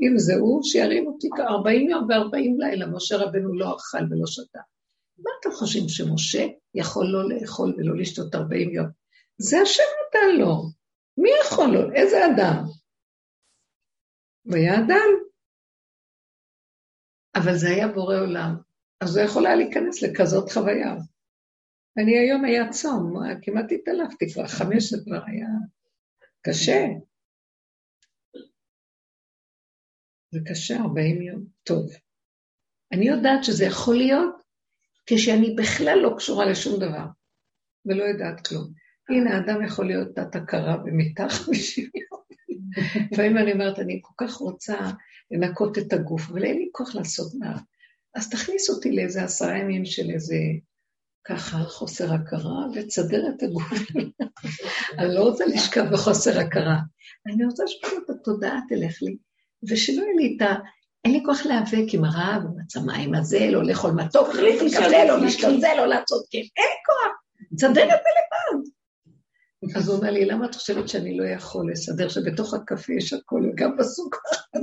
אם זה הוא, שירים אותי כ-40 יום ו-40 לילה, משה רבנו לא אכל ולא שתה. מה אתם חושבים, שמשה יכול לא לאכול ולא לשתות 40 יום? זה השם נתן לו. מי יכול לו? איזה אדם? הוא היה אדם. אבל זה היה בורא עולם. אז הוא יכול היה להיכנס לכזאת חוויה. אני היום היה צום, כמעט התעלפתי כבר, חמש זה כבר היה קשה. זה קשה, 40 יום. טוב. אני יודעת שזה יכול להיות כשאני בכלל לא קשורה לשום דבר, ולא יודעת כלום. הנה, אדם יכול להיות תת-הכרה במיטה 50 יום. לפעמים אני אומרת, אני כל כך רוצה לנקות את הגוף, אבל אין לי כוח לעשות מה. אז תכניס אותי לאיזה עשרה ימים של איזה ככה חוסר הכרה, ותסדר את הגוף. אני לא רוצה לשכב בחוסר הכרה. אני רוצה שפשוט התודעה תלך לי, ושלא יהיה לי את ה... אין לי כוח להיאבק עם הרעב, עם הצמיים הזה, לא לאכול מתוק, לא להתקבל, לא להשתזל, לא לעשות כן. אין לי כוח, תסדר את זה לבד. אז הוא אומר לי, למה את חושבת שאני לא יכול לסדר שבתוך הקפה יש הכל, וגם בסוכר?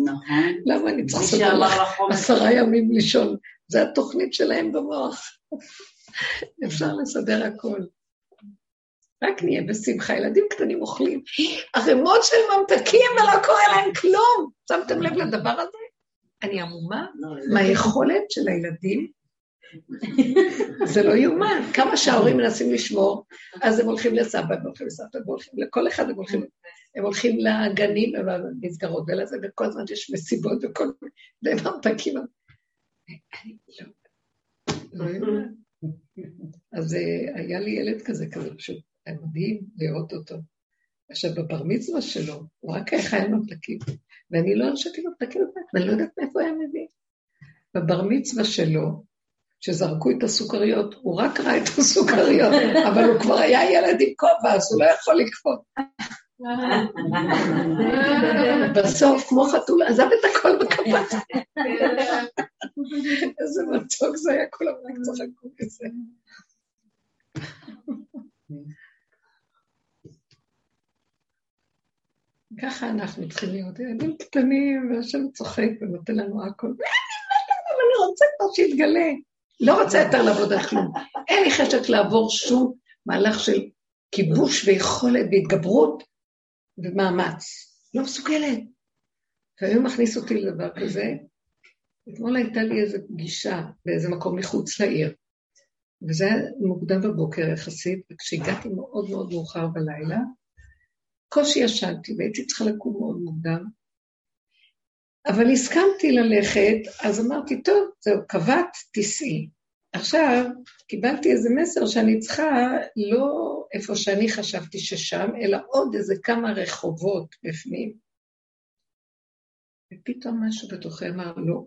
נכון. למה אני צריכה לסדר לך עשרה ימים לישון? זה התוכנית שלהם במוח. אפשר לסדר הכל. רק נהיה בשמחה, ילדים קטנים אוכלים ערימות של ממתקים ולא קורה להם כלום. שמתם לב לדבר הזה? אני עמומה מהיכולת של הילדים. זה לא יאומן. כמה שההורים מנסים לשמור, אז הם הולכים לסבא, הם הולכים לסבתא, הם הולכים, לכל אחד הם הולכים, הם הולכים לגנים ולמסגרות ולזה, וכל הזמן יש מסיבות וכל מיני, ממתקים. לא יאומן. אז אה, היה לי ילד כזה, כזה פשוט, היה מדהים לראות אותו. עכשיו, בבר מצווה שלו, הוא רק היה חייל ממתקים, ואני לא הרשיתי לו ממתקים בבית, ואני לא יודעת מאיפה היה מביא. בבר מצווה שלו, שזרקו את הסוכריות, הוא רק ראה את הסוכריות, אבל הוא כבר היה ילד עם כובע, אז הוא לא יכול לקפוץ. בסוף, כמו חתול, עזב את הכל וקפץ. איזה מתוק זה היה, כולם רק צחקו מזה. ככה אנחנו צריכים להיות ילדים קטנים, והשם צוחק ונותן לנו הכל. אני רוצה כבר שיתגלה. לא רוצה יותר לעבוד על כלום. אין לי חשק לעבור שום מהלך של כיבוש ויכולת והתגברות ומאמץ. לא מסוגלת. והיום מכניס אותי לדבר כזה. אתמול הייתה לי איזו פגישה באיזה מקום מחוץ לעיר, וזה היה מוקדם בבוקר יחסית, וכשהגעתי מאוד מאוד מאוחר בלילה, קושי ישנתי והייתי צריכה לקום מאוד מוקדם, אבל הסכמתי ללכת, אז אמרתי, טוב, זהו, קבעת, תיסעי. עכשיו, קיבלתי איזה מסר שאני צריכה לא איפה שאני חשבתי ששם, אלא עוד איזה כמה רחובות בפנים. ופתאום משהו בתוכי אמר, לא,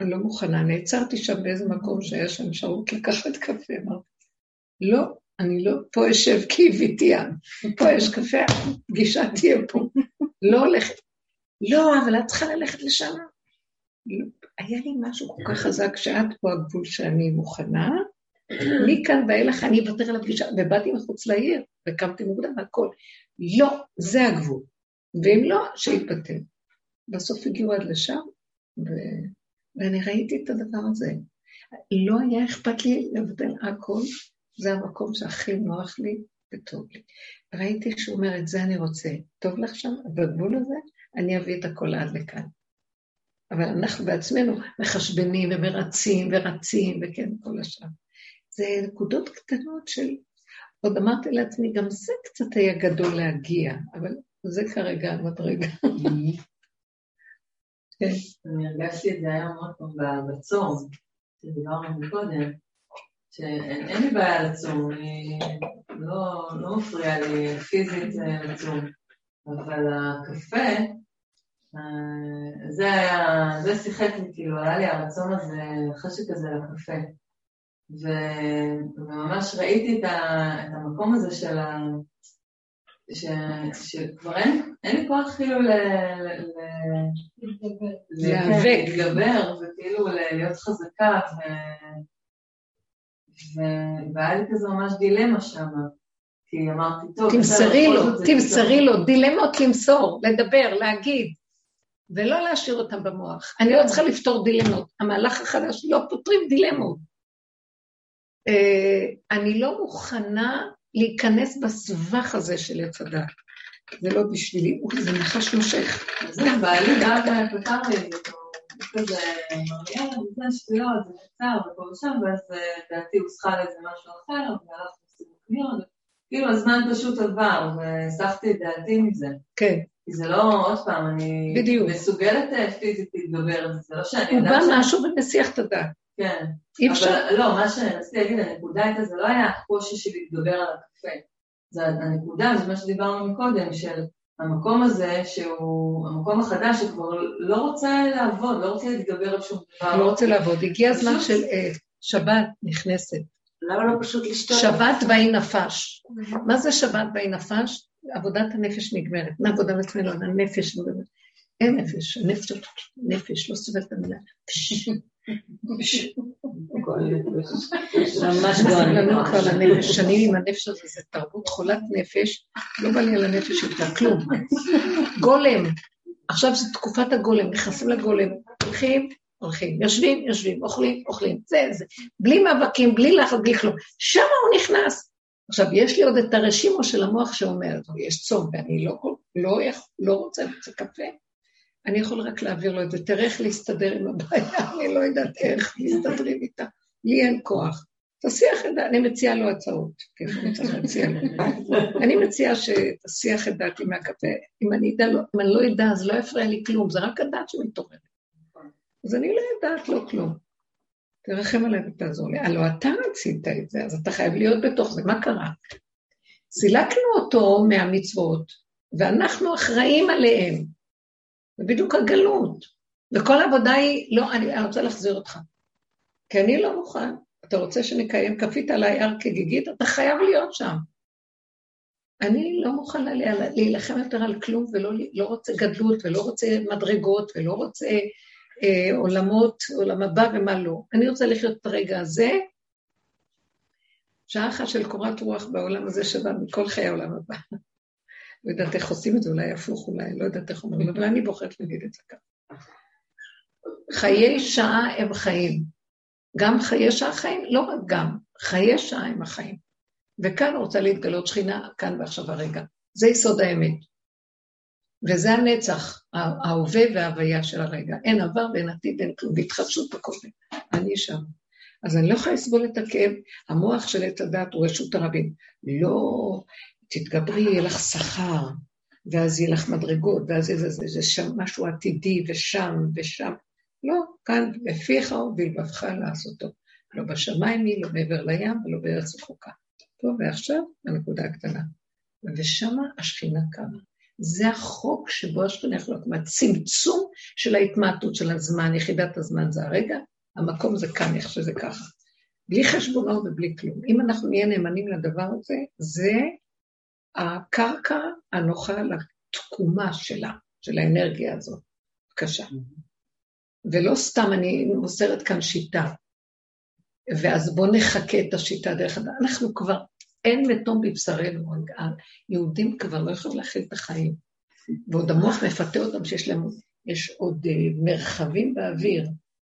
אני לא מוכנה. נעצרתי שם באיזה מקום שהיה שם אפשרות לקחת קפה, אמרתי, לא, אני לא, פה אשב כי הביתי פה יש קפה, פגישה תהיה פה. לא הולכת. לא, אבל את צריכה ללכת לשם. היה לי משהו כל כך חזק, שאת פה הגבול שאני מוכנה, מכאן ואילך אני אוותר על הפגישה, ובאתי מחוץ לעיר, וקמתי מוקדם והכל. לא, זה הגבול. ואם לא, שיתבטל. בסוף הגיעו עד לשם, ו... ואני ראיתי את הדבר הזה. לא היה אכפת לי לבטל הכל, זה המקום שהכי נוח לי וטוב לי. ראיתי שהוא אומר, את זה אני רוצה. טוב לך שם, בגבול הזה, אני אביא את הכל עד לכאן. אבל אנחנו בעצמנו מחשבנים ומרצים ורצים, וכן, כל השאר. זה נקודות קטנות של... עוד אמרתי לעצמי, גם זה קצת היה גדול להגיע, אבל זה כרגע המדרגה. אני הרגשתי את זה היום עוד פעם בצום, שדיברנו מקודם, שאין לי בעיה לצום, אני לא, לא מפריע לי פיזית לצום, אבל הקפה, אה, זה היה, זה שיחק לי, כאילו, היה לי הרצון הזה, חשק הזה לקפה. וממש ראיתי את, ה, את המקום הזה של ה... ש, שכבר אין, אין לי כוח כאילו ל... להיאבק, להתגבר, וכאילו להיות חזקה, ו... והיה לי כזה ממש דילמה שם. כי אמרתי, טוב, תמסרי לו, תמסרי לו, דילמות למסור, לדבר, להגיד. ולא להשאיר אותם במוח. אני לא צריכה לפתור דילמות. המהלך החדש לא פותרים דילמות. אה, אני לא מוכנה להיכנס בסבך הזה של עץ הדת. זה לא בשבילי, זה נחש נושך. זה בעלי גם פתר לי את זה, כזה, מריה, זה שטויות, זה קצר ופה ושם, ואז אה, דעתי הוסחה לאיזה משהו אחר, והלכתי לסיבוב קניות, כאילו הזמן פשוט עבר, והסחתי את דעתי מזה. כן. זה לא, עוד פעם, אני... בדיוק. מסוגלת אה, פיזית להתגבר על זה, זה לא שאני הוא יודעת... בא ש- משהו ומסיח את הדעת. כן. אי אפשר... אבל לא, מה שרציתי להגיד, הנקודה הייתה, זה לא היה הקושי של להתגבר על הקפה. זה הנקודה, זה מה שדיברנו מקודם, של המקום הזה, שהוא המקום החדש, שכבר לא רוצה לעבוד, לא רוצה להתגבר על שום דבר. לא רוצה לעבוד. הגיע הזמן של אה, שבת נכנסת. למה לא פשוט לשתות? שבת ויהי נפש. מה זה שבת ויהי נפש? עבודת הנפש נגמרת. מה עבודה עצמנו? הנפש נגמרת. אין נפש, הנפש, נפש, לא סובלת את המילה. ממש גאון. כבר לנפש, שנים עם הנפש הזה, זה תרבות חולת נפש, לא בא לי על הנפש יותר, כלום. גולם, עכשיו זו תקופת הגולם, נכנסים לגולם, הולכים, הולכים, יושבים, יושבים, אוכלים, אוכלים, זה, זה, בלי מאבקים, בלי לחץ, בלי כלום. שם הוא נכנס. עכשיו, יש לי עוד את הרשימו של המוח שאומר, יש צום, ואני לא, לא, לא רוצה לצא קפה, אני יכול רק להעביר לו את זה, תראה איך להסתדר עם הבעיה, אני לא יודעת איך מסתדרים איתה, לי אין כוח. תסיח את דעתי, אני מציעה לו הצעות, כן, אני מציעה שתסיח את דעתי מהקפה, אם אני אדע, אם אני לא אדע, אז לא יפריע לי כלום, זה רק הדעת שמתעוררת. אז אני לא יודעת לא כלום. תרחם עליי ותעזור לי. הלוא אתה רצית את זה, אז אתה חייב להיות בתוך זה. מה קרה? סילקנו אותו מהמצוות, ואנחנו אחראים עליהם. זה בדיוק הגלות. וכל העבודה היא, לא, אני, אני רוצה להחזיר אותך. כי אני לא מוכן. אתה רוצה שנקיים, כפית עליי הר כגיגית, אתה חייב להיות שם. אני לא מוכנה לה- להילחם יותר על כלום, ולא לא רוצה גדלות, ולא רוצה מדרגות, ולא רוצה אה, עולמות, עולם הבא ומה לא. אני רוצה לחיות את הרגע הזה, שעה אחת של קורת רוח בעולם הזה שווה מכל חיי העולם הבא. לא יודעת איך עושים את זה, אולי הפוך, אולי, לא יודעת איך אומרים, אבל אני בוחרת להגיד את זה ככה. חיי שעה הם חיים. גם חיי שעה חיים, לא רק גם, חיי שעה הם החיים. וכאן רוצה להתגלות שכינה, כאן ועכשיו הרגע. זה יסוד האמת. וזה הנצח, ההווה וההוויה של הרגע. אין עבר ואין עתיד, אין כלום, בהתחדשות בקודם. אני שם. אז אני לא יכולה לסבול את הכאב. המוח של עץ הדת הוא רשות הרבים. לא, תתגברי, יהיה לך שכר, ואז יהיה לך מדרגות, ואז זה, זה, זה, זה שם משהו עתידי, ושם, ושם. לא, כאן בפיך ובלבבך לעשותו. לא בשמיים היא, לא מעבר לים, ולא בארץ רחוקה. פה ועכשיו, הנקודה הקטנה. ושמה השכינה קמה. זה החוק שבו השכינה יכולה לקום. הצמצום של ההתמעטות של הזמן, יחידת הזמן זה הרגע, המקום זה כאן, איך שזה ככה. בלי חשבונות ובלי כלום. אם אנחנו נהיה נאמנים לדבר הזה, זה הקרקע הנוחה לתקומה שלה, של האנרגיה הזאת. בבקשה. ולא סתם אני מוסרת כאן שיטה, ואז בואו נחכה את השיטה דרך אדם. אנחנו כבר, אין מתום בבשרנו, היהודים כבר לא יכולים להכיל את החיים. ועוד המוח מפתה אותם שיש להם, יש עוד uh, מרחבים באוויר.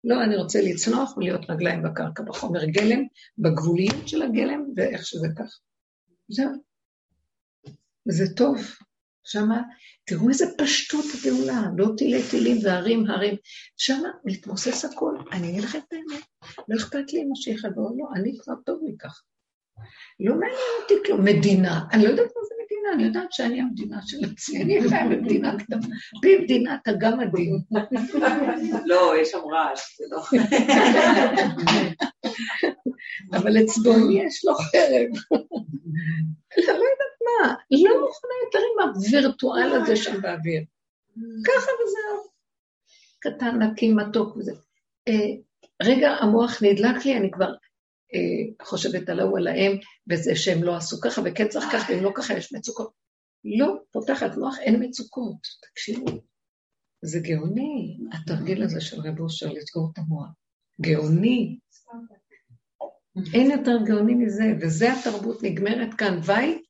לא, אני רוצה לצנוח ולהיות רגליים בקרקע, בחומר גלם, בגבוליות של הגלם, ואיך שזה כך. זהו. וזה טוב. שמה, תראו איזה פשטות הגאולה, לא טילי טילים והרים הרים. שמה מתמוסס הכל. אני אגיד לכם את האמת, לא אכפת לי אם משיח או לא, אני כבר טוב ככה. לא מעניין אותי כלום. מדינה, אני לא יודעת מה זה מדינה, אני יודעת שאני המדינה של עצמי, אני חיה במדינה קטנה. בלי מדינה אתה גם מדהים. לא, יש שם רעש, זה לא... אבל אצבעוני יש לו חרב. לא יודעת מה, לא מוכנה יותר עם הווירטואל הזה שם באוויר. ככה וזהו. קטן, נקי, מתוק וזה. רגע, המוח נדלק לי, אני כבר חושבת על ההוא, על האם, וזה שהם לא עשו ככה, וכן צריך ככה, ואם לא ככה יש מצוקות. לא, פותחת מוח, אין מצוקות, תקשיבו. זה גאוני, התרגיל הזה של רב אושר לסגור את המוח. גאוני. אין יותר גאוני מזה, וזה התרבות נגמרת כאן. וי,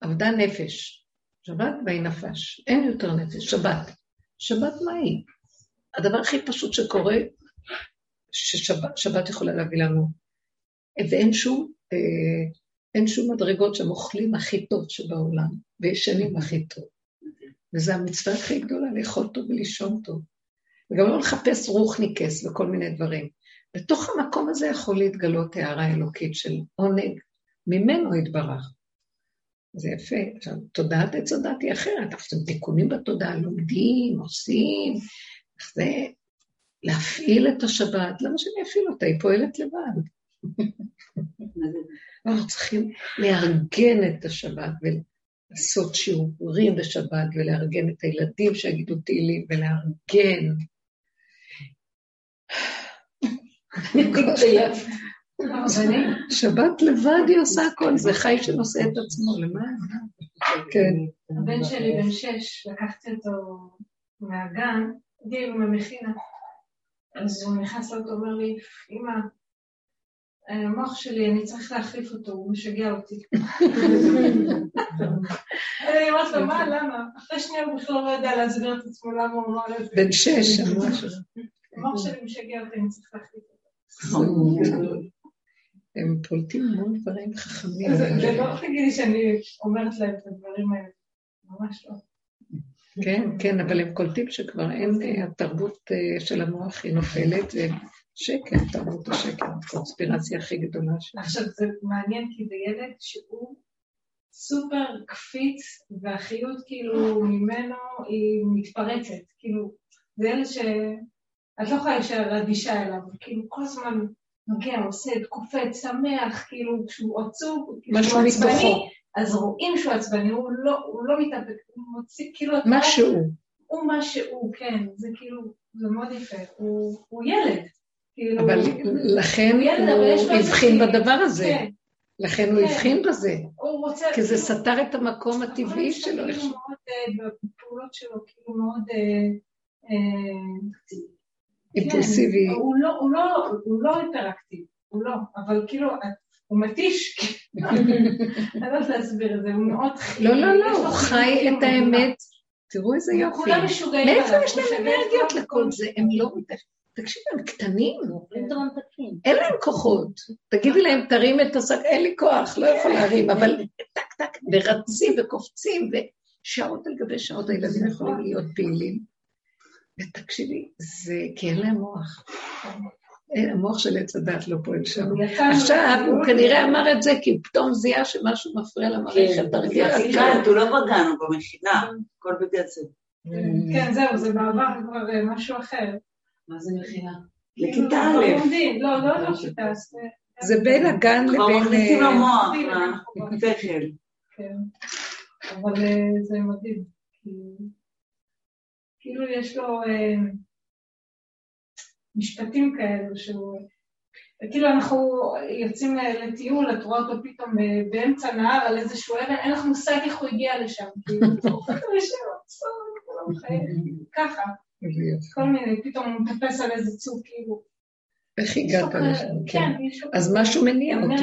עבדה נפש. שבת ויהי נפש. אין יותר נפש, שבת. שבת מה היא? הדבר הכי פשוט שקורה, ששבת שבת יכולה להביא לנו. ואין שום, אה, שום מדרגות שהם אוכלים הכי טוב שבעולם, וישנים הכי טוב. וזו המצווה הכי גדולה, לאכול טוב ולישון טוב. וגם לא לחפש רוחניקס וכל מיני דברים. בתוך המקום הזה יכול להתגלות הערה אלוקית של עונג, ממנו יתברך. זה יפה. עכשיו, תודעת עץ הדת היא אחרת, אנחנו תיקונים בתודעה, לומדים, עושים, זה להפעיל את השבת, למה שאני אפעיל אותה? היא פועלת לבד. אנחנו צריכים לארגן את השבת ולעשות שיעורים בשבת ולארגן את הילדים שיגידו תהילים ולארגן. שבת לבד היא עושה הכל, זה חי שנושא את עצמו, למה? כן. הבן שלי בן שש, לקחתי אותו מהגן, הגיע עם המכינה, אז הוא נכנס לאוטו, אומר לי, אמא, המוח שלי, אני צריך להחליף אותו, הוא משגע אותי. אני אומרת לו, מה, למה? אחרי שנייה הוא בכלל לא יודע להסביר את עצמו למה הוא אמר את זה. בן שש, משהו. המוח שלי משגע אותי, אני צריך להחליף אותו. הם פולטים המון דברים חכמים. זה לא תגידי שאני אומרת להם את הדברים האלה, ממש לא. כן, כן, אבל הם קולטים שכבר אין, התרבות אה, של המוח היא נופלת, שקר, תרבות השקר, הקונספירציה הכי גדולה שלנו. עכשיו, זה מעניין כי זה ילד שהוא סופר קפיץ, והחיות כאילו ממנו היא מתפרצת. כאילו, זה ילד ש... את לא יכולה להישאר אדישה אליו, כאילו כל הזמן מגיע, עושה, קופץ, שמח, כאילו כשהוא עצוב, משהו מתוכו. אז רואים שהוא עצבני, הוא לא, הוא לא מתאבק, הוא מוציא כאילו... מה שהוא. הוא מה שהוא, כן, זה כאילו, זה מאוד יפה, הוא, הוא ילד. כאילו, אבל לכן הוא הבחין בדבר הזה. כן. לכן הוא כן. הבחין בזה. כי זה סתר את המקום הטבעי שלו. הוא כאילו מאוד, אה, בפעולות שלו, כאילו מאוד... אה, אה, אימפולסיבי. כן, הוא לא, לא, הוא לא אינטראקטיבי, הוא לא, אבל כאילו, הוא מתיש, אני לא יודעת להסביר את זה, הוא מאוד חי. לא, לא, לא, הוא חי את האמת. תראו איזה יופי. כולם משוגעים מאיפה יש להם אנרגיות לכל זה? הם לא... תקשיבי, הם קטנים. אין להם כוחות. תגידי להם, תרים את השק, אין לי כוח, לא יכול להרים, אבל טק טק, ורצים וקופצים, ושעות על גבי שעות הילדים יכולים להיות פעילים. ותקשיבי, זה כי אין להם מוח. המוח של עץ הדת לא פועל שם. עכשיו, הוא כנראה אמר את זה כי פתאום זיהה שמשהו מפריע למערכת, תרגיע. הוא לא בגן, הוא במכינה, הכל בגלל זה. כן, זהו, זה בעבר כבר אה, משהו אחר. מה זה מכינה? לכיתה א'. לא, לא, לא כיתה. זה בין הגן לבין... כבר מכניסים למוח, לשכל. כן, אבל אה, זה מדהים. כאילו יש לו אה, משפטים כאלו שהוא... כאילו אנחנו יוצאים לטיול, את רואה אותו פתאום באמצע נהר על איזשהו אבן, אין לך מושג איך הוא הגיע לשם, כאילו, ככה. כל מיני, פתאום הוא מטפס על איזה צוק, כאילו. איך הגעת לשם? כן, כן אז משהו מניע אותו.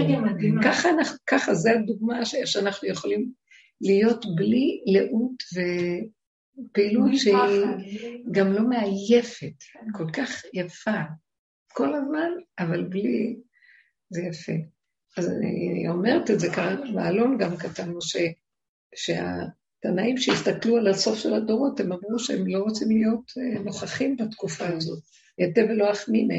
ככה, זה הדוגמה שאנחנו יכולים להיות בלי לאות ופעילות שהיא גם לא מעייפת, כל כך יפה. כל הזמן, אבל בלי... זה יפה. אז אני אומרת את זה כאן, באלון גם כתבנו שה... תנאים שהסתכלו על הסוף של הדורות, הם אמרו שהם לא רוצים להיות אה, נוכחים בתקופה הזאת. יתה ולא אחמינה.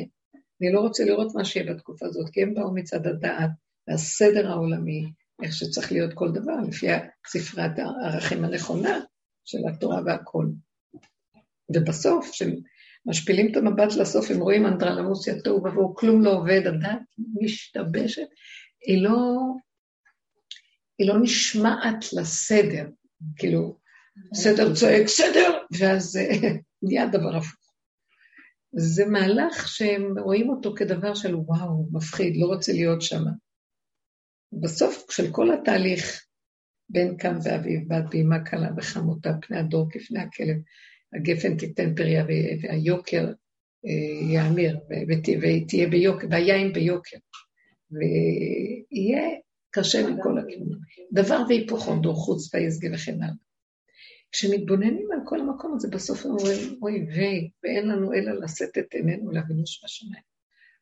אני לא רוצה לראות מה שיהיה בתקופה הזאת, כי הם באו מצד הדעת והסדר העולמי, איך שצריך להיות כל דבר, לפי ספרת הערכים הנכונה של התורה והכל. ובסוף, כשמשפילים את המבט לסוף, הם רואים אנדרלמוסיה תוהו ובוהו, כלום לא עובד, הדת משתבשת, היא לא, היא לא נשמעת לסדר. כאילו, סדר צועק, סדר, ואז נהיה דבר הפוך. זה מהלך שהם רואים אותו כדבר של וואו, מפחיד, לא רוצה להיות שם. בסוף, של כל התהליך, בן קם ואביב, בת בהמה קלה וחמותה, פני הדור כפני הכלב, הגפן תיתן פריה והיוקר אה, יאמיר, ותהיה ביוקר, והיין ביוקר. ויהיה קשה מכל הכיוונים. דבר והיפוכו, דור חוץ ויסגי וכן הלאה. כשמתבוננים על כל המקום הזה, בסוף אומרים, אוי ויי, ואין לנו אלא לשאת את עינינו לאבינו שבשמיים.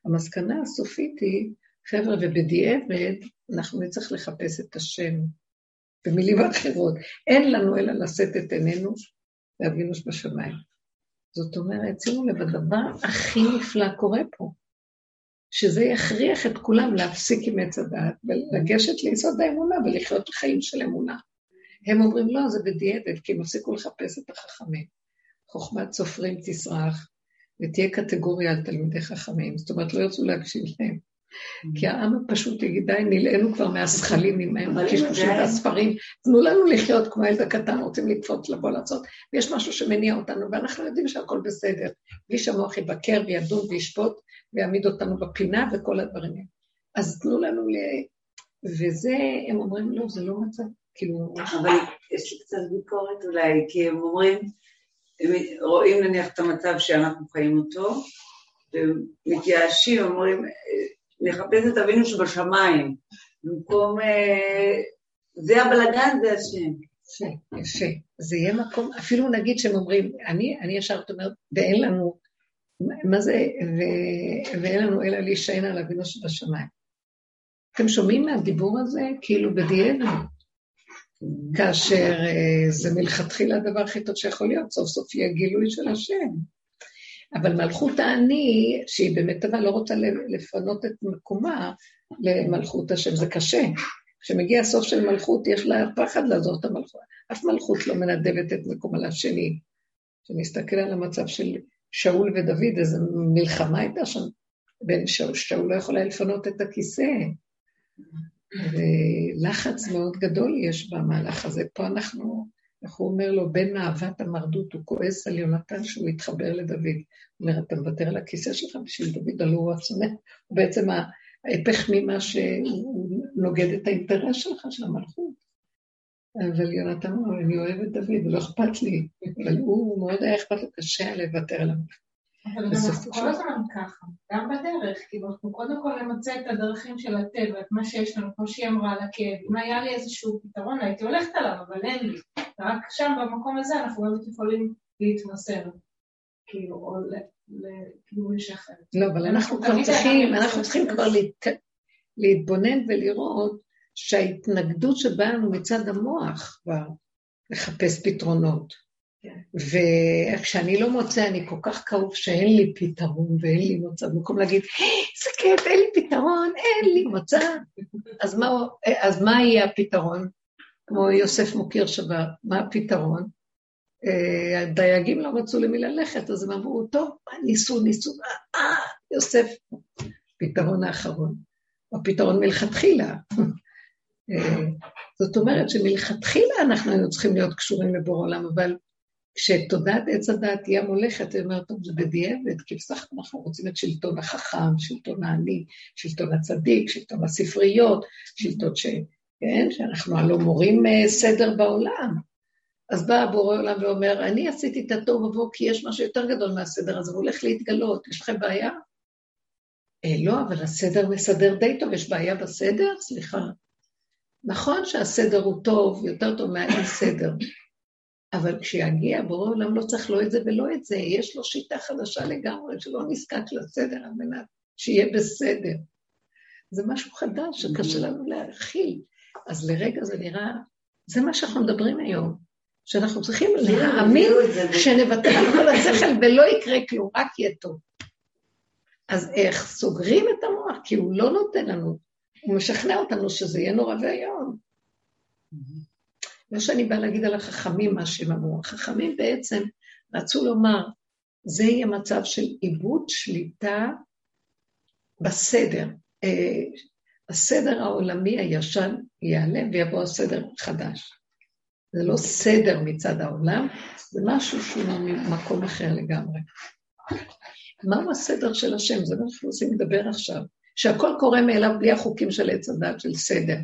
המסקנה הסופית היא, חבר'ה, ובדיעבד, אנחנו נצטרך לחפש את השם. במילים אחרות, אין לנו אלא לשאת את עינינו לאבינו שבשמיים. זאת אומרת, שימו לב, הדבר הכי נפלא קורה פה. שזה יכריח את כולם להפסיק עם עץ הדעת ולגשת ליסוד האמונה ולחיות חיים של אמונה. הם אומרים, לא, זה בדיעבד, כי הם הפסיקו לחפש את החכמים. חוכמת סופרים תסרח, ותהיה קטגוריה על תלמידי חכמים, זאת אומרת, לא ירצו להקשיב להם. כי העם הפשוט יגיד, די, נלאינו כבר מהזכלים עם הקשקושים והספרים, תנו לנו לחיות כמו הילד הקטן, רוצים לקפוץ, לבוא לעשות, ויש משהו שמניע אותנו, ואנחנו יודעים שהכל בסדר, בלי שהמוח יבקר וידון וישפוט, ויעמיד אותנו בפינה וכל הדברים. האלה. אז תנו לנו ל... וזה, הם אומרים, לא, זה לא מצב, כאילו... אבל יש לי קצת ביקורת אולי, כי הם אומרים, הם רואים נניח את המצב שאנחנו חיים אותו, ומתייאשים, אומרים, נחפש את אבינו שבשמיים, במקום... אה, זה הבלגן, זה השם. יפה, יפה. זה יהיה מקום, אפילו נגיד שהם אומרים, אני, אני ישר אומרת, ואין לנו, מה זה, ו, ואין לנו אלא להישען על אבינו שבשמיים. אתם שומעים מהדיבור הזה? כאילו בדיעבד. כאשר uh, זה מלכתחילה הדבר הכי טוב שיכול להיות, סוף סוף יהיה גילוי של השם. אבל מלכות האני, שהיא במיטבה לא רוצה לפנות את מקומה למלכות השם, זה קשה. כשמגיע הסוף של מלכות, יש לה פחד לעזור את המלכות. אף מלכות לא מנדבת את מקומה לשני. כשנסתכל על המצב של שאול ודוד, איזו מלחמה הייתה שם בין שאול, שאול לא יכול היה לפנות את הכיסא. ולחץ מאוד גדול יש במהלך הזה. פה אנחנו איך הוא אומר לו, בין אהבת המרדות, הוא כועס על יונתן שהוא התחבר לדוד. הוא אומר, אתה מוותר על הכיסא שלך בשביל דוד, הלוא הוא הצומח. הוא בעצם ההפך ממה שהוא נוגד את האינטרס שלך, של המלכות. אבל יונתן אמר, אני אוהב את דוד, ולא אכפת לי. אבל הוא מאוד היה אכפת לו, קשה היה לוותר עליו. אבל גם כל הזמן ככה, גם בדרך, כאילו אנחנו קודם כל נמצא את הדרכים של הטבע, את מה שיש לנו, כמו שהיא אמרה על הכאב. אם היה לי איזשהו פתרון, הייתי הולכת עליו, אבל אין לי. רק שם, במקום הזה, אנחנו באמת יכולים להתמסר, כאילו, או לכיוון אחר. לא, אבל אנחנו כבר צריכים, אנחנו צריכים כבר להתבונן ולראות שההתנגדות שבאנו מצד המוח כבר לחפש פתרונות. וכשאני לא מוצא, אני כל כך כאוב שאין לי פתרון ואין לי מוצא, במקום להגיד, איזה כיף, אין לי פתרון, אין לי מוצא. אז מה, אז מה יהיה הפתרון? כמו יוסף מוקיר שבר, מה הפתרון? אה, הדייגים לא רצו למי ללכת, אז הם אמרו, טוב, ניסו, ניסו, אה, יוסף, פתרון האחרון. הפתרון מלכתחילה. אה, זאת אומרת שמלכתחילה אנחנו היינו צריכים להיות קשורים לבור עולם, אבל כשתודעת עץ הדת תהיה מולכת, היא אומרת, טוב, זה בדיעבד, כי בסך הכל אנחנו רוצים את שלטון החכם, שלטון העני, שלטון הצדיק, שלטון הספריות, שלטון ש... כן, שאנחנו הלא מורים אה, סדר בעולם. אז בא הבורא עולם ואומר, אני עשיתי את התוהו ובוהו כי יש משהו יותר גדול מהסדר הזה, הוא הולך להתגלות, יש לכם בעיה? אה, לא, אבל הסדר מסדר די טוב, יש בעיה בסדר? סליחה. נכון שהסדר הוא טוב, יותר טוב מהאי סדר, אבל כשיגיע בורא עולם לא צריך לא את זה ולא את זה, יש לו שיטה חדשה לגמרי, שלא נזקק לסדר על מנת שיהיה בסדר. זה משהו חדש שקשה לנו להכיל. אז לרגע זה נראה, זה מה שאנחנו מדברים היום, שאנחנו צריכים להאמין שנוותר על כל השכל ולא יקרה כלום, רק יהיה טוב. אז איך סוגרים את המוח? כי הוא לא נותן לנו, הוא משכנע אותנו שזה יהיה נורא ואיום. לא שאני באה להגיד על החכמים מה שהם אמרו, החכמים בעצם רצו לומר, זה יהיה מצב של איבוד שליטה בסדר. אה, הסדר העולמי הישן ייעלם ויבוא הסדר חדש. זה לא סדר מצד העולם, זה משהו שהוא ממקום אחר לגמרי. מהו הסדר של השם? זה מה שאנחנו רוצים לדבר עכשיו. שהכל קורה מאליו בלי החוקים של עץ הדת, של סדר.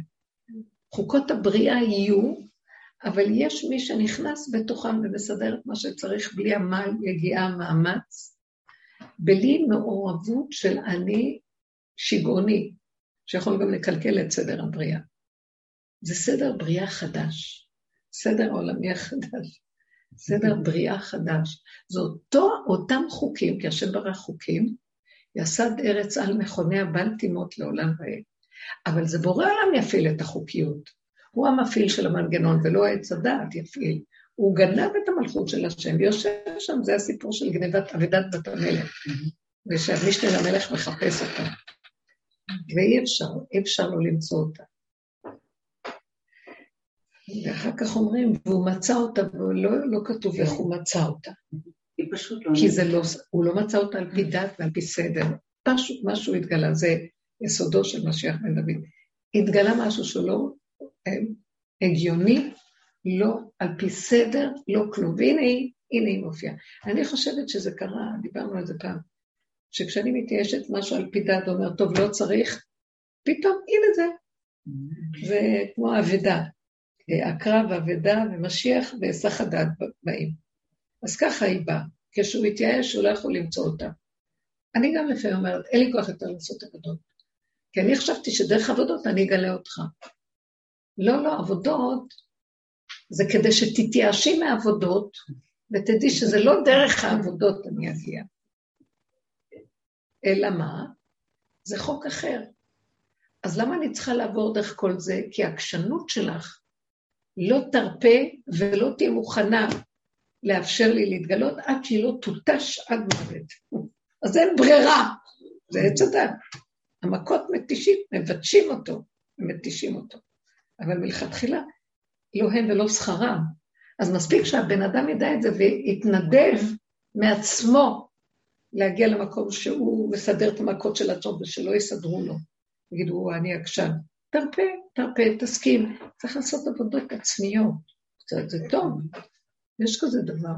חוקות הבריאה יהיו אבל יש מי שנכנס בתוכם ומסדר את מה שצריך בלי עמל, יגיעה, מאמץ, בלי מעורבות של אני שיגעוני, שיכול גם לקלקל את סדר הבריאה. זה סדר בריאה חדש, סדר עולמי החדש, סדר בריאה חדש. זה אותו, אותם חוקים, כי השם ברא חוקים, יסד ארץ על מכוניה בל לעולם ועד. אבל זה בורא עולם יפעיל את החוקיות. הוא המפעיל של המנגנון ולא עץ הדעת יפעיל. הוא גנב את המלכות של השם ויושב שם, זה הסיפור של גנבת אבידת בת המלך. ושהמשנה למלך מחפש אותה. ואי אפשר, אי אפשר לא למצוא אותה. ואחר כך אומרים, והוא מצא אותה, ולא לא כתוב איך הוא מצא אותה. פשוט לא... כי זה לא, הוא לא מצא אותה על פי דת ועל פי סדר. פשוט משהו התגלה, זה יסודו של משיח בן דוד. התגלה משהו לא אה, הגיוני, לא על פי סדר, לא כלום. והנה היא, הנה היא מופיעה. אני חושבת שזה קרה, דיברנו על זה פעם, שכשאני מתייאשת משהו על פי דת, אומר, טוב, לא צריך, פתאום, הנה זה. זה כמו אבדה. הקרב, אבדה ומשיח והיסח הדעת באים. אז ככה היא באה. כשהוא התייאש, הוא לא יכול למצוא אותה. אני גם לפעמים אומרת, אין לי כוח יותר לעשות עבודות. כי אני חשבתי שדרך עבודות אני אגלה אותך. לא, לא, עבודות זה כדי שתתייאשי מעבודות, ותדעי שזה לא דרך העבודות אני אגיע. אלא מה? זה חוק אחר. אז למה אני צריכה לעבור דרך כל זה? כי העקשנות שלך לא תרפה ולא תהיה מוכנה לאפשר לי להתגלות עד שהיא לא תותש עד מוות. אז אין ברירה, זה עץ הדת. המכות מתישים, מבטשים אותו, ומתישים אותו. אבל מלכתחילה, לא הם ולא שכרם. אז מספיק שהבן אדם ידע את זה ויתנדב מעצמו להגיע למקום שהוא מסדר את המכות של הטוב ושלא יסדרו לו. יגידו, אני עקשן. תרפה, תרפה, תסכים. צריך לעשות עבודות עצמיות. זה טוב, יש כזה דבר.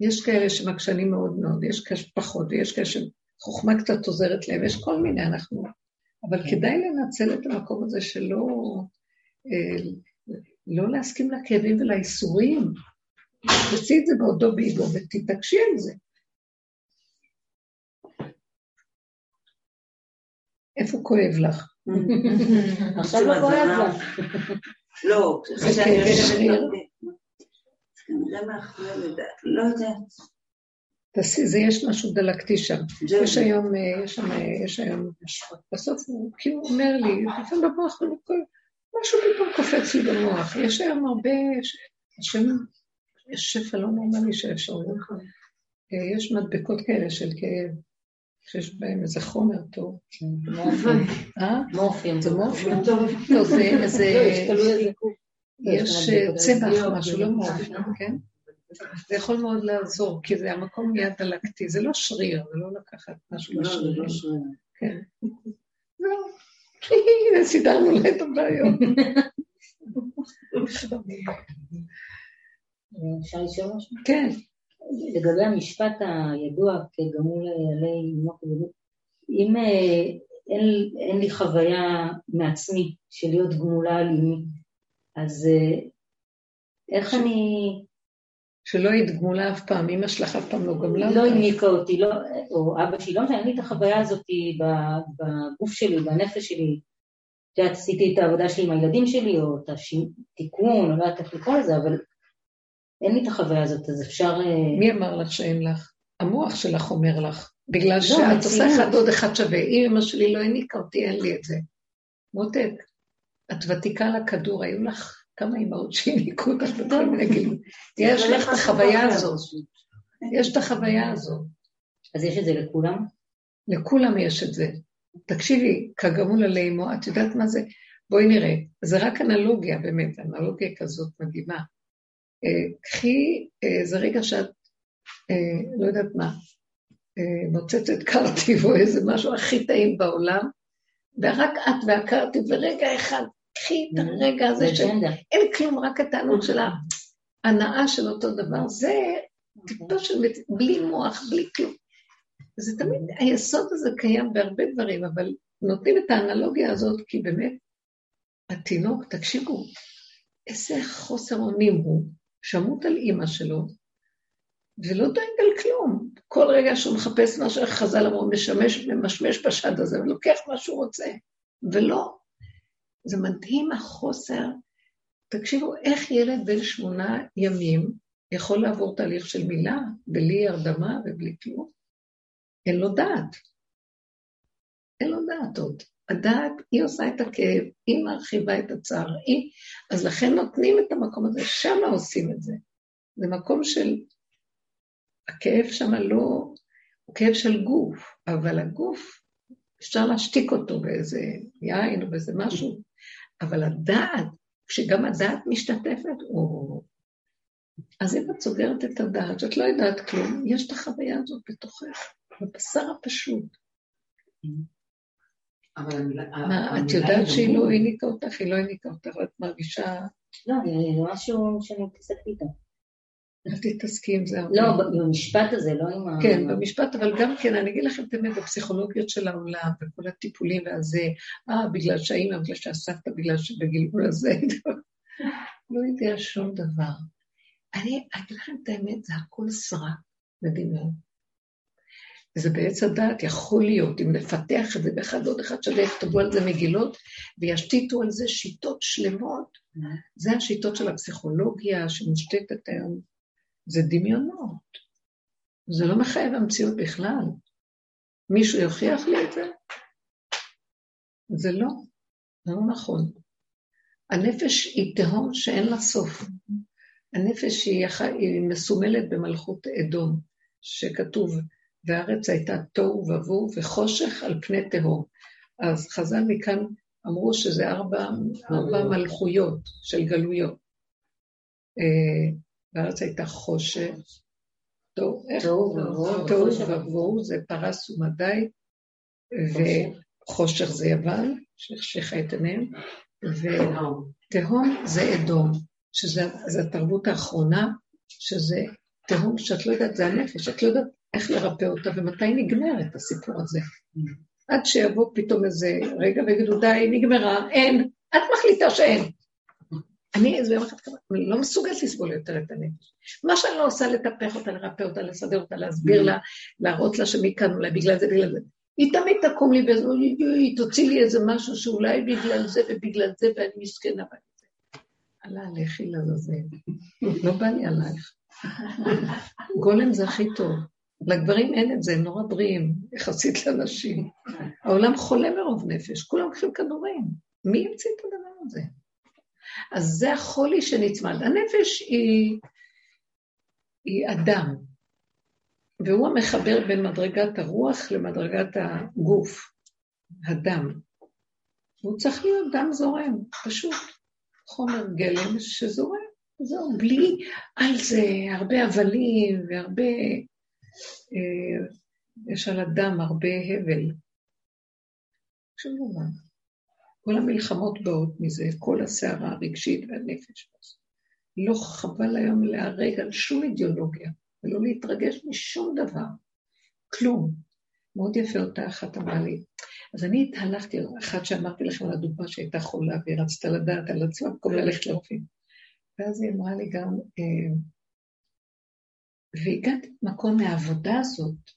יש כאלה שמקשנים מאוד מאוד, יש כאלה שפחות, ויש כאלה שחוכמה קצת עוזרת להם, יש כל מיני, אנחנו... אבל כן. כדאי לנצל את המקום הזה שלא... אה, לא להסכים לכאבים ולאיסורים. תעשי את זה בעודו באיגו ותתעקשי על זה. איפה כואב לך? עכשיו לא כואב לך. לא, זה כאבי שריר. כנראה מאחורי לידה, לא יודעת. תעשי, זה יש משהו דלקתי שם. יש היום, אה, יש שם, אה, יש היום, בסוף הוא כאילו אומר לי, לפעמים במוח, משהו פתאום קופץ לי במוח. יש היום הרבה, השם, יש שפע לא נורמלי של אפשרויות. אה, יש מדבקות כאלה של כאב, שיש בהם איזה חומר טוב. מורפים. זה מורפים? לא, זה... יש צמח, משהו, לא מורפים, כן? זה יכול מאוד לעזור, כי זה המקום מיד דלקתי, זה לא שריר, זה לא לקחת משהו לשריר. לא, לא כן. הנה, סידרנו לה את הבעיות. אפשר לשאול משהו? כן. לגבי המשפט הידוע כגמול עלי מוח אם אה, אין לי חוויה מעצמי של להיות גמולה על אימי, אז אה, איך אני... שלא היית גמולה אף פעם, אמא שלך אף פעם לא גמלה אותך. לא הניקה אותי, לא, או אבא שלי, לא משנה, אין לי את החוויה הזאת בגוף שלי, בנפש שלי. את יודעת, עשיתי את העבודה שלי עם הילדים שלי, או את התיקון, או לא יודעת איך לקרוא לזה, אבל אין לי את החוויה הזאת, אז אפשר... אה, מי אמר לך שאין לך? המוח שלך אומר לך. בגלל לא, שאת עושה אחד עוד אחד שווה. אם אמא שלי לא הניקה אותי, אין לי את זה. מותק, את ותיקה לכדור, היו לך כמה אמהות שהניקו אותך בכל מיני גילים. יש לך את החוויה הזאת. יש את החוויה הזאת. אז יש את זה לכולם? לכולם יש את זה. תקשיבי, כגמול עלינו, את יודעת מה זה? בואי נראה. זה רק אנלוגיה, באמת, אנלוגיה כזאת מדהימה. אה, קחי איזה רגע שאת, אה, לא יודעת מה, אה, מוצצת קרטיב או איזה משהו הכי טעים בעולם, ורק את והקרטיב, ורגע אחד, קחי את הרגע הזה של... אין כלום, רק הטענות של ההנאה של אותו דבר. זה טיפו של... בלי מוח, בלי כלום. זה תמיד, היסוד הזה קיים בהרבה דברים, אבל נותנים את האנלוגיה הזאת, כי באמת, התינוק, תקשיבו, איזה חוסר אונים הוא. שמות על אימא שלו, ולא דואג על כלום. כל רגע שהוא מחפש משהו, איך חז"ל אמרו, משמש, ממשמש בשד הזה, ולוקח מה שהוא רוצה, ולא. זה מדהים החוסר. תקשיבו, איך ילד בן שמונה ימים יכול לעבור תהליך של מילה, בלי הרדמה ובלי כלום? אין לו דעת. אין לו דעת עוד. הדעת, היא עושה את הכאב, היא מרחיבה את הצער, היא... אז לכן נותנים את המקום הזה, שמה עושים את זה. זה מקום של... הכאב שם לא... הוא כאב של גוף, אבל הגוף אפשר להשתיק אותו באיזה יין או באיזה משהו, אבל הדעת, כשגם הדעת משתתפת, או... אז אם את סוגרת את הדעת, שאת לא יודעת כלום, יש את החוויה הזאת בתוכך, בבשר הפשוט. אבל... מה, את יודעת שהיא לא העניקה אותך? היא לא העניקה אותך, ואת מרגישה... לא, זה משהו שאני מתעסקת איתו. אל תתעסקי עם זה הרבה. לא, במשפט הזה, לא עם ה... כן, במשפט, אבל גם כן, אני אגיד לכם את האמת, בפסיכולוגיות של העולם, וכל הטיפולים והזה, אה, בגלל שהאימא, בגלל שהסבתא, בגלל שבגלגול הזה, לא יודע שום דבר. אני אגיד לכם את האמת, זה הכל סרק בדמיון. וזה בעץ הדעת, יכול להיות, אם נפתח את זה באחד עוד אחד שווה, יכתבו על זה מגילות, וישתיתו על זה שיטות שלמות. זה השיטות של הפסיכולוגיה שמושתתת היום זה דמיונות. זה לא מחייב המציאות בכלל. מישהו יוכיח לי את זה? זה לא, זה לא נכון. הנפש היא תהום שאין לה סוף. הנפש היא, היא מסומלת במלכות אדום, שכתוב, והארץ הייתה תוהו ובוהו וחושך על פני תהום. אז חז"ל מכאן אמרו שזה ארבע, ארבע מלכויות של גלויות. והארץ הייתה חושך, תוהו ובוהו זה פרס ומדי, וחושך זה יוון, שהחשיכה את עיניהם, ותהום זה אדום, שזו התרבות האחרונה, שזה תהום שאת לא יודעת, זה הנפש, את לא יודעת איך לרפא אותה ומתי נגמרת הסיפור הזה. עד שיבוא פתאום איזה רגע ויגידו, די, נגמרה, אין, את מחליטה שאין. אני איזה יום אחד אני לא מסוגלת לסבול יותר את הנפש. מה שאני לא עושה, לטפח אותה, לרפא אותה, לסדר אותה, להסביר לה, להראות לה שמכאן אולי בגלל זה, בגלל זה. היא תמיד תקום לי באיזה, היא תוציא לי איזה משהו שאולי בגלל זה ובגלל זה, ואני מסכנה בזה. עלה לכי לעזאזל. לא בא לי עלייך. גולם זה הכי טוב. לגברים אין את זה, הם נורא בריאים, יחסית לנשים. העולם חולה מרוב נפש, כולם לוקחים כדורים. מי המציא את הדבר הזה? אז זה החולי שנצמד. הנפש היא, היא אדם, והוא המחבר בין מדרגת הרוח למדרגת הגוף, הדם. הוא צריך להיות דם זורם, פשוט חומר גלם שזורם, זהו, בלי על זה הרבה הבלים והרבה, אה, יש על הדם הרבה הבל. שום דבר. כל המלחמות באות מזה, כל הסערה הרגשית והנפש. לא חבל היום להרג על שום אידיאולוגיה, ולא להתרגש משום דבר, כלום. מאוד יפה אותה אחת אמרה לי. אז אני התהלכתי, אחת שאמרתי לכם על הדוגמה שהייתה חולה והיא רצתה לדעת על עצמה במקום ללכת לרופאים. ואז היא אמרה לי גם, אה, והגעתי למקום מהעבודה הזאת,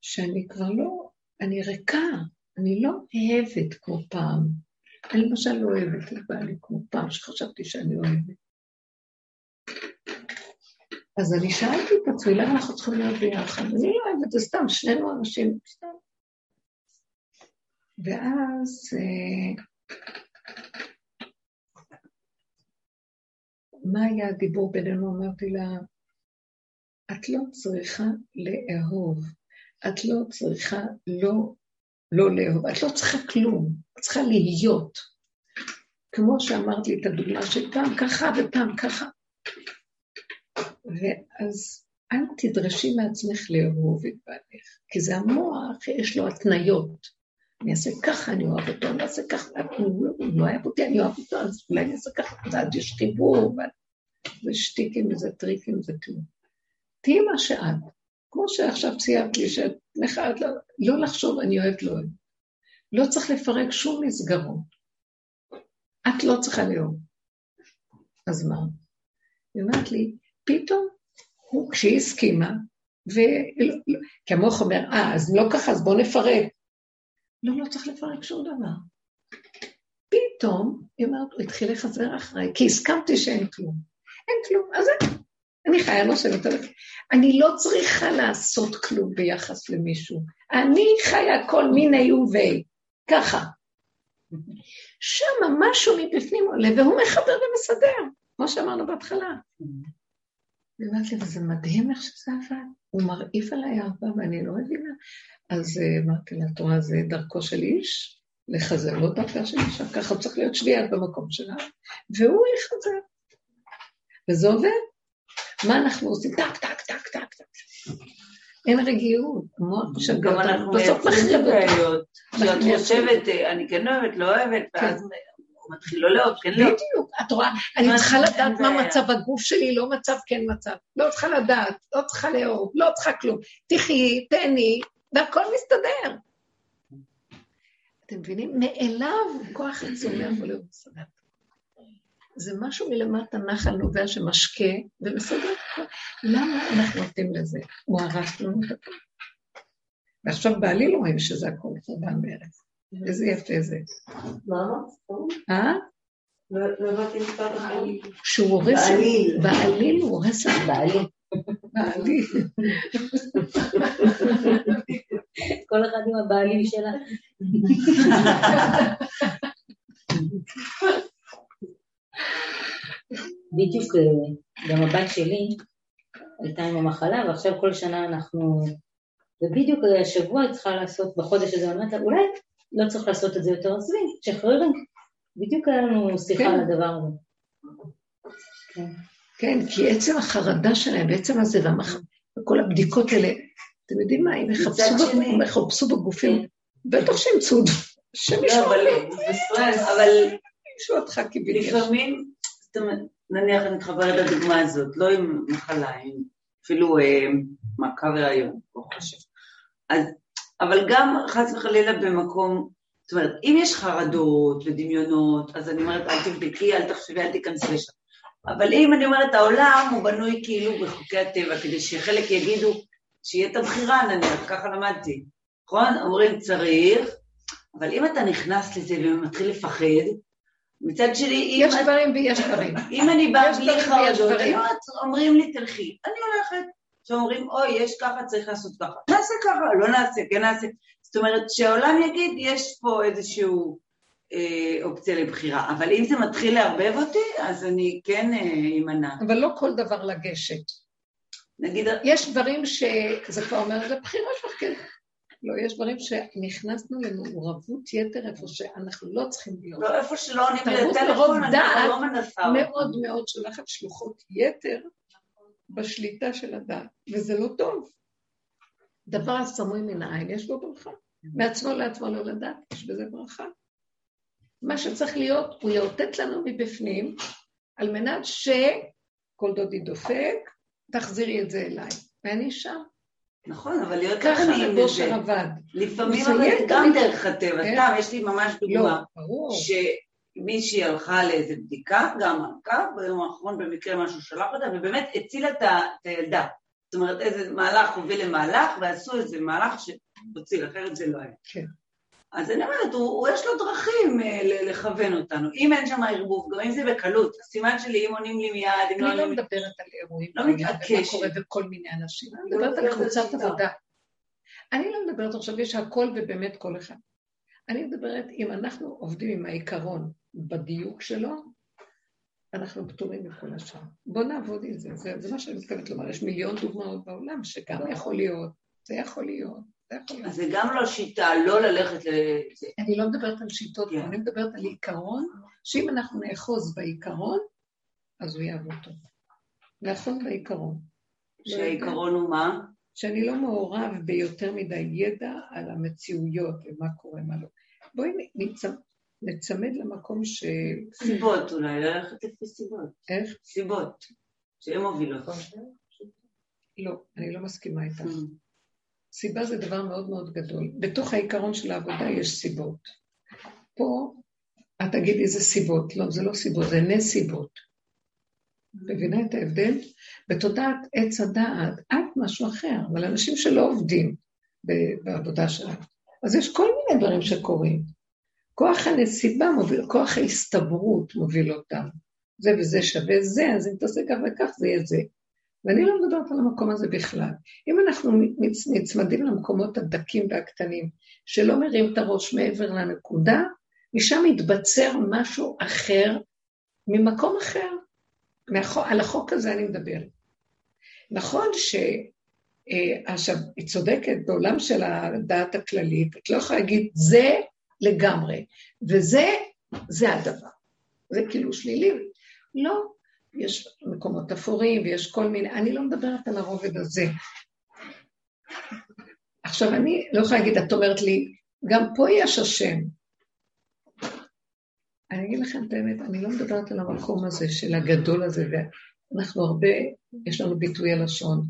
שאני כבר לא, אני ריקה, אני לא אוהבת כמו פעם. אני למשל לא אוהבת את בעלי כמו פעם שחשבתי שאני אוהבת. אז אני שאלתי את עצמי, למה אנחנו צריכים להיות ביחד? אני לא אוהבת, זה סתם, שנינו אנשים, סתם. ואז... אה, מה היה הדיבור בינינו? אמרתי לה, את לא צריכה לאהוב, את לא צריכה לא לא לאהוב, את לא צריכה כלום, את צריכה להיות. כמו שאמרת לי את הדוגמה של פעם ככה ופעם ככה. ואז אל תדרשי מעצמך לאהוב את בעלך, כי זה המוח, יש לו התניות. אני אעשה ככה, אני אוהב אותו, אני אעשה ככה, הוא לא אוהב אותי, אני אוהב אותו, אז אולי אני אעשה ככה, ואז יש חיבור, ושטיקים וזה טריקים וזה כלום. תהיי מה שאת. כמו שעכשיו ציירת לי, שאת לך, לא, לא לחשוב, אני אוהבת, לא אוהבת. לא צריך לפרק שום מסגרות. את לא צריכה לאהוב. אז מה? היא אומרת לי, פתאום, הוא, כשהיא הסכימה, ו... כי המוח אומר, אה, אז לא ככה, אז בואו נפרק. לא, לא צריך לפרק שום דבר. פתאום, היא אומרת, הוא התחיל לחזר אחריי, כי הסכמתי שאין כלום. אין כלום, אז אין. אני חיה נושמת עליך. אני לא צריכה לעשות כלום ביחס למישהו. אני חיה כל מיני ובי, ככה. שם משהו מבפנים עולה, והוא מחבר ומסדר, כמו שאמרנו בהתחלה. היא אומרת לי, וזה מדהים איך שזה עבד. הוא מרעיף עליי אהבה ואני לא מבינה. אז אה, אמרתי לה, את רואה, זה דרכו של איש, לחזר, לא דרכה של אישה, ככה צריך להיות שביעת במקום שלה, והוא יחזר. וזה עובד. מה אנחנו עושים? טק, טק, טק, טק, טק. אין רגיעות, המוח משגע גם אנחנו את הבעיות. כשאת חושבת, אה, אני כן אוהבת, לא אוהבת, כן. ואז הוא מתחיל לא לאהוב, כן לאהוב. בדיוק, את רואה, אני צריכה לדעת מה מצב הגוף שלי, לא מצב, כן מצב. לא צריכה לדעת, לא צריכה לאהוב, לא צריכה כלום. תחי, תהני, והכל מסתדר. אתם מבינים? מאליו כוח הצומח עולה ומסדר. זה משהו מלמטה נחל נובע שמשקה את למה אנחנו נותנים לזה? הוא הרס לנו את הכל. ועכשיו בעלי לא רואים שזה הכל חורבן בארץ. איזה יפה זה. מה? אה? לא, לא. שהוא הורס... בעליל. בעליל הוא הורס את בעליל. בעליל. כל אחד עם הבעלים שלה. בדיוק גם הבת שלי הייתה עם המחלה, ועכשיו כל שנה אנחנו... ובדיוק השבוע היא צריכה לעשות, בחודש הזה, אומרת לה, אולי לא צריך לעשות את זה יותר, עזבי, שחררי. בדיוק היה לנו שיחה על הדבר הזה. כן. כן, כי עצם החרדה שלהם, בעצם הזה, וכל הבדיקות האלה, אתם יודעים מה, אם יחפשו בגופים, בטח שימצאו, שמישהו... לא, אבל... מישהו אותך קיבל. לפעמים, נניח אני מתחברת לדוגמה הזאת, לא עם מחלה, עם אפילו מעקב הריון, לא חושב. אז, אבל גם חס וחלילה במקום, זאת אומרת, אם יש חרדות ודמיונות, אז אני אומרת, אל תבדקי, אל תחשבי, אל תיכנסי לשם. אבל אם אני אומרת, העולם הוא בנוי כאילו בחוקי הטבע, כדי שחלק יגידו שיהיה את הבחירה נניח, ככה למדתי, נכון? אומרים צריך, אבל אם אתה נכנס לזה ומתחיל לפחד, מצד שני, אם... יש דברים ויש דברים. אם אני באה בלי חרדות, אומרים לי תלכי, אני הולכת. שאומרים, אוי, יש ככה, צריך לעשות ככה. נעשה ככה, לא נעשה, כן נעשה. זאת אומרת, שהעולם יגיד, יש פה איזשהו אה, אופציה לבחירה. אבל אם זה מתחיל לערבב אותי, אז אני כן אמנע. אה, אבל לא כל דבר לגשת. נגיד... יש דברים שזה כבר אומר, זה בחירה שלך, כן. לא, יש דברים שנכנסנו למעורבות יתר איפה שאנחנו לא צריכים להיות. לא, איפה שלא עונים לטלפון, אני לא מנסה. מאוד מאוד שולחת שלוחות יתר בשליטה של הדעת, וזה לא טוב. דבר הסמוי מן העין, יש בו ברכה. מעצמו לעצמו לא לדעת, יש בזה ברכה. מה שצריך להיות, הוא יאותת לנו מבפנים, על מנת שכל דודי דופק, תחזירי את זה אליי. ואני שם. נכון, אבל להיות ככה הבושר עבד. לפעמים אבל גם דרך הטבע, כן. סתם, יש לי ממש דוגמה. לא, שמישהי הלכה לאיזה בדיקה, גם הלכה, ביום האחרון במקרה משהו שלח אותה, ובאמת הצילה את הילדה. זאת אומרת, איזה מהלך הוביל למהלך, ועשו איזה מהלך שהוציל, אחרת זה לא היה. כן. אז אני אומרת, הוא, הוא יש לו דרכים uh, לכוון אותנו. אם אין שם ערבוב, גם אם זה בקלות, הסימן שלי, אם עונים לי מיד, אם לא... אני לא מדברת על אירועים. לא מתעקשת. ומה קורה בכל מיני אנשים. אני לא מדברת על קבוצת עבודה. אני לא מדברת עכשיו, יש הכל ובאמת כל אחד. אני מדברת, אם אנחנו עובדים עם העיקרון בדיוק שלו, אנחנו פטורים מכל השאר. בואו נעבוד עם זה. זה, זה מה שאני מתכוונת לומר. יש מיליון דוגמאות בעולם שגם יכול להיות, זה יכול להיות. אז זה גם לא שיטה, לא ללכת לזה. אני לא מדברת על שיטות, כן. אני מדברת על עיקרון, שאם אנחנו נאחוז בעיקרון, אז הוא יעבוד טוב. נאחוז בעיקרון. שהעיקרון הוא מה? שאני לא מעורב ביותר מדי ידע על המציאויות ומה קורה, מה לא. בואי נצמד למקום ש... סיבות אולי, ללכת לפי סיבות. איך? סיבות, שהן מובילות. לא, אני לא מסכימה איתך. סיבה זה דבר מאוד מאוד גדול. בתוך העיקרון של העבודה יש סיבות. פה את תגידי איזה סיבות. לא, זה לא סיבות, זה נסיבות. מבינה את ההבדל? בתודעת עץ הדעת, את משהו אחר, אבל אנשים שלא עובדים בעבודה שלהם. אז יש כל מיני דברים שקורים. כוח הנסיבה מוביל, כוח ההסתברות מוביל אותם. זה וזה שווה זה, אז אם תעשה כך וכך זה יהיה זה. ואני לא מדברת על המקום הזה בכלל. אם אנחנו נצמדים למקומות הדקים והקטנים, שלא מרים את הראש מעבר לנקודה, משם יתבצר משהו אחר, ממקום אחר. על החוק הזה אני מדברת. נכון ש... אה, עכשיו, היא צודקת, בעולם של הדעת הכללית, את לא יכולה להגיד, זה לגמרי, וזה, זה הדבר. זה כאילו שלילי. לא, יש מקומות אפורים ויש כל מיני, אני לא מדברת על הרובד הזה. עכשיו, אני לא יכולה להגיד, את אומרת לי, גם פה יש השם. אני אגיד לכם את האמת, אני לא מדברת על המקום הזה של הגדול הזה, ואנחנו הרבה, יש לנו ביטוי הלשון.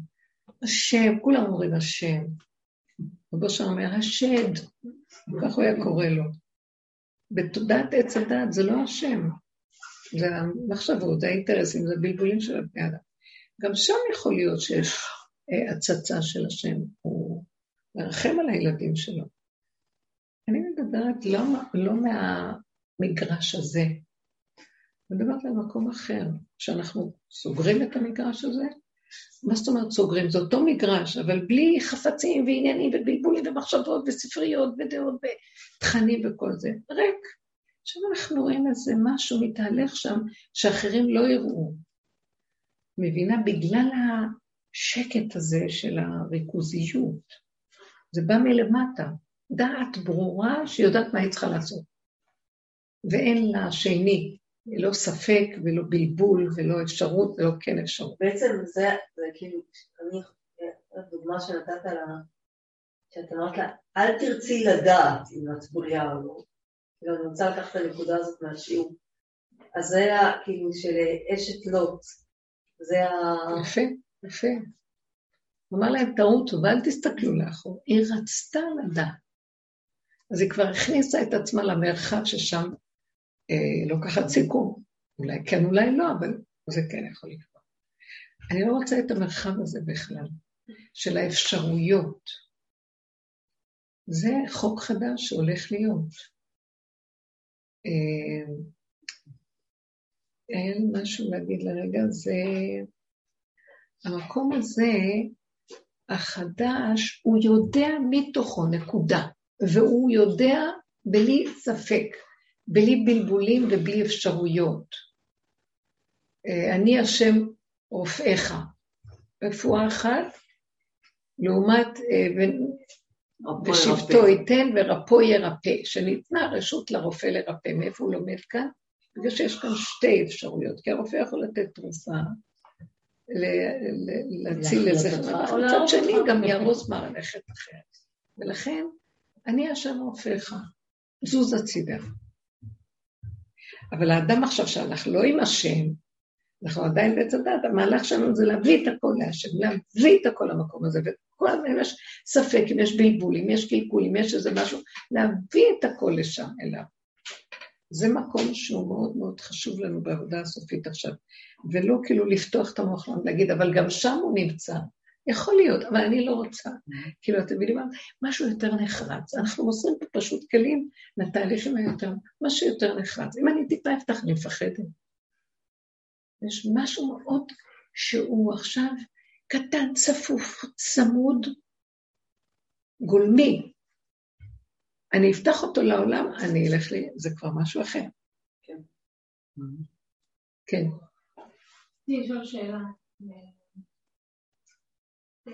השם, כולם אומרים השם. רבו שם אומר, השד, כך הוא היה קורא לו. בתודעת עץ הדת זה לא השם, זה המחשבות, האינטרסים, זה הבלבולים של הבני אדם. גם שם יכול להיות שיש אה, הצצה של השם, הוא מרחם על הילדים שלו. אני מדברת לא, לא מהמגרש הזה, מדברת על מקום אחר, שאנחנו סוגרים את המגרש הזה, מה זאת אומרת סוגרים? זה אותו מגרש, אבל בלי חפצים ועניינים ובלבולים ומחשבות וספריות ודעות ותכנים וכל זה. ריק. עכשיו אנחנו רואים איזה משהו מתהלך שם שאחרים לא יראו. מבינה? בגלל השקט הזה של הריכוזיות. זה בא מלמטה. דעת ברורה שיודעת מה היא צריכה לעשות. ואין לה שני, לא ספק ולא בלבול ולא אפשרות ולא כן אפשרות. בעצם זה, זה כאילו, אני, הדוגמה שנתת לה, שאת אמרת לה, אל תרצי לדעת אם את בריאה או לא. אני רוצה לקחת את הנקודה הזאת מהשיעור. אז זה היה כאילו של אשת לוט. זה ה... יפה, יפה. הוא אמר להם, טעות, ואל תסתכלו לאחור. היא רצתה לדעת. אז היא כבר הכניסה את עצמה למרחב ששם אה, לוקחת סיכום. אולי כן, אולי לא, אבל זה כן יכול לקרות. אני לא רוצה את המרחב הזה בכלל, של האפשרויות. זה חוק חדש שהולך להיות. אה, אין משהו להגיד לרגע, זה... המקום הזה, החדש, הוא יודע מתוכו, נקודה. והוא יודע בלי ספק, בלי בלבולים ובלי אפשרויות. אה, אני השם רופאיך. רפואה אחת, לעומת אה, ושבטו ייתן ורפו ירפא, שניתנה רשות לרופא לרפא. מאיפה הוא לומד כאן? בגלל שיש כאן שתי אפשרויות, כי הרופא יכול לתת תרופה, להציל איזה חמרה, מצד שני גם יהרוס מערכת אחרת. ולכן, אני השם רופאיך, זוז הצידה. אבל האדם עכשיו שאנחנו לא עם השם, אנחנו עדיין בעץ הדת, המהלך שלנו זה להביא את הכל להשם, להביא את הכל למקום הזה, וכל הזמן יש ספק, אם יש בלבול, אם יש קלקול, אם יש איזה משהו, להביא את הכל לשם אליו. זה מקום שהוא מאוד מאוד חשוב לנו בעבודה הסופית עכשיו, ולא כאילו לפתוח את המוח להגיד, אבל גם שם הוא נמצא. יכול להיות, אבל אני לא רוצה. כאילו, אתם מבינים מה? משהו יותר נחרץ. אנחנו מוסרים פה פשוט כלים לתהליכים היותר, משהו יותר נחרץ. אם אני טיפה אפתח, אני מפחדת. יש משהו מאוד שהוא עכשיו קטן, צפוף, צמוד, גולמי. אני אפתח אותו לעולם, אני אלך לי, זה כבר משהו אחר. כן. כן. רציתי לשאול שאלה. אה,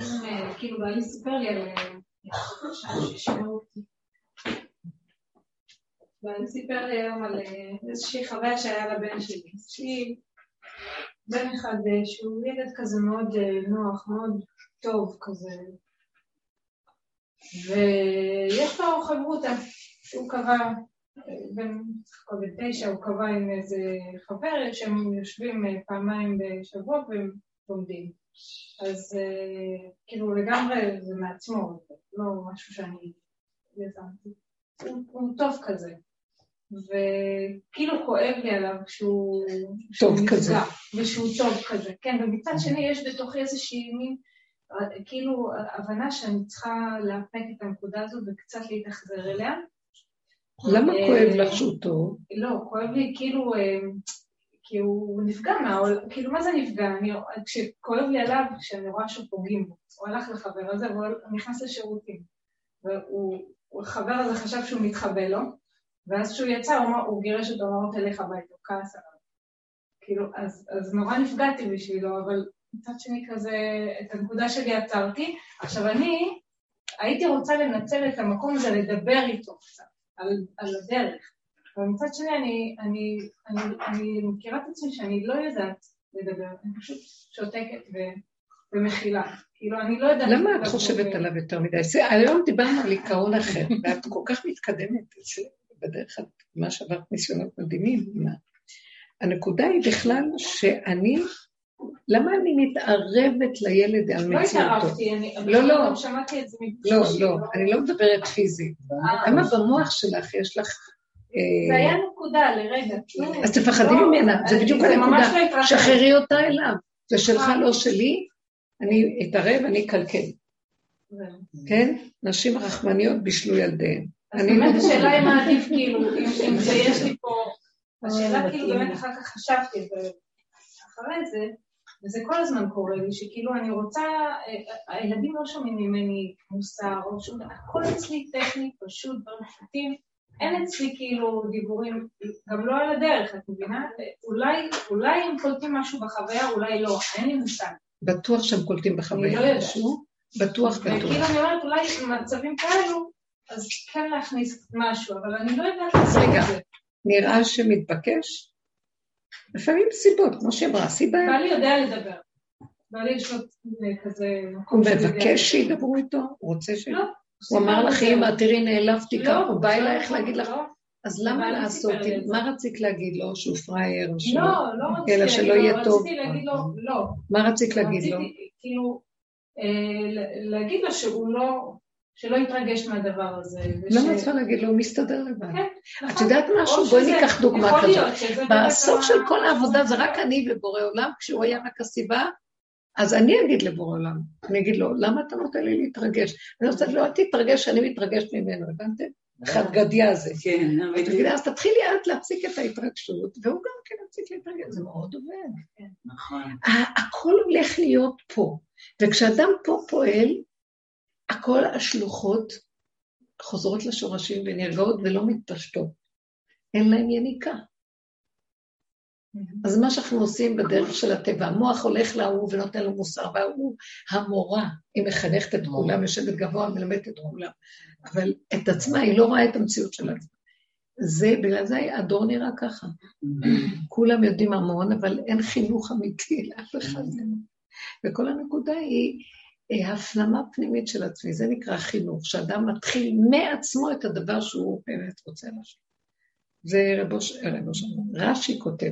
אה, כאילו, בעלי סיפר לי על אה, אותי. ואני סיפר לי היום על אה, איזושהי חוויה שהיה לבן שלי. שהיא בן אחד אה, שהוא ילד כזה מאוד אה, נוח, מאוד טוב כזה. ויש לו חברותה שהוא קבע, בן תשע הוא קבע עם איזה חבר שהם יושבים פעמיים בשבוע והם לומדים. אז כאילו לגמרי זה מעצמו, לא משהו שאני יזמתי. הוא, הוא טוב כזה. וכאילו כואב לי עליו שהוא, טוב שהוא כזה. ושהוא טוב כזה, כן, ומצד שני יש בתוכי איזושהי מין, כאילו הבנה שאני צריכה לאפק את הנקודה הזו וקצת להתאכזר אליה. למה אה, כואב לך שהוא טוב? לא, כואב לי כאילו, אה, כי הוא נפגע מהעול, כאילו מה זה נפגע? אני, כשכואב לי עליו, כשאני רואה שפוגעים בו, הוא הלך לחבר הזה והוא נכנס לשירותים. והוא, חבר הזה חשב שהוא מתחבא לו, ואז כשהוא יצא, הוא, הוא גירש אותו, אמר לו, תלך הביתה, הוא כעס עליו. כאילו, אז, אז נורא נפגעתי בשבילו, אבל מצד שני כזה, את הנקודה שלי עצרתי. עכשיו אני הייתי רוצה לנצל את המקום הזה לדבר איתו קצת, על, על הדרך. אבל מצד שני אני, אני, אני, אני מכירה את עצמי שאני לא יודעת לדבר, אני פשוט שותקת ו, ומכילה. כאילו, אני לא יודעת... למה את חושבת עליו יותר מדי? היום דיברנו על עיקרון אחר, ואת כל כך מתקדמת בדרך כלל, מה שעברת ניסיונות מדהימים. הנקודה היא בכלל שאני, למה אני מתערבת לילד על לא מציאותו? לא התערבתי, אני לא, לא. גם שמעתי את זה לא. לא, אני לא מדברת פיזית. אה. למה במוח שלך יש לך... זה אה, היה נקודה לרגע. אז תפחדי לא, ממנה, זה בדיוק זה הנקודה. לא. שחררי אותה אליו. זה שלך, אה. לא שלי, אני אתערב, אני אקלקל. כן? נשים רחמניות בישלו ילדיהן. אז אני באמת השאלה אם עדיף כאילו, אם יש לי פה, אה, השאלה כאילו באמת אחר כך חשבתי, ואחרי זה, וזה כל הזמן קורה לי, שכאילו אני רוצה, אה, הילדים לא שומעים ממני מוסר או שום דבר, הכל אצלי טכני, פשוט, דברים פשוטים, אין אצלי כאילו דיבורים, גם לא על הדרך, את מבינה? אולי, אולי הם קולטים משהו בחוויה, אולי לא, אין לי מושג. בטוח שהם קולטים אני לא בחוויה יודעת. בטוח, בטוח. וכאילו אני אומרת, אולי במצבים כאלו, אז כן להכניס משהו, אבל אני לא יודעת לעשות רגע. את זה. נראה שמתבקש? לפעמים סיבות, כמו שהיא אמרה, סיבה. בעלי יודע לדבר. בעלי יש לו אה, כזה הוא מקום יודע. מבקש שידברו איתו? הוא רוצה ש... לא. הוא אמר לך, אמא. תראי, נעלבתי לא, ככה, הוא בא לא, אלייך להגיד לך, לא, אז למה לעשות? מה רצית להגיד לו? שהוא פראייר? לא, לא רציתי אלא להגיד שלא לו, יהיה טוב. רציתי להגיד לו, לא. מה רצית להגיד לו? כאילו, אה, להגיד לו שהוא לא, שלא יתרגש מהדבר הזה. למה את צריכה להגיד לו? הוא מסתדר לבד. כן, את נכון. יודעת או משהו? בואי ניקח דוגמה כזאת. בסוף של כל העבודה זה רק אני ובורא עולם, כשהוא היה רק הסיבה, אז אני אגיד לבורא עולם, אני אגיד לו, למה אתה נותן לי להתרגש? אני רוצה, לא, אל תתרגש, אני מתרגשת ממנו, הבנתם? חד גדיה הזה. כן, אז תגידי, אז תתחילי את להפסיק את ההתרגשות, והוא גם כן יפסיק להתרגש, זה מאוד עובד. נכון. הכל הולך להיות פה, וכשאדם פה פועל, הכל השלוחות חוזרות לשורשים ונרגעות ולא מתפשטות. אין להם יניקה. אז מה שאנחנו עושים בדרך של הטבע, המוח הולך להוא ונותן לו מוסר, וההוא המורה, היא מחנכת את כולם, יושבת גבוה ומלמדת את כולם, אבל את עצמה, היא לא רואה את המציאות של עצמה. זה, בגלל זה הדור נראה ככה. כולם יודעים המון, אבל אין חינוך אמיתי לאף אחד. וכל הנקודה היא הפנמה פנימית של עצמי, זה נקרא חינוך, שאדם מתחיל מעצמו את הדבר שהוא באמת רוצה לעשות. זה רבוש, רבוש, רש"י כותב,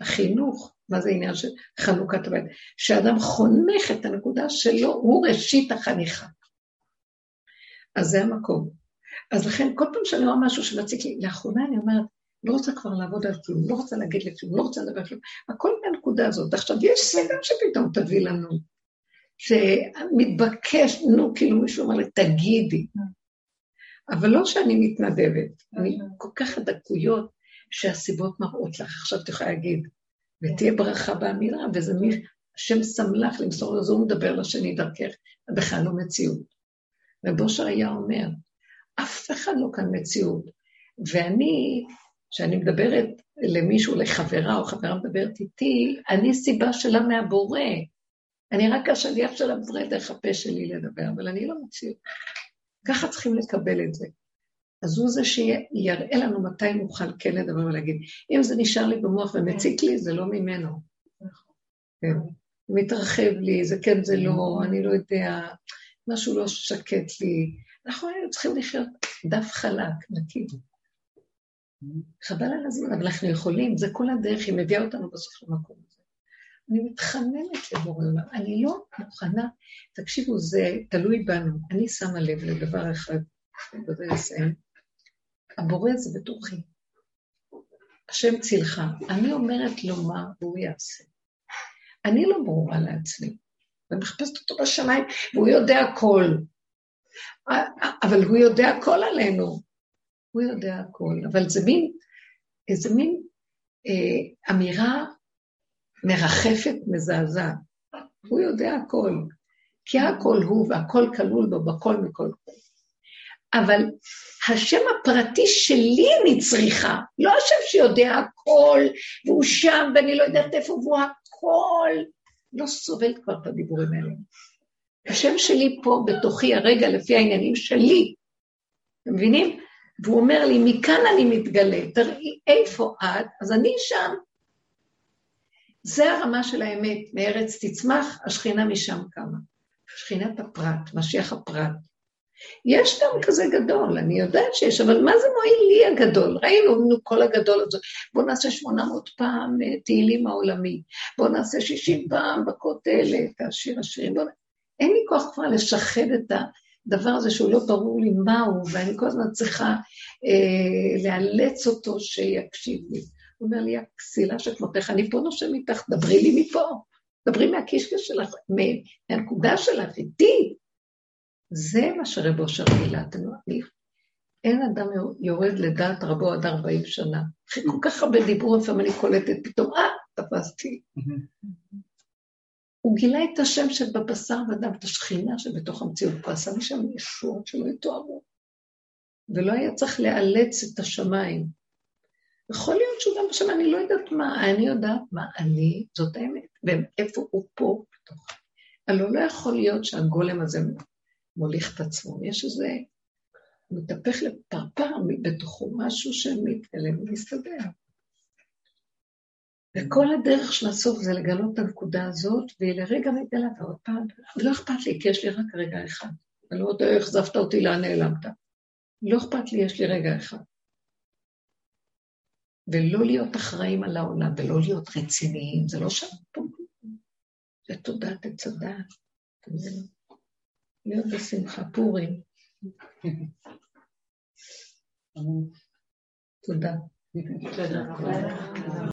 החינוך, מה זה עניין של חנוכת הבית? שאדם חונך את הנקודה שלו, הוא ראשית החניכה. אז זה המקום. אז לכן, כל פעם שאני רואה משהו שמציק לי, לאחרונה אני אומרת, לא רוצה כבר לעבוד על כלום, לא רוצה להגיד לכלום, לא רוצה לדבר כלום. הכל מהנקודה הזאת. עכשיו, יש סגן שפתאום תביא לנו, שמתבקש, נו, כאילו מישהו אומר לי, תגידי. אבל לא שאני מתנדבת, אני כל כך הדקויות שהסיבות מראות לך. עכשיו את יכולה להגיד, ותהיה ברכה באמירה, וזה מי, השם שם לך למסור לזה, הוא מדבר לשני דרכך, בכלל לא מציאות. ובושר היה אומר, אף אחד לא כאן מציאות. ואני, כשאני מדברת למישהו, לחברה או חברה מדברת איתי, אני סיבה שלה מהבורא. אני רק השליח של הבורא דרך הפה שלי לדבר, אבל אני לא מציאות. ככה צריכים לקבל את זה. אז הוא זה שיראה לנו מתי נוכל כן לדבר ולהגיד. אם זה נשאר לי במוח ומציק לי, זה לא ממנו. כן. מתרחב לי, זה כן, זה לא, אני לא יודע, משהו לא שקט לי. אנחנו היינו צריכים לחיות דף חלק, נקי. חבל על הזמן, אבל אנחנו יכולים, זה כל הדרך, היא מביאה אותנו בסוף למקום הזה. אני מתחננת לבורא עולם, אני לא מוכנה, תקשיבו, זה תלוי בנו. אני שמה לב לדבר אחד, ובזה אסיים. הבורא זה בתוכי. השם צילך. אני אומרת לו מה והוא יעשה. אני לא ברורה לעצמי. ואני מחפשת אותו בשמיים, והוא יודע הכל. אבל הוא יודע הכל עלינו. הוא יודע הכל, אבל זה מין, איזה מין אה, אמירה מרחפת, מזעזעת. הוא יודע הכל. כי הכל הוא והכל כלול בו, בכל מכל כל. אבל השם הפרטי שלי אני צריכה, לא השם שיודע הכל, והוא שם ואני לא יודעת איפה, והוא הכל. לא סובלת כבר את הדיבורים האלה. השם שלי פה בתוכי הרגע לפי העניינים שלי. אתם מבינים? והוא אומר לי, מכאן אני מתגלה, תראי איפה את, אז אני שם. זה הרמה של האמת, מארץ תצמח, השכינה משם קמה. שכינת הפרט, משיח הפרט. יש גם כזה גדול, אני יודעת שיש, אבל מה זה מועיל לי הגדול? ראינו, נו, כל הגדול הזה. בואו נעשה 800 פעם אה, תהילים העולמי, בואו נעשה 60 פעם בכותל את השיר השירים. בוא... אין לי כוח כבר לשחד את הדבר הזה שהוא לא ברור לי מהו, ואני כל הזמן צריכה אה, לאלץ אותו שיקשיב לי. הוא אומר לי, הכסילה שכמותך, אני פה נושם איתך, דברי לי מפה. דברי מהקישקע שלך, מהנקודה שלך, איתי. זה מה שרב אושר גילה, אתם יודעים. אין אדם יורד לדעת רבו עד 40 שנה. אחרי כל כך הרבה דיבור, לפעמים אני קולטת, פתאום, אה, תפסתי. הוא גילה את השם שבבשר ודם, את השכינה שבתוך המציאות, הוא עשה משם ישועות שלא יתוארו. ולא היה צריך לאלץ את השמיים. יכול להיות שהוא גם בשם, אני לא יודעת מה, אני יודעת מה אני, זאת האמת, ואיפה הוא פה בתוך. הלוא לא יכול להיות שהגולם הזה מוליך את עצמו, יש איזה, מתהפך לפרפר בתוכו משהו שמתגלה ומסתדר. וכל הדרך של הסוף זה לגלות את הנקודה הזאת, והיא לרגע מתגלה ועוד פעם, לא אכפת לי, כי יש לי רק רגע אחד. אני לא יודע איך אכזבת אותי, לאן נעלמת. לא אכפת לי, יש לי רגע אחד. ולא להיות אחראים על העולם, ולא להיות רציניים, זה לא שם פה. זה תודעת עץ הדעת. להיות בשמחה, פורים. תודה. תודה.